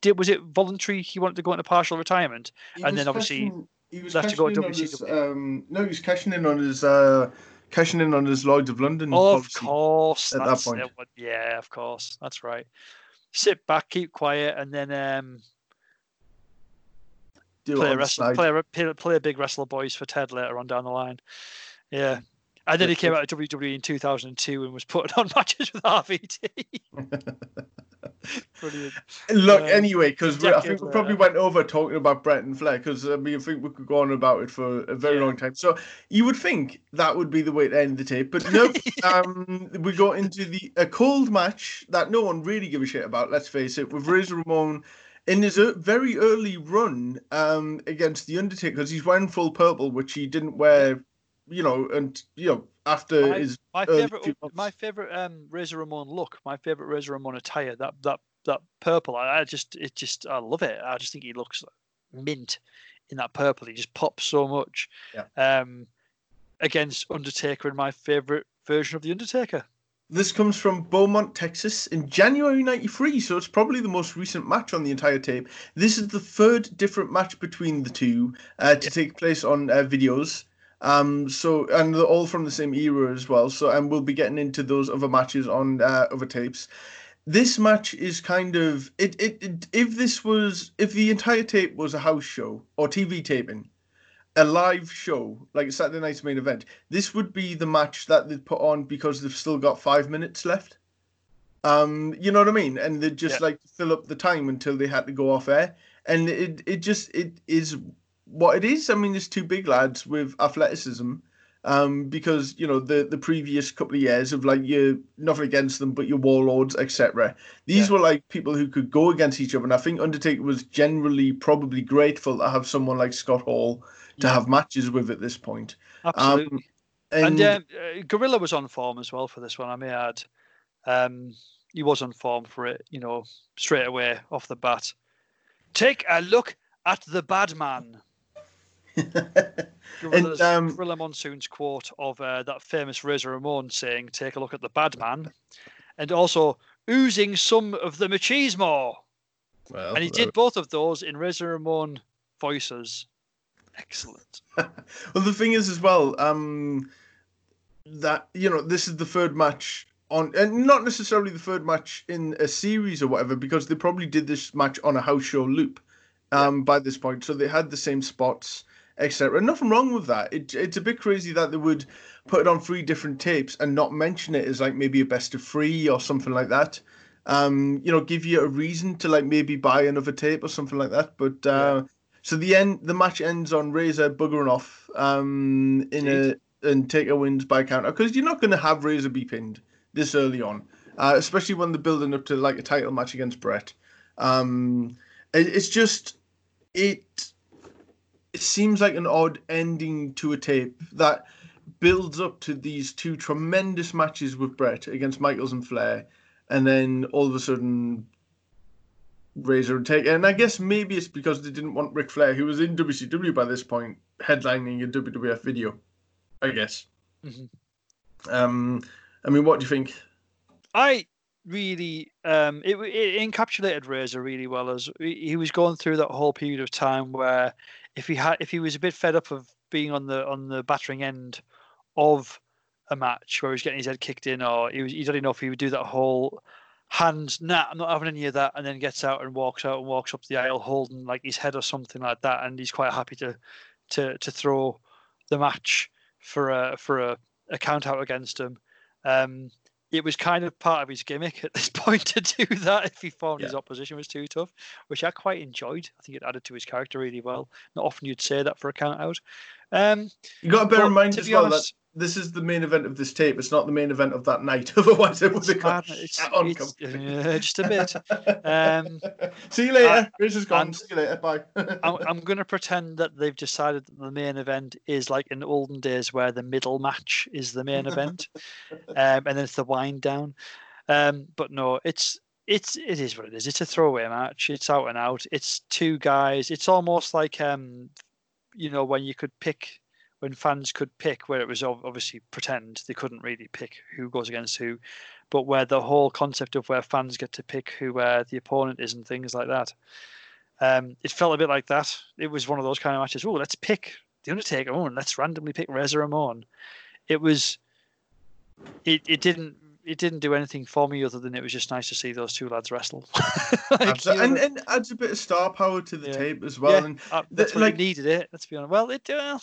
did was it voluntary? He wanted to go into partial retirement. He and then obviously he was left to go cashing to in on his, um, no, he was cashing in on his uh, cashing in on his Lloyd's of London. of course, at that point. it, yeah, of course, that's right. Sit back, keep quiet, and then um, Do play a wrestler, play a, play, play a big wrestler boys for Ted later on down the line. Yeah. And then he came out of WWE in 2002 and was putting on matches with RVD. Brilliant. Look, Uh, anyway, because I think we probably went over talking about Bret and Flair because I mean I think we could go on about it for a very Yeah. long time. So you would think that would be the way to end the tape, but no. um, we go into the a cold match that no one really give a shit about. Let's face it, with Razor Ramon in his very early run um, against the Undertaker because he's wearing full purple, which he didn't wear, you know, and you know after My- his My favorite, my favorite um, Razor Ramon look, my favorite Razor Ramon attire, that that that purple. I, I just, it just, I love it. I just think he looks mint in that purple. He just pops so much. Yeah. Um, against Undertaker and my favorite version of the Undertaker. This comes from Beaumont, Texas in January 93, so it's probably the most recent match on the entire tape. This is the third different match between the two uh, to take place on uh, videos. Um, so, and they're all from the same era as well. So, and we'll be getting into those other matches on uh, other tapes. This match is kind of it, it, it. If this was, if the entire tape was a house show or TV taping, a live show like Saturday night's main event, this would be the match that they'd put on because they've still got five minutes left. Um, you know what I mean? And they'd just Yeah. like fill up the time until they had to go off air. And it it just it is what it is. I mean, there's two big lads with athleticism. Um, because you know the the previous couple of years of like you nothing against them, but your warlords, etc. These Yeah. were like people who could go against each other, and I think Undertaker was generally probably grateful to have someone like Scott Hall to Yeah. have matches with at this point. Absolutely. And, and um, uh, Gorilla was on form as well for this one. I may add, um, he was on form for it. You know, straight away off the bat. Take a look at the bad man. Gorilla's, um, Gorilla Monsoon's quote of uh, that famous Razor Ramon saying, "Take a look at the bad man," and also oozing some of the machismo. well, And he did both of those in Razor Ramon voices. Excellent. Well, the thing is as well, um, that you know this is the third match on, and not necessarily the third match in a series or whatever, because they probably did this match on a house show loop, um, by this point, so they had the same spots, etc. Nothing wrong with that. It, it's a bit crazy that they would put it on three different tapes and not mention it as like maybe a best of three or something like that. Um, you know, give you a reason to like maybe buy another tape or something like that. But uh, so the end, the match ends on Razor buggering off um, in a and Taker wins by counter because you're not going to have Razor be pinned this early on. uh, especially when they're building up to like a title match against Bret. Um, it, it's just it. It seems like an odd ending to a tape that builds up to these two tremendous matches with Bret against Michaels and Flair, and then all of a sudden Razor and Taker. And I guess maybe it's because they didn't want Ric Flair, who was in WCW by this point, headlining a WWF video. I guess. Mm-hmm. Um, I mean, what do you think? I really um, it, it encapsulated Razor really well as he was going through that whole period of time where if he had if he was a bit fed up of being on the on the battering end of a match where he was getting his head kicked in or he was he didn't know if he would do that whole hands nah I'm not having any of that and then gets out and walks out and walks up the aisle holding like his head or something like that and he's quite happy to to to throw the match for a for a, a count out against him. Um, it was kind of part of his gimmick at this point to do that if he found yeah. his opposition was too tough, which I quite enjoyed. I think it added to his character really well. Not often you'd say that for a count out. Um, you got to bear in mind as well honest, that this is the main event of this tape. It's not the main event of that night. Otherwise, it would have got it's, it's, uh, just a bit. Um, See you later. Chris is gone. See you later. Bye. I'm, I'm going to pretend that they've decided that the main event is like in olden days where the middle match is the main event, um, and then it's the wind down. Um, but no, it's it's it is what it is. It's a throwaway match. It's out and out. It's two guys. It's almost like um, you know, when you could pick when fans could pick where it was obviously pretend they couldn't really pick who goes against who but where the whole concept of where fans get to pick who uh, the opponent is and things like that um, it felt a bit like that it was one of those kind of matches oh let's pick the undertaker oh and let's randomly pick Razor Ramon it was it, it didn't it didn't do anything for me other than it was just nice to see those two lads wrestle. like, you know, and, and adds a bit of star power to the yeah. tape as well. Yeah, and uh, that's the, like, needed it. Let's be honest. Well, it uh,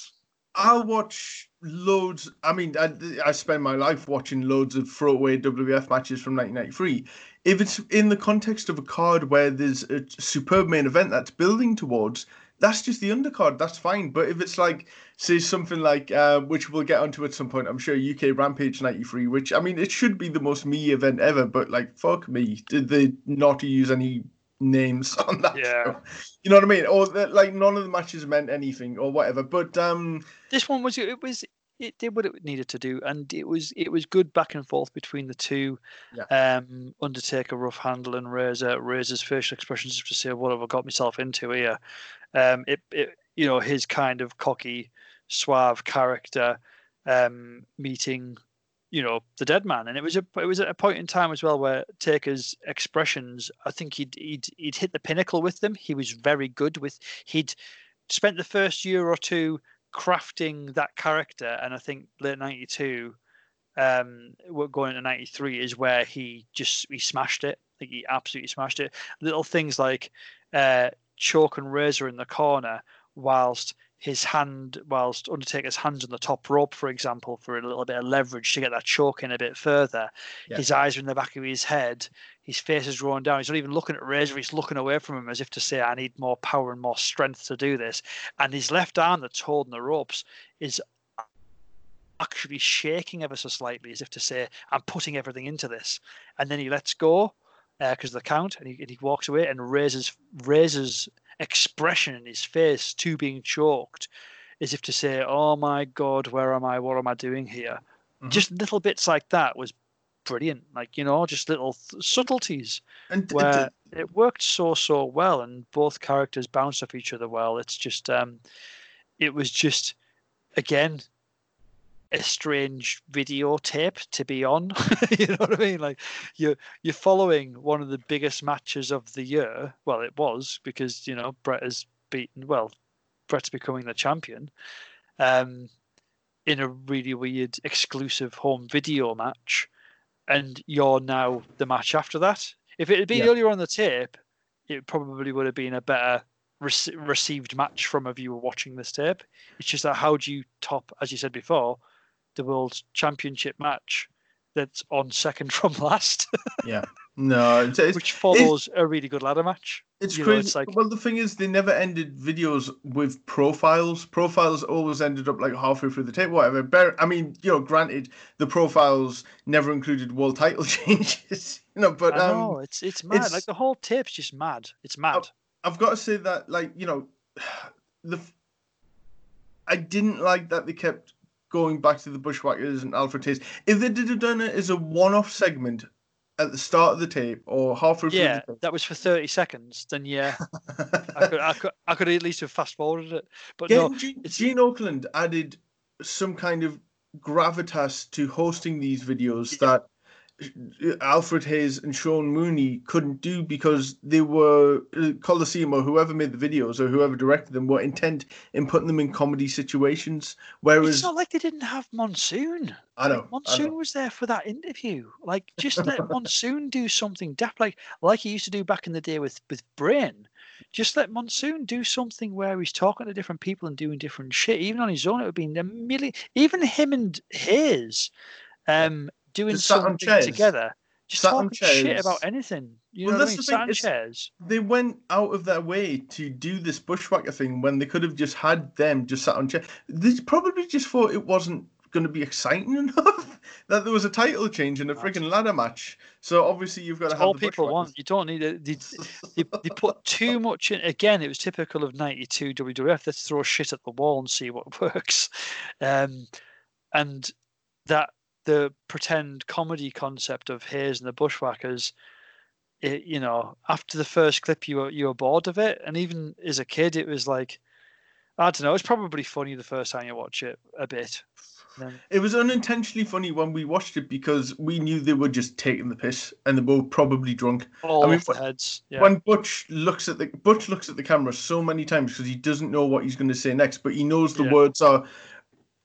I'll watch loads. I mean, I, I spend my life watching loads of throwaway WWF matches from 1993. If it's in the context of a card where there's a superb main event that's building towards, that's just the undercard. That's fine. But if it's like, say, something like, uh, which we'll get onto at some point, I'm sure UK Rampage 93, which, I mean, it should be the most me event ever, but like, fuck me. Did they not use any names on that yeah. show. You know what I mean? Or like none of the matches meant anything or whatever. But um this one was it was it did what it needed to do and it was it was good back and forth between the two yeah. um undertaker rough handle and razor razor's facial expressions to say what have i got myself into here um it, it you know his kind of cocky suave character um meeting you know the dead man. And it was a it was at a point in time as well where taker's expressions i think he'd he'd, he'd hit the pinnacle with them. He was very good with he'd spent the first year or two crafting that character. And i think late 92 um going into 93 is where he just he smashed it. I think he absolutely smashed it. Little things like uh choke and razor in the corner whilst his hand, whilst Undertaker's hands on the top rope, for example, for a little bit of leverage to get that choke in a bit further. Yeah. His eyes are in the back of his head. His face is drawn down. He's not even looking at Razor. He's looking away from him as if to say, I need more power and more strength to do this. And his left arm that's holding the ropes is actually shaking ever so slightly as if to say, I'm putting everything into this. And then he lets go because uh, of the count and he, and he walks away and raises raises expression in his face to being choked, as if to say, "Oh my God, where am I? What am I doing here?" Mm-hmm. Just little bits like that was brilliant. Like you know, just little th- subtleties and where it worked so so well, and both characters bounced off each other well. It's just, um, it was just, again, a strange videotape to be on. you know what I mean? Like you're you're following one of the biggest matches of the year. Well, it was because you know Bret has beaten. Well, Bret's becoming the champion. Um, in a really weird exclusive home video match, and you're now the match after that. If it had been yeah. earlier on the tape, it probably would have been a better re- received match from a viewer watching this tape. It's just that how do you top, as you said before, the World Championship match that's on second from last. yeah. No, it's, it's, which follows a really good ladder match. it's you know, crazy. it's like- well, the thing is, they never ended videos with profiles. Profiles always ended up like halfway through the tape, whatever. I mean, you know, granted, the profiles never included world title changes, you know, but I um, know it's it's mad. it's- like the whole tape's just mad. It's mad. I've got to say that, like, you know, the I didn't like that they kept going back to the Bushwhackers and Alfred Hayes. If they did have done it as a one-off segment at the start of the tape or halfway through yeah, that was for thirty seconds. Then yeah, I could I could I could at least have fast forwarded it. But no, Getting Gene, Gene Okerlund added some kind of gravitas to hosting these videos that Alfred Hayes and Sean Mooney couldn't do because they were uh, Coliseum or whoever made the videos or whoever directed them were intent in putting them in comedy situations. Whereas it's not like they didn't have Monsoon. I know, I Monsoon know. was there for that interview. Like, just let Monsoon do something daft, like like he used to do back in the day with with Brain. Just let Monsoon do something where he's talking to different people and doing different shit. Even on his own, it would be a million. Even him and Hayes, um, doing Just sat on something together, just Sat on talking shit about anything. You Well, know what I mean? the thing, on chairs. they went out of their way to do this bushwhacker thing when they could have just had them just sat on chair. They probably just thought it wasn't going to be exciting enough that there was a title change in a freaking ladder match. So obviously you've got to That's have all the people want. You don't need it. They, they, they put too much in. Again, it was typical of '92 WWF. Let's throw shit at the wall and see what works. Um, and that the pretend comedy concept of Hayes and the Bushwhackers. It, you know, after the first clip, you were you were bored of it, and even as a kid, it was like, I don't know. It's probably funny the first time you watch it a bit. Then, It was unintentionally funny when we watched it because we knew they were just taking the piss and they were probably drunk. all mean, off the heads. Yeah. When Butch looks at the Butch looks at the camera so many times because he doesn't know what he's going to say next, but he knows the Yeah. words are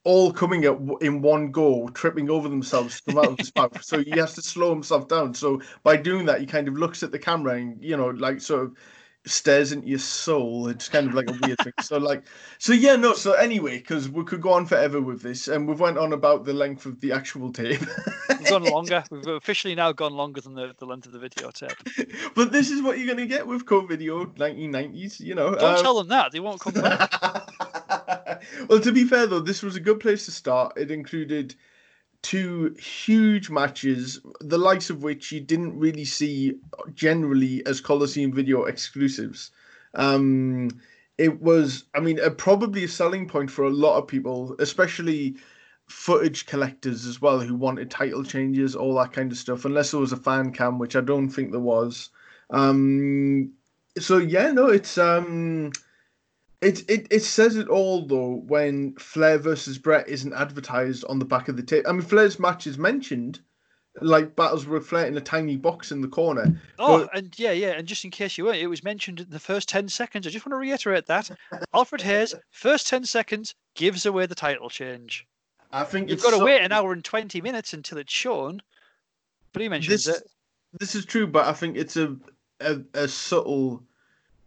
all coming at in one go, tripping over themselves to come out of his mouth. So he has to slow himself down. So by doing that, he kind of looks at the camera and you know, like sort of stares into your soul. It's kind of like a weird thing. So like, so yeah, no. So anyway, because we could go on forever with this, and we've went on about the length of the actual tape. We've gone longer. We've officially now gone longer than the, the length of the videotape. but this is what you're gonna get with co-video 1990s. You know, Don't Um, tell them that. They won't come back. well, to be fair though, this was a good place to start. It included two huge matches, the likes of which you didn't really see generally as Coliseum video exclusives. Um, it was, I mean, a, probably a selling point for a lot of people, especially footage collectors as well, who wanted title changes, all that kind of stuff. Unless there was a fan cam, which I don't think there was. Um, so yeah, no, it's um, it, it it says it all though when Flair versus Bret isn't advertised on the back of the tape. I mean, Flair's match is mentioned, like battles with Flair in a tiny box in the corner. Oh, But- and yeah, yeah. And just in case you weren't, it was mentioned in the first 10 seconds. I just want to reiterate that. Alfred Hayes, first 10 seconds, gives away the title change. I think You've got to so- wait an hour and 20 minutes until it's shown. But he mentions This, it. this is true, but I think it's a, a a subtle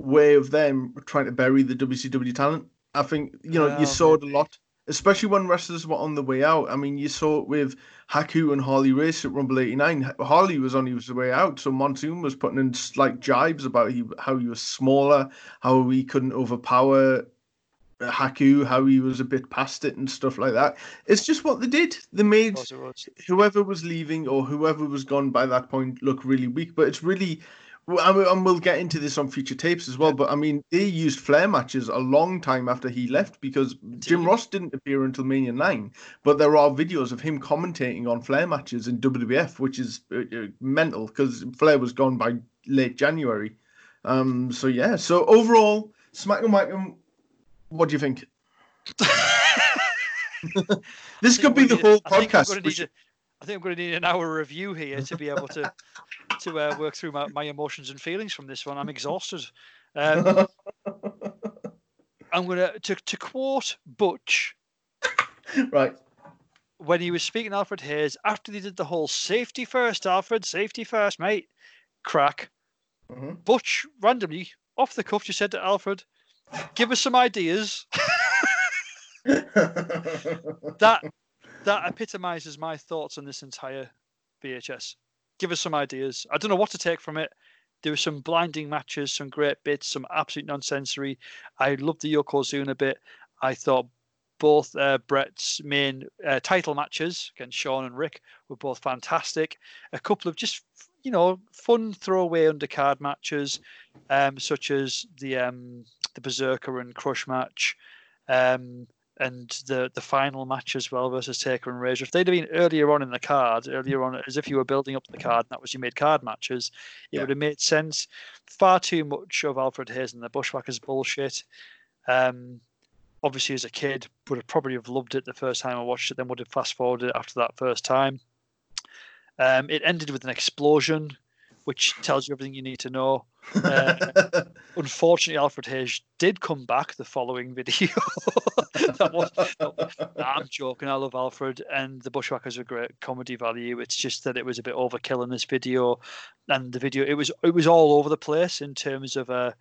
way of them trying to bury the WCW talent. I think you know Oh, you saw it a lot, especially when wrestlers were on the way out. I mean, you saw it with Haku and Harley Race at Rumble '89. Harley was on his way out, so Monsoon was putting in slight jibes about he, how he was smaller, how he couldn't overpower uh, Haku, how he was a bit past it and stuff like that. It's just what they did. They made Of course it was. whoever was leaving or whoever was gone by that point look really weak. But it's really, well, I mean, and we'll get into this on future tapes as well. But I mean, they used Flair matches a long time after he left because Jim Ross didn't appear until Mania 9. But there are videos of him commentating on Flair matches in WWF, which is uh, uh, mental because Flair was gone by late January. Um, so yeah, so overall, Smack and Whack 'em, what do you think? this could be the whole need- I think I'm podcast. gonna which- need a- I think I'm going to need an hour review here to be able to to uh, work through my, my emotions and feelings from this one. I'm exhausted. Um, I'm going to to to quote Butch right. when he was speaking Alfred Hayes after they did the whole safety first, Alfred, safety first, mate. Crack. Mhm. Butch randomly off the cuff just said to Alfred, "Give us some ideas." that that epitomizes my thoughts on this entire VHS give us some ideas. I don't know what to take from it. There were some blinding matches, some great bits, some absolute nonsensory. I loved the Yokozuna bit. I thought both uh, Bret's main uh, title matches against Shawn and Ric were both fantastic. A couple of just you know fun throwaway undercard matches, um, such as the um, the Berserker and Crush match. Um, and the the final match as well versus Taker and Razor. If they'd have been earlier on in the card, earlier on, as if you were building up the card, and that was your mid card matches, it yeah. would have made sense. Far too much of Alfred Hayes and the Bushwhackers bullshit. Um, obviously, as a kid, would have probably have loved it the first time I watched it, then would have fast forwarded after that first time. Um, it ended with an explosion, which tells you everything you need to know. Uh, unfortunately, Alfred Hayes did come back the following video. that was, I'm joking. I love Alfred, and the Bushwhackers are great comedy value. It's just that it was a bit overkill in this video, and the video it was it was all over the place in terms of a uh,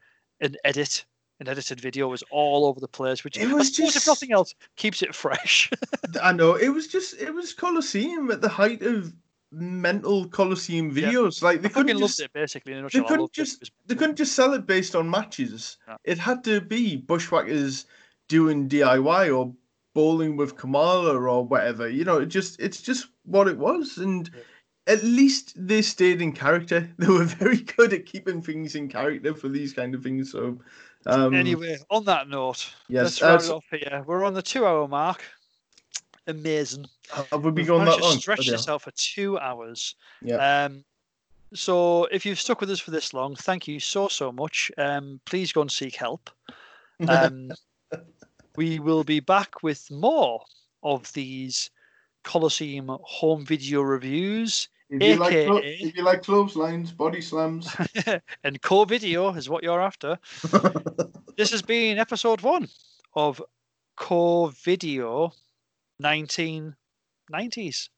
an edit. An edited video was all over the place, which it was just, if nothing else keeps it fresh. I know it was just it was Coliseum at the height of mental Coliseum videos. Yeah. Like they I couldn't just it basically. They couldn't just they couldn't just sell it based on matches. Yeah. It had to be bushwhackers doing DIY or bowling with Kamala or whatever. You know, it just it's just what it was, and yeah. at least they stayed in character. They were very good at keeping things in character for these kind of things. So. Um, anyway, on that note, yes, let's round uh, off here. We're on the two-hour mark amazing. Have we been going that long? Stretch oh, yourself for two hours. Yeah. Um, so if you've stuck with us for this long, thank you so so much. Um, please go and seek help. Um, we will be back with more of these Coliseum home video reviews. If you, AKA, like, if you like clotheslines, body slams, and core video is what you're after. this has been episode one of core video 1990s.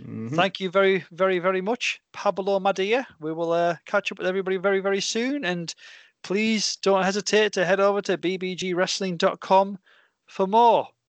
Mm-hmm. Thank you very, very, very much, Pablo Madia. We will uh, catch up with everybody very, very soon. And please don't hesitate to head over to bbgwrestling.com for more.